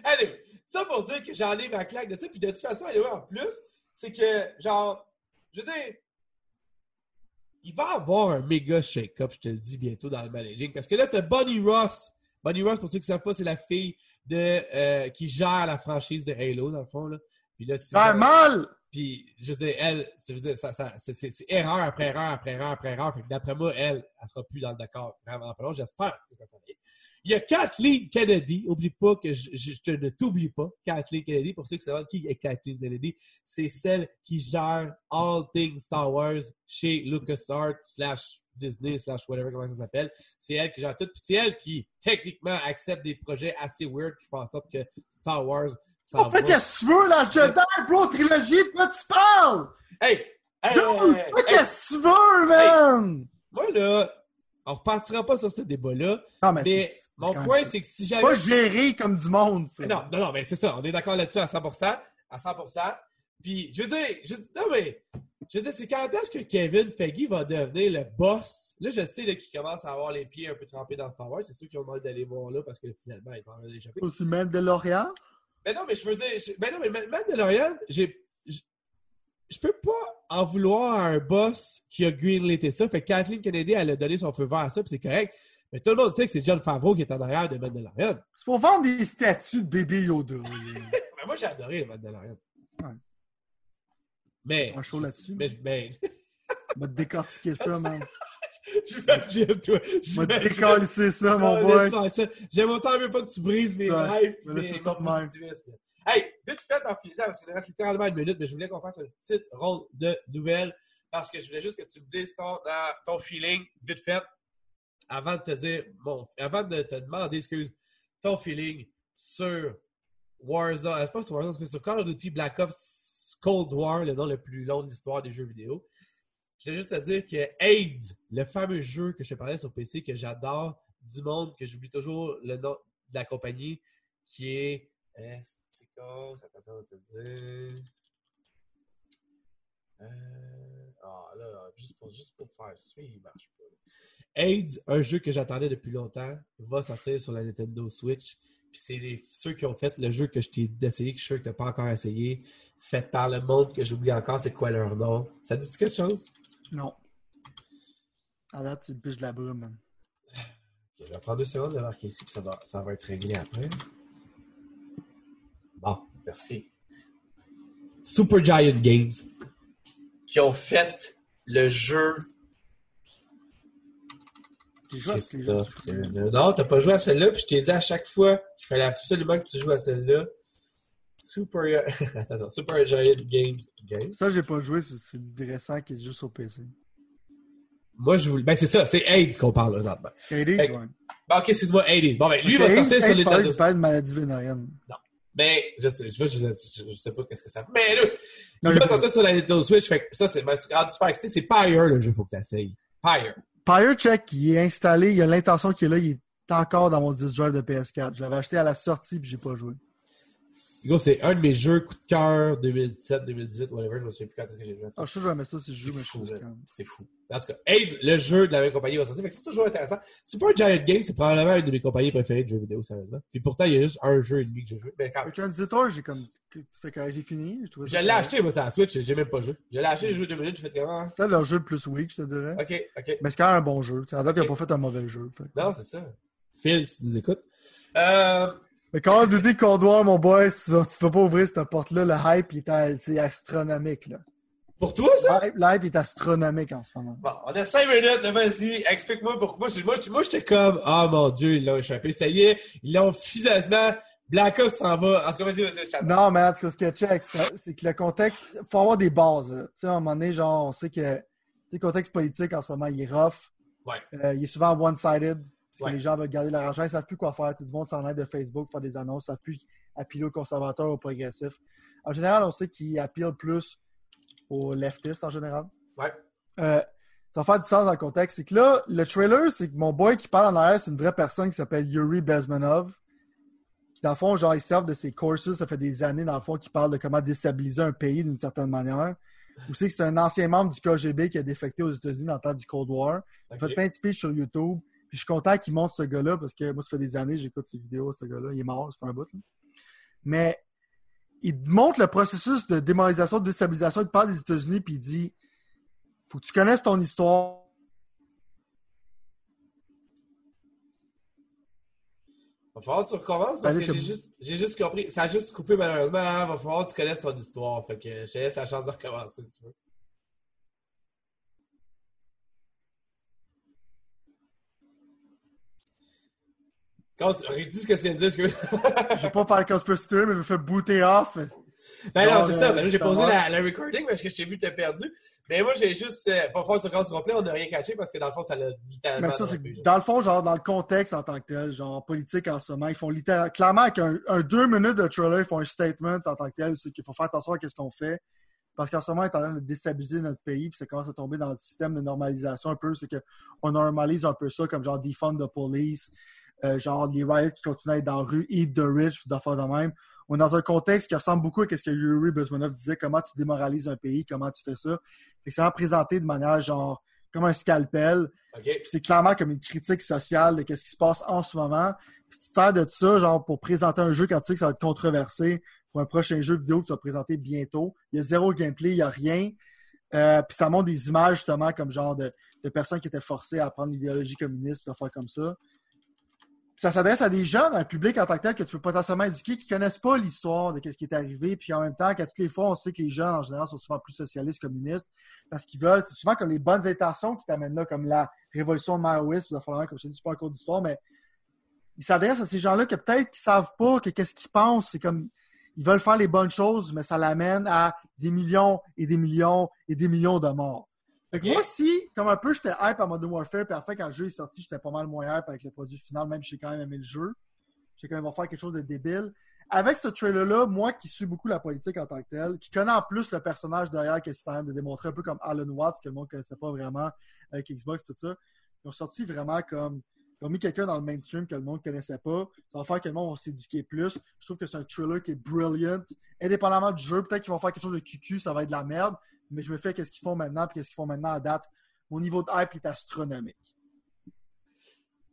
A: Allez, ça pour dire que j'en ai ma claque de ça. Puis de toute façon, anyway, en plus, c'est que, genre, je veux dire, il va y avoir un méga shake-up, je te le dis bientôt dans le managing. Parce que là, tu as Bonnie Ross. Bonnie Ross, pour ceux qui ne savent pas, c'est la fille de, euh, qui gère la franchise de Halo, dans le fond. Là. Puis là, si
B: Ah, mal!
A: puis, je veux dire, elle, c'est- erreur après erreur après erreur après erreur. Fait que d'après moi, elle, elle sera plus dans le d'accord vraiment pas. J'espère, en tout cas, ça va. Il y a Kathleen Kennedy. Oublie pas que je, je- je ne t'oublie pas. Kathleen Kennedy, pour ceux qui demandent qui est Kathleen Kennedy, c'est celle qui gère All Things Star Wars chez LucasArts slash Disney slash whatever, comment ça s'appelle. C'est elle qui gère tout. Puis c'est elle qui, techniquement, accepte des projets assez weird qui font en sorte que Star Wars s'en
B: On fait qu'est-ce que tu veux, la Jedi, bro, trilogie, de quoi tu parles?
A: Hey! Hey!
B: Dude,
A: hey, hey,
B: fais
A: hey.
B: qu'est-ce que tu veux, man?
A: Moi, là, on repartira pas sur ce débat-là,
B: Non, mais,
A: mon point, c'est que si j'avais...
B: pas géré comme du monde.
A: Non, non, non, mais c'est ça, on est d'accord là-dessus à 100%, à 100%. Puis, je veux dire, je, non, mais, je veux dire, c'est quand est-ce que Kevin Feige va devenir le boss? Là, je sais qu'il commence à avoir les pieds un peu trempés dans Star Wars. C'est ceux qui ont demandé d'aller voir là parce que finalement, il est en train d'échapper.
B: Aussi Lorient?
A: Mais non, mais je veux dire, je- ben non, mais Ma- Mandalorian, j'ai, je, peux pas en vouloir à un boss qui a greenlighté ça. Fait que Kathleen Kennedy, elle a donné son feu vert à ça, puis c'est correct. Mais tout le monde sait que c'est John Favreau qui est en arrière de Mandalorian.
B: C'est pour vendre des statues de bébé Yoda.
A: Mais moi, j'ai adoré le Mandalorian.
B: Ouais.
A: Mais.
B: Un show là-dessus.
A: Mais, mais,
B: va te décortiquer ça, man.
A: j'imagine, toi.
B: Va te décalisser ça, mon boy.
A: J'aime autant mieux pas que tu brises mes rêves,
B: mais c'est ça de même.
A: Hey, vite fait en finissant, parce qu'il reste littéralement une minute, mais je voulais qu'on fasse une petite ronde de nouvelles, parce que je voulais juste que tu me dises ton, euh, ton feeling, vite fait, avant de te dire, bon, avant de te demander, excuse, ton feeling sur Warzone, euh, c'est pas sur Warzone, c'est sur Call of Duty Black Ops Cold War, le nom le plus long de l'histoire des jeux vidéo. Je voulais juste te dire que AIDS, le fameux jeu que je te parlais sur PC, que j'adore, du monde, que j'oublie toujours le nom de la compagnie, qui est. euh, c'est Ça va te dire. Euh, ah là, juste pour, juste pour faire suivre, il marche pas. AIDS, un jeu que j'attendais depuis longtemps, va sortir sur la Nintendo Switch. Puis c'est ceux qui ont fait le jeu que je t'ai dit d'essayer, que je suis sûr que tu n'as pas encore essayé, fait par le monde que j'oublie encore, c'est quoi leur nom? Ça dit quelque chose?
B: Non. À date, tu me piches de la brume, man.
A: Ok, je vais prendre deux secondes de marquer ici, puis ça va, ça va être réglé après. Bon, merci. Super Giant Games, qui ont fait le jeu.
B: J'ai joué à tous les jeux.
A: Christophe, Non, t'as pas joué à celle-là, puis je t'ai dit à chaque fois qu'il fallait absolument que tu joues à celle-là. Super, attends, Super Giant Games. Games.
B: Ça, j'ai pas joué, c'est le récent qui est juste au PC.
A: Moi, je voulais. Ben, c'est ça, c'est AIDS qu'on parle présentement.
B: Hades,
A: Hey,
B: ouais.
A: Bon, ok, excuse-moi, AIDS. Bon, ben, lui va sortir sur les
B: parlais père de maladie vénérienne.
A: Ben, je sais, je, je, je, je sais pas qu'est-ce que ça fait. Mais là,
B: Non,
A: il va
B: pas
A: sortir sur la Nintendo Switch. Fait que ça, c'est ben, super excité. C'est Pyre, le jeu, faut que tu essayes. Pyre.
B: Pyre Check, il est installé, il y a l'intention qu'il est là, il est encore dans mon drive de PS4. Je l'avais acheté à la sortie puis j'ai pas joué.
A: C'est un de mes jeux coup de cœur 2017, 2018, whatever. Je me souviens plus quand est-ce que j'ai joué à ça.
B: Ah, je sais que j'aimais ça si je
A: C'est
B: joue, mais je
A: fou,
B: quand.
A: C'est fou. En tout cas, AIDS, le jeu de la même compagnie va sortir. C'est toujours intéressant. Super Giant Games, c'est probablement une de mes compagnies préférées de jeux vidéo, sérieusement. Puis pourtant, il y a juste un jeu et demi que j'ai joué. Mais quand
B: Le Transitor, j'ai comme. C'est correct, j'ai fini. Je,
A: Je l'ai acheté, moi, sur la Switch. J'ai même pas joué. Je l'ai acheté, j'ai joué deux minutes. J'ai fait comment?
B: C'est le jeu le plus weak, je te dirais.
A: Ok, ok.
B: Mais c'est quand même un bon jeu. À date, il
A: Ok.
B: a pas fait un mauvais jeu. fait.
A: Non, c'est ça. Phil, si tu nous écoutes. Euh,
B: Mais quand on dit Cold War, mon boy, tu tu peux pas ouvrir cette porte-là. Le hype, il est à- c'est astronomique. Là.
A: pour toi, ça?
B: Le hype- est astronomique en ce moment.
A: Bon, on a cinq minutes, là, vas-y, explique-moi pourquoi. Moi, je- moi, j'étais comme, ah mon Dieu, ils l'ont échappé, ça y est, ils l'ont finalement Black Ops s'en va. En tout cas, vas-y, vas-y, je t'attends.
B: Non, mais en tout cas, ce que check, c'est que le contexte, il faut avoir des bases. Tu sais, à un moment donné, genre, on sait que tu le contexte politique en ce moment, il est rough.
A: Ouais.
B: Euh, il est souvent one-sided. Parce
A: Ouais.
B: que les gens veulent garder leur argent, ils ne savent plus quoi faire. Sais, du monde s'en aide de Facebook, faire des annonces, ils ne savent plus appeler aux conservateurs ou aux progressifs. En général, on sait qu'ils appellent plus aux leftistes en général.
A: Ouais.
B: Euh, ça va faire du sens dans le contexte. C'est que là, le trailer, c'est que mon boy qui parle en arrière, c'est une vraie personne qui s'appelle Yuri Bezmenov. Qui, dans le fond, genre, il servent de ses courses. Ça fait des années, dans le fond, qu'il parle de comment déstabiliser un pays d'une certaine manière. Aussi que c'est un ancien membre du KGB qui a défecté aux États-Unis dans le temps du Cold War. Il a fait plein de speeches sur YouTube. Puis je suis content qu'il montre ce gars-là parce que moi, ça fait des années que j'écoute ses vidéos, ce gars-là. Il est mort, ça fait un bout. là. Mais il montre le processus de démoralisation, de déstabilisation. Il parle des États-Unis, puis il dit faut que tu connaisses ton histoire.
A: Va falloir que tu recommences parce
B: Allez,
A: que juste, j'ai juste compris. Ça a juste coupé malheureusement. hein. Va falloir que tu connaisses ton histoire. Fait que je te laisse la chance de recommencer si tu veux. Quand tu redis ce que tu viens de dire, excuse.
B: Je vais pas faire conspiracy theory, mais je vais faire booter off.
A: Ben non, c'est ça. Ben là, j'ai posé la, la recording parce que je t'ai vu, t'as perdu. Mais moi, j'ai juste. Euh, pas faire ce compte complet, on n'a rien caché parce que dans le fond, ça l'a littéralement.
B: Mais ça, c'est dans le fond, genre, dans le contexte en tant que tel, genre, politique en ce moment, ils font littéralement, clairement, avec un, un deux minutes de trailer, ils font un statement en tant que tel, c'est qu'il faut faire attention à ce qu'on fait. Parce qu'en ce moment, on est en train de déstabiliser notre pays, puis ça commence à tomber dans le système de normalisation un peu. C'est qu'on normalise un peu ça, comme genre defund the police, euh, genre les riots qui continuent à être dans la rue, eat the rich, des affaires de même. On est dans un contexte qui ressemble beaucoup à ce que Yuri Bezmenov disait, comment tu démoralises un pays, comment tu fais ça. Que c'est présenté de manière genre comme un scalpel. C'est clairement comme une critique sociale de ce qui se passe en ce moment. Puis tu te sers de ça, genre, pour présenter un jeu quand tu sais que ça va être controversé pour un prochain jeu vidéo que tu vas présenter bientôt. Il y a zéro gameplay, il n'y a rien. Euh, puis ça montre des images, justement, comme genre de, de personnes qui étaient forcées à prendre l'idéologie communiste, des affaires comme ça. Ça s'adresse à des jeunes, un public en tant que tel que tu peux potentiellement éduquer, qui connaissent pas l'histoire de ce qui est arrivé. Puis en même temps, qu'à toutes les fois, on sait que les jeunes, en général, sont souvent plus socialistes, communistes, parce qu'ils veulent, c'est souvent comme les bonnes intentions qui t'amènent là, comme la révolution maoïste, puis comme je dit, c'est pas un cours d'histoire, mais ils s'adressent à ces gens-là que peut-être qu'ils savent pas que qu'est-ce qu'ils pensent, c'est comme ils veulent faire les bonnes choses, mais ça l'amène à des millions et des millions et des millions de morts. Fait que moi, si, comme un peu, j'étais hype à Modern Warfare, puis après, quand le jeu est sorti, j'étais pas mal moins hype avec le produit final, même si j'ai quand même aimé le jeu. J'ai quand même faire quelque chose de débile. Avec ce trailer-là, moi qui suis beaucoup la politique en tant que tel, qui connais en plus le personnage derrière qui est en train de démontrer un peu comme Alan Watts, que le monde ne connaissait pas vraiment avec Xbox, tout ça, ils ont sorti vraiment comme. Ils ont mis quelqu'un dans le mainstream que le monde ne connaissait pas. Ça va faire que le monde va s'éduquer plus. Je trouve que c'est un thriller qui est brilliant. Indépendamment du jeu, peut-être qu'ils vont faire quelque chose de QQ, ça va être de la merde. Mais je me fais qu'est-ce qu'ils font maintenant, puis qu'est-ce qu'ils font maintenant à date. Mon niveau de hype est astronomique.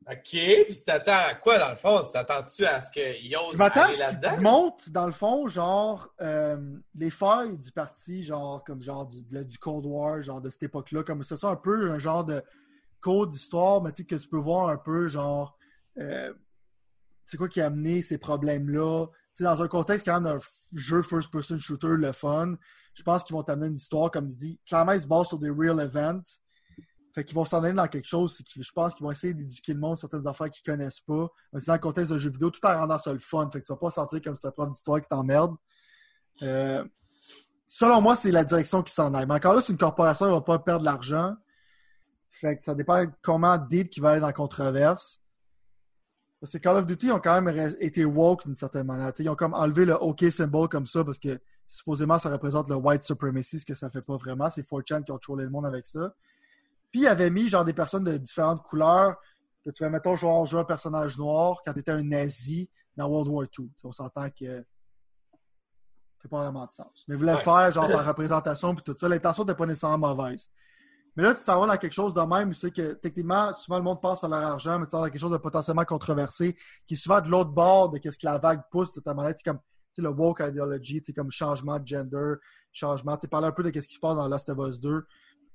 A: OK. Puis tu t'attends à quoi, dans le fond? Tu t'attends-tu à ce qu'ils osent
B: Je m'attends à ce qu'ils montrent, dans le fond, genre, euh, les failles du parti, genre, comme genre du, Cold War, genre de cette époque-là, comme c'est ça un peu un genre de code d'histoire, mais tu sais, que tu peux voir un peu, genre, euh, c'est quoi qui a amené ces problèmes-là? Tu sais, dans un contexte quand même d'un jeu first-person shooter, le fun, je pense qu'ils vont t'amener une histoire, comme il dit, clairement, ils se basent sur des real events. Fait qu'ils vont s'en aller dans quelque chose, je pense qu'ils vont essayer d'éduquer le monde sur certaines affaires qu'ils connaissent pas. Mais dans le contexte d'un jeu vidéo, tout en rendant ça le fun. Fait que tu vas pas sentir comme si un prof d'histoire qui t'emmerde. Euh, selon moi, c'est la direction qui s'en aille. Mais encore là, c'est une corporation, elle va pas perdre de l'argent. Fait que ça dépend comment deep qui va aller dans la controverse. Parce que Call of Duty ont quand même été woke d'une certaine manière. Ils ont comme enlevé le OK symbole comme ça parce que supposément ça représente le white supremacy, ce que ça fait pas vraiment. C'est 4chan qui ont trollé le monde avec ça. Puis ils avaient mis genre des personnes de différentes couleurs que tu vas, mettons, jouer, jouer un personnage noir quand tu étais un nazi dans World War II. T'sais, on s'entend que ça fait pas vraiment de sens. Mais le
A: Ouais.
B: faire genre par représentation puis tout ça. L'intention n'était pas nécessairement mauvaise. Mais là, tu t'en vas dans quelque chose de même où c'est que techniquement, souvent le monde passe à leur argent, mais tu t'en vas dans quelque chose de potentiellement controversé, qui est souvent de l'autre bord de ce que la vague pousse de ta manière. C'est comme tu le woke ideology, comme changement de gender, changement. Tu sais, parler un peu de ce qui se passe dans Last of Us 2.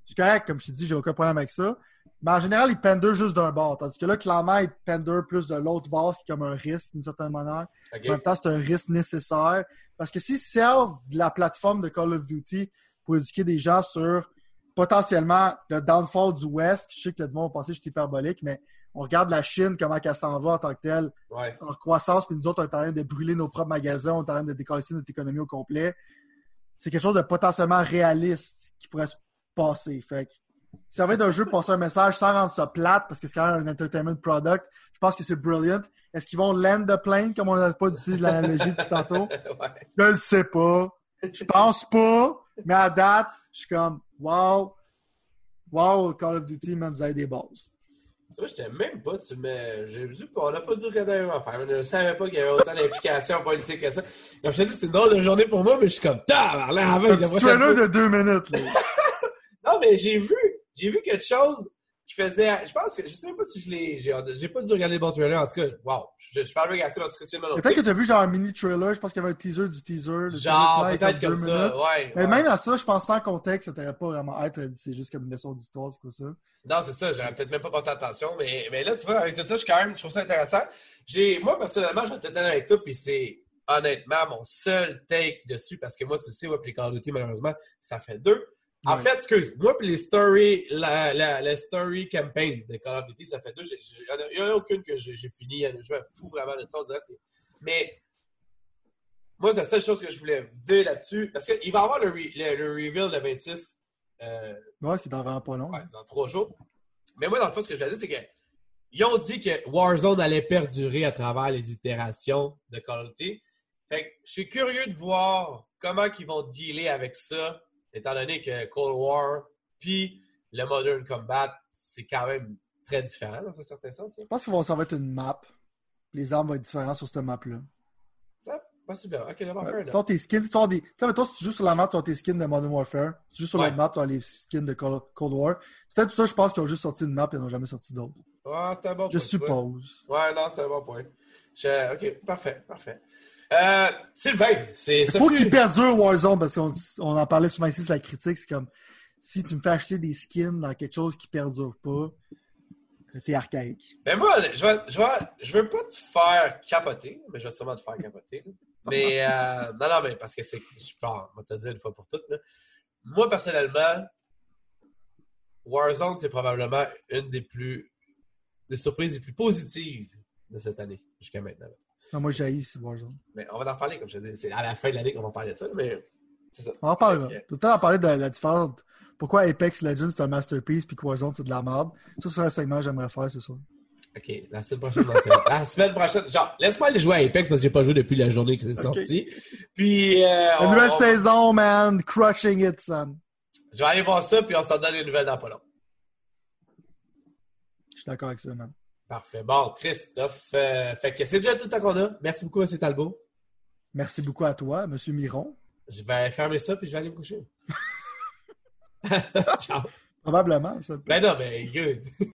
B: C'est correct, comme je t'ai dit, j'ai aucun problème avec ça. Mais en général, ils pendent juste d'un bord. Tandis que là, clairement, ils pendent plus de l'autre bord, ce qui est comme un risque d'une certaine manière. En même temps, c'est un risque nécessaire. Parce que s'ils servent de la plateforme de Call of Duty pour éduquer des gens sur potentiellement le downfall du West, je sais que le monde va penser que je suis hyperbolique, mais on regarde la Chine, comment elle s'en va en tant que telle,
A: Ouais.
B: en croissance, puis nous autres, on est en train de brûler nos propres magasins, on est en train de décoller notre économie au complet. C'est quelque chose de potentiellement réaliste qui pourrait se passer. Fait que, ça va être un jeu pour passer un message sans rendre ça plate, parce que c'est quand même un entertainment product, je pense que c'est brilliant. Est-ce qu'ils vont land the plane, comme on n'a pas utilisé l'analogie depuis tantôt?
A: ouais.
B: Je le sais pas. Je pense pas. Mais à date, je suis comme, wow. Wow, Call of Duty, même, vous avez des bases.
A: Tu vois, j'étais même pas, tu me. J'ai vu qu'on n'a pas dû regarder un affaire. Je ne savais pas qu'il y avait autant d'implications politiques que ça. Comme je te dis, c'est une drôle de journée pour moi, mais je suis comme, ta, là, avant,
B: Un
A: la
B: petit
A: prochaine
B: trailer de deux minutes, là.
A: Non, mais j'ai vu, j'ai vu quelque chose qui faisait. Je pense que, je sais même pas si je l'ai. J'ai pas dû regarder le bon trailer, en tout cas. Wow. Je, je fais un regarder parce que tu me
B: Peut-être que tu as vu genre un mini trailer, je pense qu'il y avait un teaser du teaser. le
A: Genre, peut-être comme ça. Ouais.
B: Mais
A: ouais.
B: même à ça, je pense sans contexte, ça t'aurait pas vraiment être. C'est juste comme une leçon d'histoire, c'est quoi ça?
A: Non, c'est ça, j'aurais peut-être même pas porté attention, mais, mais là, tu vois, avec tout ça, je quand même, je trouve ça intéressant. Moi, personnellement, je vais être honnête avec toi, puis c'est honnêtement mon seul take dessus, parce que moi, tu sais, moi, puis les Call of Duty, malheureusement, ça fait deux. En
B: Ouais.
A: fait, excuse, moi, puis les story, la, la, la story campaign de Call of Duty, ça fait deux. Il n'y en a aucune que j'ai fini, je me fous vraiment de ça, on dirait, c'est- Mais, moi, c'est la seule chose que je voulais dire là-dessus, parce qu'il va y avoir le, re- le, le reveal de 26, euh,
B: Ouais, ce qui est vraiment pas long.
A: Ouais, dans trois jours. Mais moi, dans le fond, ce que je voulais dire, c'est que ils ont dit que Warzone allait perdurer à travers les itérations de Call of Duty. Fait que je suis curieux de voir comment ils vont dealer avec ça, étant donné que Cold War puis le Modern Combat, c'est quand même très différent dans un certain sens.
B: Je pense que ça va être une map. Les armes vont être différentes sur cette map-là.
A: Ça, possiblement. Ok, d'abord,
B: Ouais.
A: fair
B: Tu
A: enough.
B: as tes skins, tu des. Tu sais, mettons, si tu joues sur la map, tu as tes skins de Modern Warfare. Si tu joues sur
A: Ouais.
B: l'autre map, tu as les skins de Cold War. C'est peut-être pour ça je pense qu'ils ont juste sorti une map et ils n'ont jamais sorti d'autres.
A: Ouais, c'était un bon
B: Je
A: point, vois.
B: suppose.
A: Ouais, non, c'était un bon point. Je- Ok, parfait, parfait. Euh, Sylvain, c'est
B: Il faut qu'il perdure Warzone parce qu'on on en parlait souvent ici, c'est la critique. C'est comme si tu me fais acheter des skins dans quelque chose qui perdure pas, t'es archaïque.
A: Mais moi, je vais, je vais, je veux pas te faire capoter, mais je vais sûrement te faire capoter. Mais, euh, non, non, mais parce que c'est, je pense, on va te le dire une fois pour toutes, là. Moi, personnellement, Warzone, c'est probablement une des plus, des surprises les plus positives de cette année, jusqu'à maintenant.
B: Non, moi, j'ai c'est Warzone.
A: Mais on va en reparler, comme je te dis. C'est à la fin de l'année qu'on va parler de ça, mais c'est ça.
B: On en parlera. Tout le temps en parler de la différence. Pourquoi Apex Legends c'est un masterpiece puis Warzone c'est de la merde? Ça, c'est un segment que j'aimerais faire, c'est sûr.
A: OK, la semaine prochaine. La semaine prochaine, genre, laisse-moi aller jouer à Apex parce que j'ai pas joué depuis la journée que c'est sorti. Puis, euh, on-
B: nouvelle
A: on-
B: saison, man. Crushing it, son.
A: je vais aller voir ça, puis on s'en donne les nouvelles dans pas long.
B: Je suis d'accord avec ça, man.
A: Parfait. Bon, Christophe, euh, fait que c'est déjà tout le temps qu'on a. Merci beaucoup, M. Talbot.
B: Merci beaucoup à toi, Monsieur Miron.
A: Je vais fermer ça, puis je vais aller me coucher. Ciao.
B: Probablement, ça.
A: Ben non, mais good.